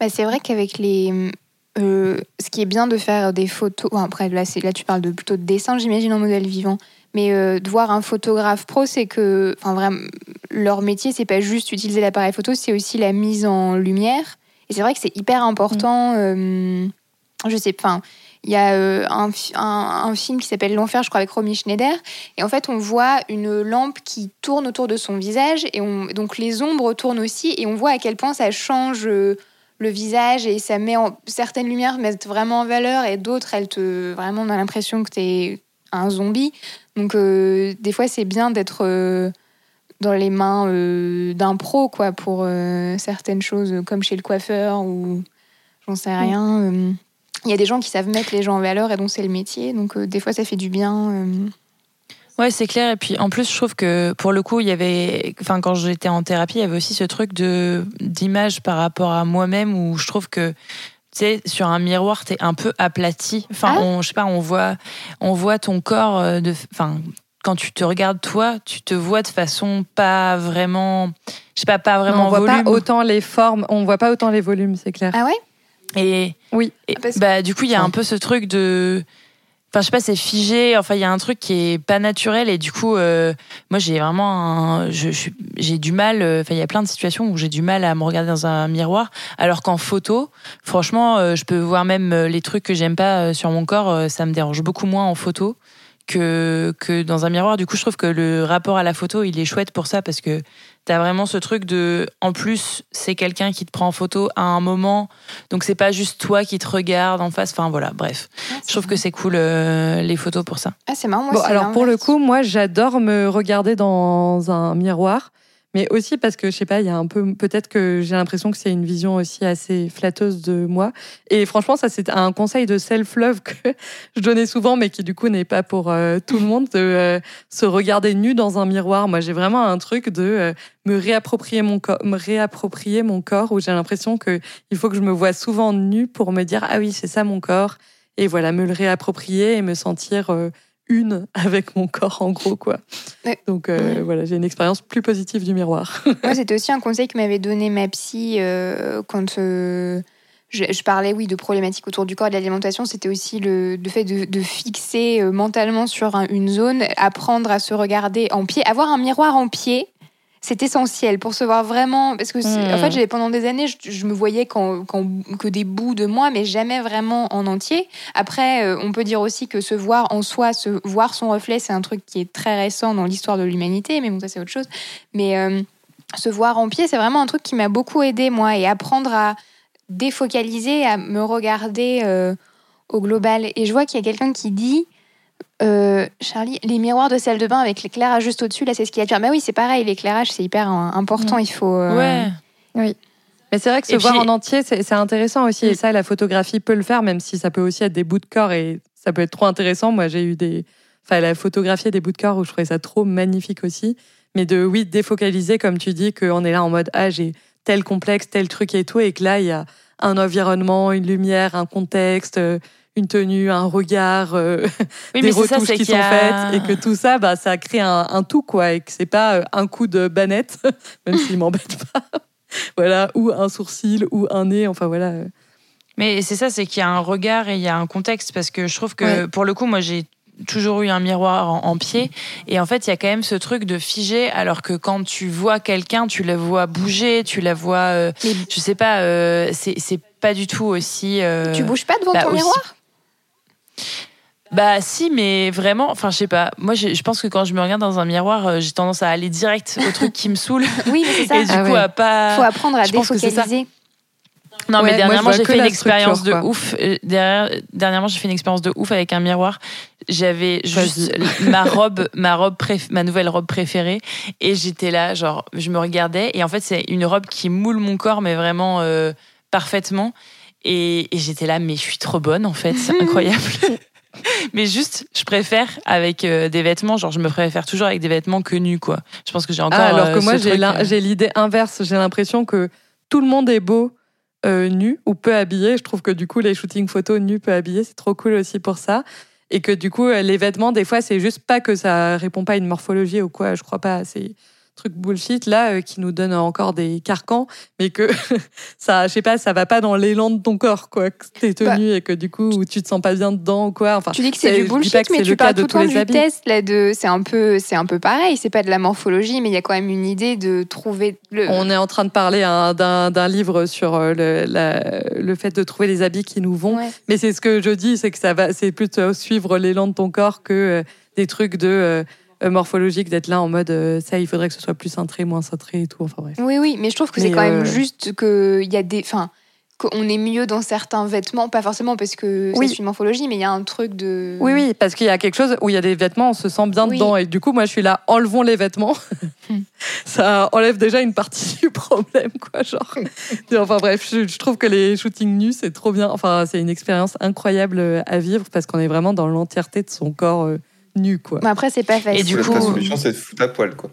D: Bah, c'est vrai qu'avec les. euh, ce qui est bien de faire des photos. après, là, là, tu parles de, plutôt de dessin, j'imagine, en modèle vivant. Mais euh, de voir un photographe pro, c'est que. Enfin, vraiment, leur métier, c'est pas juste utiliser l'appareil photo, c'est aussi la mise en lumière. Et c'est vrai que c'est hyper important. euh, je sais, enfin. Il y a euh, un, fi- un, un film qui s'appelle L'Enfer, je crois, avec Romy Schneider. Et en fait, on voit une lampe qui tourne autour de son visage. Et on, donc, les ombres tournent aussi. Et on voit à quel point ça change euh, le visage. Et ça met en. Certaines lumières mettent vraiment en valeur. Et d'autres, elles te. Vraiment, on a l'impression que t'es un zombie. Donc, euh, des fois, c'est bien d'être. euh, dans les mains euh, d'un pro, quoi, pour certaines choses, comme chez le coiffeur ou j'en sais rien. euh. Il y a des gens qui savent mettre les gens en valeur et dont c'est le métier, donc des fois ça fait du bien.
B: Ouais, c'est clair. Et puis en plus, je trouve que pour le coup, il y avait, enfin, quand j'étais en thérapie, il y avait aussi ce truc de d'image par rapport à moi-même où je trouve que tu sais, sur un miroir, t'es un peu aplati. Enfin,
D: Ah.
B: on, je sais pas, on voit, on voit ton corps euh, de, enfin, quand tu te regardes toi, tu te vois de façon pas vraiment, je sais pas, pas vraiment
C: on voit
B: volume.
C: pas autant les formes, on voit pas autant les volumes, c'est clair.
D: Ah ouais?
B: Et,
C: Oui.
B: et
D: Ah,
B: bah, du coup, il y a un peu ce truc de. Enfin, je sais pas, c'est figé. Enfin, il y a un truc qui est pas naturel. Et du coup, euh, moi, j'ai vraiment. un- je, je j'ai du mal. euh, Enfin, il y a plein de situations où j'ai du mal à me regarder dans un miroir. Alors qu'en photo, franchement, euh, je peux voir même euh, les trucs que j'aime pas sur mon corps. ça me dérange beaucoup moins en photo que, que dans un miroir. Du coup, je trouve que le rapport à la photo, il est chouette pour ça parce que t'as vraiment ce truc de. En plus, c'est quelqu'un qui te prend en photo à un moment. Donc, c'est pas juste toi qui te regarde en face. Enfin, voilà, bref. Je trouve que c'est cool euh, les photos pour ça.
D: Ah, c'est marrant, moi
C: Bon, alors pour le coup, moi j'adore me regarder dans un miroir, mais aussi parce que je sais pas, il y a un peu, peut-être que j'ai l'impression que c'est une vision aussi assez flatteuse de moi. Et franchement, ça c'est un conseil de self-love que je donnais souvent, mais qui du coup n'est pas pour euh, tout le monde de euh, se regarder nu dans un miroir. Moi, j'ai vraiment un truc de euh, me réapproprier mon corps, me réapproprier mon corps, où j'ai l'impression que il faut que je me vois souvent nu pour me dire ah oui c'est ça mon corps et voilà me le réapproprier et me sentir une avec mon corps en gros quoi.
D: Ouais.
C: Donc euh,
D: Ouais.
C: voilà, j'ai une expérience plus positive du miroir.
D: Moi, c'était aussi un conseil que m'avait donné ma psy euh, quand euh, je, je parlais, oui, de problématiques autour du corps et de l'alimentation. C'était aussi le, le fait de, de fixer mentalement sur un- une zone, apprendre à se regarder en pied, avoir un miroir en pied. C'est essentiel pour se voir vraiment. Parce que, en fait, j'ai- pendant des années, je, je me voyais quand, quand- que des bouts de moi, mais jamais vraiment en entier. Après, euh, on peut dire aussi que se voir en soi, se voir son reflet, c'est un truc qui est très récent dans l'histoire de l'humanité, mais bon, ça, c'est autre chose. Mais euh, se voir en pied, c'est vraiment un truc qui m'a beaucoup aidé, moi, et apprendre à défocaliser, à me regarder euh, au global. Et je vois qu'il y a quelqu'un qui dit. Euh, Charlie, les miroirs de salle de bain avec l'éclairage juste au-dessus, là, c'est ce qu'il y a de pire. Mais oui, c'est pareil, l'éclairage, c'est hyper important. Il faut. euh,
B: Ouais.
C: Mais c'est vrai que se
B: Et
C: voir
B: puis-
C: en entier, c'est intéressant aussi. Et
B: Mm.
C: ça, la photographie peut le faire, même si ça peut aussi être des bouts de corps et ça peut être trop intéressant. Moi, j'ai eu des. Enfin, la photographier des bouts de corps où je trouvais ça trop magnifique aussi. Mais de, oui, défocaliser, comme tu dis, qu'on est là en mode, ah, j'ai tel complexe, tel truc et tout, et que là, il y a un environnement, une lumière, un contexte, euh, une tenue, un regard, euh,
B: Oui,
C: des
B: mais c'est ça,
C: retouches
B: c'est
C: qui
B: qu'il
C: sont
B: y a-
C: faites, et que tout ça, bah, ça crée un, un tout, quoi, et que c'est pas euh, un coup de banette, même s'il m'embête pas. voilà, ou un sourcil, ou un nez, enfin voilà.
B: Mais c'est ça, c'est qu'il y a un regard et il y a un contexte parce que je trouve que
C: Ouais.
B: pour le coup, moi j'ai toujours eu un miroir en, en pied et en fait il y a quand même ce truc de figé alors que quand tu vois quelqu'un tu la vois bouger tu la vois euh, je sais pas euh, c'est c'est pas du tout aussi euh,
D: Tu bouges pas devant
B: bah,
D: ton
B: aussi-
D: miroir?
B: Bah si mais vraiment enfin je sais pas moi je je pense que quand je me regarde dans un miroir euh, j'ai tendance à aller direct au truc qui me saoule
D: Oui, mais c'est ça.
B: et du
C: Ah
B: coup
C: ouais.
B: à pas
D: faut apprendre à
B: je
D: défocaliser.
B: Non,
C: Ouais,
B: mais dernièrement, j'ai fait une expérience de
C: quoi.
B: ouf. Euh, derrière- dernièrement, j'ai fait une expérience de ouf avec un miroir. J'avais juste ma robe, ma robe préf- ma nouvelle robe préférée, et j'étais là, genre, je me regardais, et en fait, c'est une robe qui moule mon corps, mais vraiment euh, parfaitement. Et, et j'étais là, mais je suis trop bonne, en fait, c'est incroyable. mais juste, je préfère avec euh, des vêtements, genre, je me préfère toujours avec des vêtements que nus, quoi. Je pense que j'ai encore.
C: Ah, alors
B: euh,
C: que moi, j'ai
B: euh,
C: j'ai l'idée inverse. J'ai l'impression que tout le monde est beau euh, nu ou peu habillé. Je trouve que du coup, les shootings photos nus peu habillés, c'est trop cool aussi pour ça. Et que du coup, les vêtements, des fois, c'est juste pas que ça répond pas à une morphologie ou quoi. Je crois pas à ces trucs bullshit là euh, qui nous donnent encore des carcans, mais que ça, je sais pas, ça va pas dans l'élan de ton corps, quoi. Que t'es tenu et que du coup, tu te sens pas bien dedans ou quoi. Enfin,
D: Tu dis que
C: c'est-
D: du bullshit,
C: pas que
D: mais
C: c'est
D: tu parles
C: de
D: tout le temps du
C: habits.
D: test. Là, de... C'est un, peu... c'est un peu pareil. C'est pas de la morphologie, mais il y a quand même une idée de trouver le.
C: On est en train de parler hein, d'un livre sur euh, le, la- le fait de trouver les habits qui nous vont.
D: Ouais.
C: Mais c'est ce que je dis, c'est que ça va, c'est plutôt suivre l'élan de ton corps que euh, des trucs de euh, morphologique, d'être là en mode euh, ça, il faudrait que ce soit plus cintré, moins cintré et tout. Enfin bref.
D: Oui, oui, mais je trouve que c'est quand même
C: euh,
D: juste qu'il y a des. Enfin, qu'on est mieux dans certains vêtements, pas forcément parce que
C: Oui.
D: c'est une morphologie, mais il y a un truc de.
C: Oui, oui, parce qu'il y a quelque chose où il y a des vêtements, on se sent bien
D: Oui.
C: dedans. Et du coup, moi, je suis là, enlevons les vêtements.
D: Hmm.
C: ça enlève déjà une partie du problème, quoi. Genre. enfin bref, je, je trouve que les shootings nus, c'est trop bien. Enfin, c'est une expérience incroyable euh, à vivre parce qu'on est vraiment dans l'entièreté de son corps euh, nu, quoi.
D: Mais après, c'est pas facile.
B: Et du coup-
E: La solution, c'est de foutre à poil, quoi.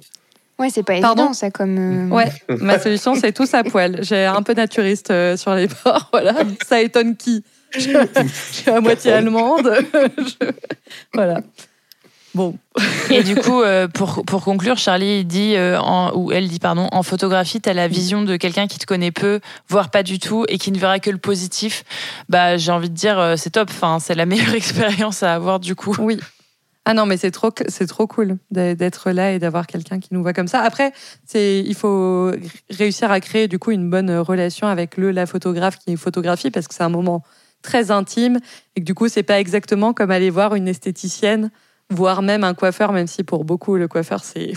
D: Ouais, c'est pas
C: Pardon
D: évident, ça, comme. euh,
C: Ouais, ma solution, c'est tous à poil. J'ai un peu naturiste euh, sur les bords, voilà. Ça étonne qui? Je, je suis à moitié allemande. Je- Voilà. Bon,
B: Et du coup, euh, pour, pour conclure, Charlie dit, euh, en, ou elle dit, pardon, en photographie, tu as la vision de quelqu'un qui te connaît peu, voire pas du tout, et qui ne verra que le positif. Bah, j'ai envie de dire, euh, c'est top. Enfin, c'est la meilleure expérience à avoir du coup.
C: oui. Ah non, mais c'est trop, c'est trop cool d'être là et d'avoir quelqu'un qui nous voit comme ça. Après, c'est, il faut réussir à créer du coup une bonne relation avec le, la photographe qui photographie parce que c'est un moment très intime et que du coup, c'est pas exactement comme aller voir une esthéticienne, voire même un coiffeur, même si pour beaucoup, le coiffeur, c'est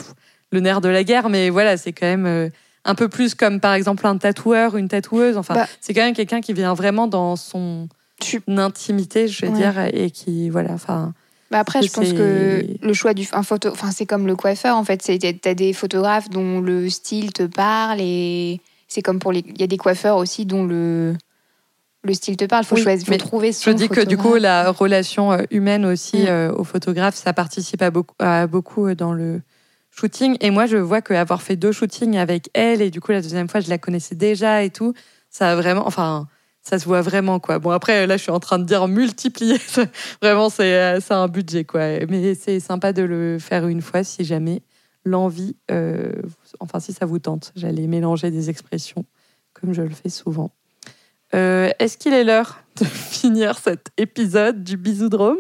C: le nerf de la guerre. Mais voilà, c'est quand même euh, un peu plus comme par exemple un tatoueur, une tatoueuse. Enfin,
D: Bah.
C: c'est quand même quelqu'un qui vient vraiment dans son
D: Tu-
C: intimité, je
D: Ouais.
C: dire, et qui, voilà, enfin.
D: Bah après, je pense que le choix du un photo, enfin c'est comme le coiffeur en fait. T'as des photographes dont le style te parle et c'est comme pour les. Il y a des coiffeurs aussi dont le le style te parle. Faut
C: Oui,
D: choisir, faut trouver son.
C: Je dis que du coup, la relation euh, humaine aussi
D: Mm.
C: euh, au photographe, ça participe à beaucoup, à beaucoup euh, dans le shooting. Et moi, je vois qu'avoir fait deux shootings avec elle, et du coup, la deuxième fois, je la connaissais déjà et tout, ça a vraiment. Enfin. Ça se voit vraiment, quoi. Bon, après, là, je suis en train de dire multiplier. vraiment, c'est euh, c'est un budget, quoi. Mais c'est sympa de le faire une fois si jamais l'envie, euh, enfin, si ça vous tente. J'allais mélanger des expressions, comme je le fais souvent. Euh, Est-ce qu'il est l'heure de finir cet épisode du bisoudrome?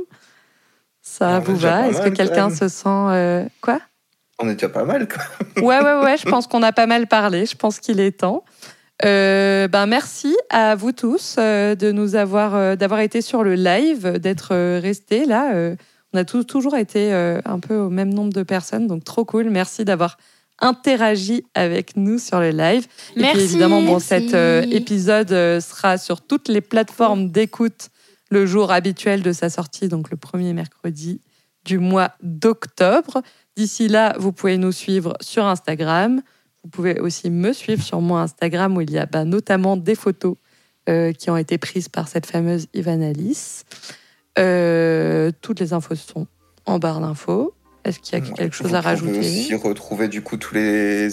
C: Ça vous va? Est-ce que quelqu'un se sent... euh, Quoi?
E: On est déjà pas mal, quoi.
C: Ouais, ouais, ouais, je pense qu'on a pas mal parlé. Je pense qu'il est temps. Euh, ben merci à vous tous euh, de nous avoir euh, d'avoir été sur le live, d'être euh, restés là. Euh, on a toujours été euh, un peu au même nombre de personnes, donc trop cool. Merci d'avoir interagi avec nous sur le live. Et puis
B: Merci.
C: évidemment, bon,
D: Merci.
C: cet épisode sera sur toutes les plateformes d'écoute le jour habituel de sa sortie, donc le premier mercredi du mois d'octobre. D'ici là, vous pouvez nous suivre sur Instagram. Vous pouvez aussi me suivre sur mon Instagram où il y a bah, notamment des photos euh, qui ont été prises par cette fameuse Ivan Alice. Euh, toutes les infos sont en barre d'infos. Est-ce qu'il y a
E: Ouais,
C: quelque chose
E: vous
C: à
E: pouvez
C: rajouter?
E: aussi retrouver du coup tous les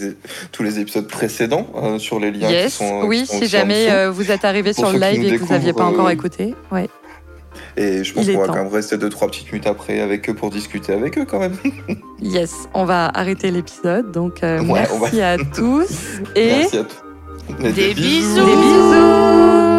E: tous les épisodes précédents euh, sur les liens qui sont. qui
C: oui,
E: sont
C: si jamais vous êtes arrivé sur le
E: qui
C: live et que vous n'aviez pas encore écouté. Ouais.
E: Et je pense qu'on va
C: temps.
E: quand même rester deux trois petites minutes après avec eux pour discuter avec eux quand même.
C: Yes, on va arrêter l'épisode. Donc, euh,
E: Ouais, on
C: merci à tous et
E: Merci à tous. Et
B: Des bisous.
C: des bisous.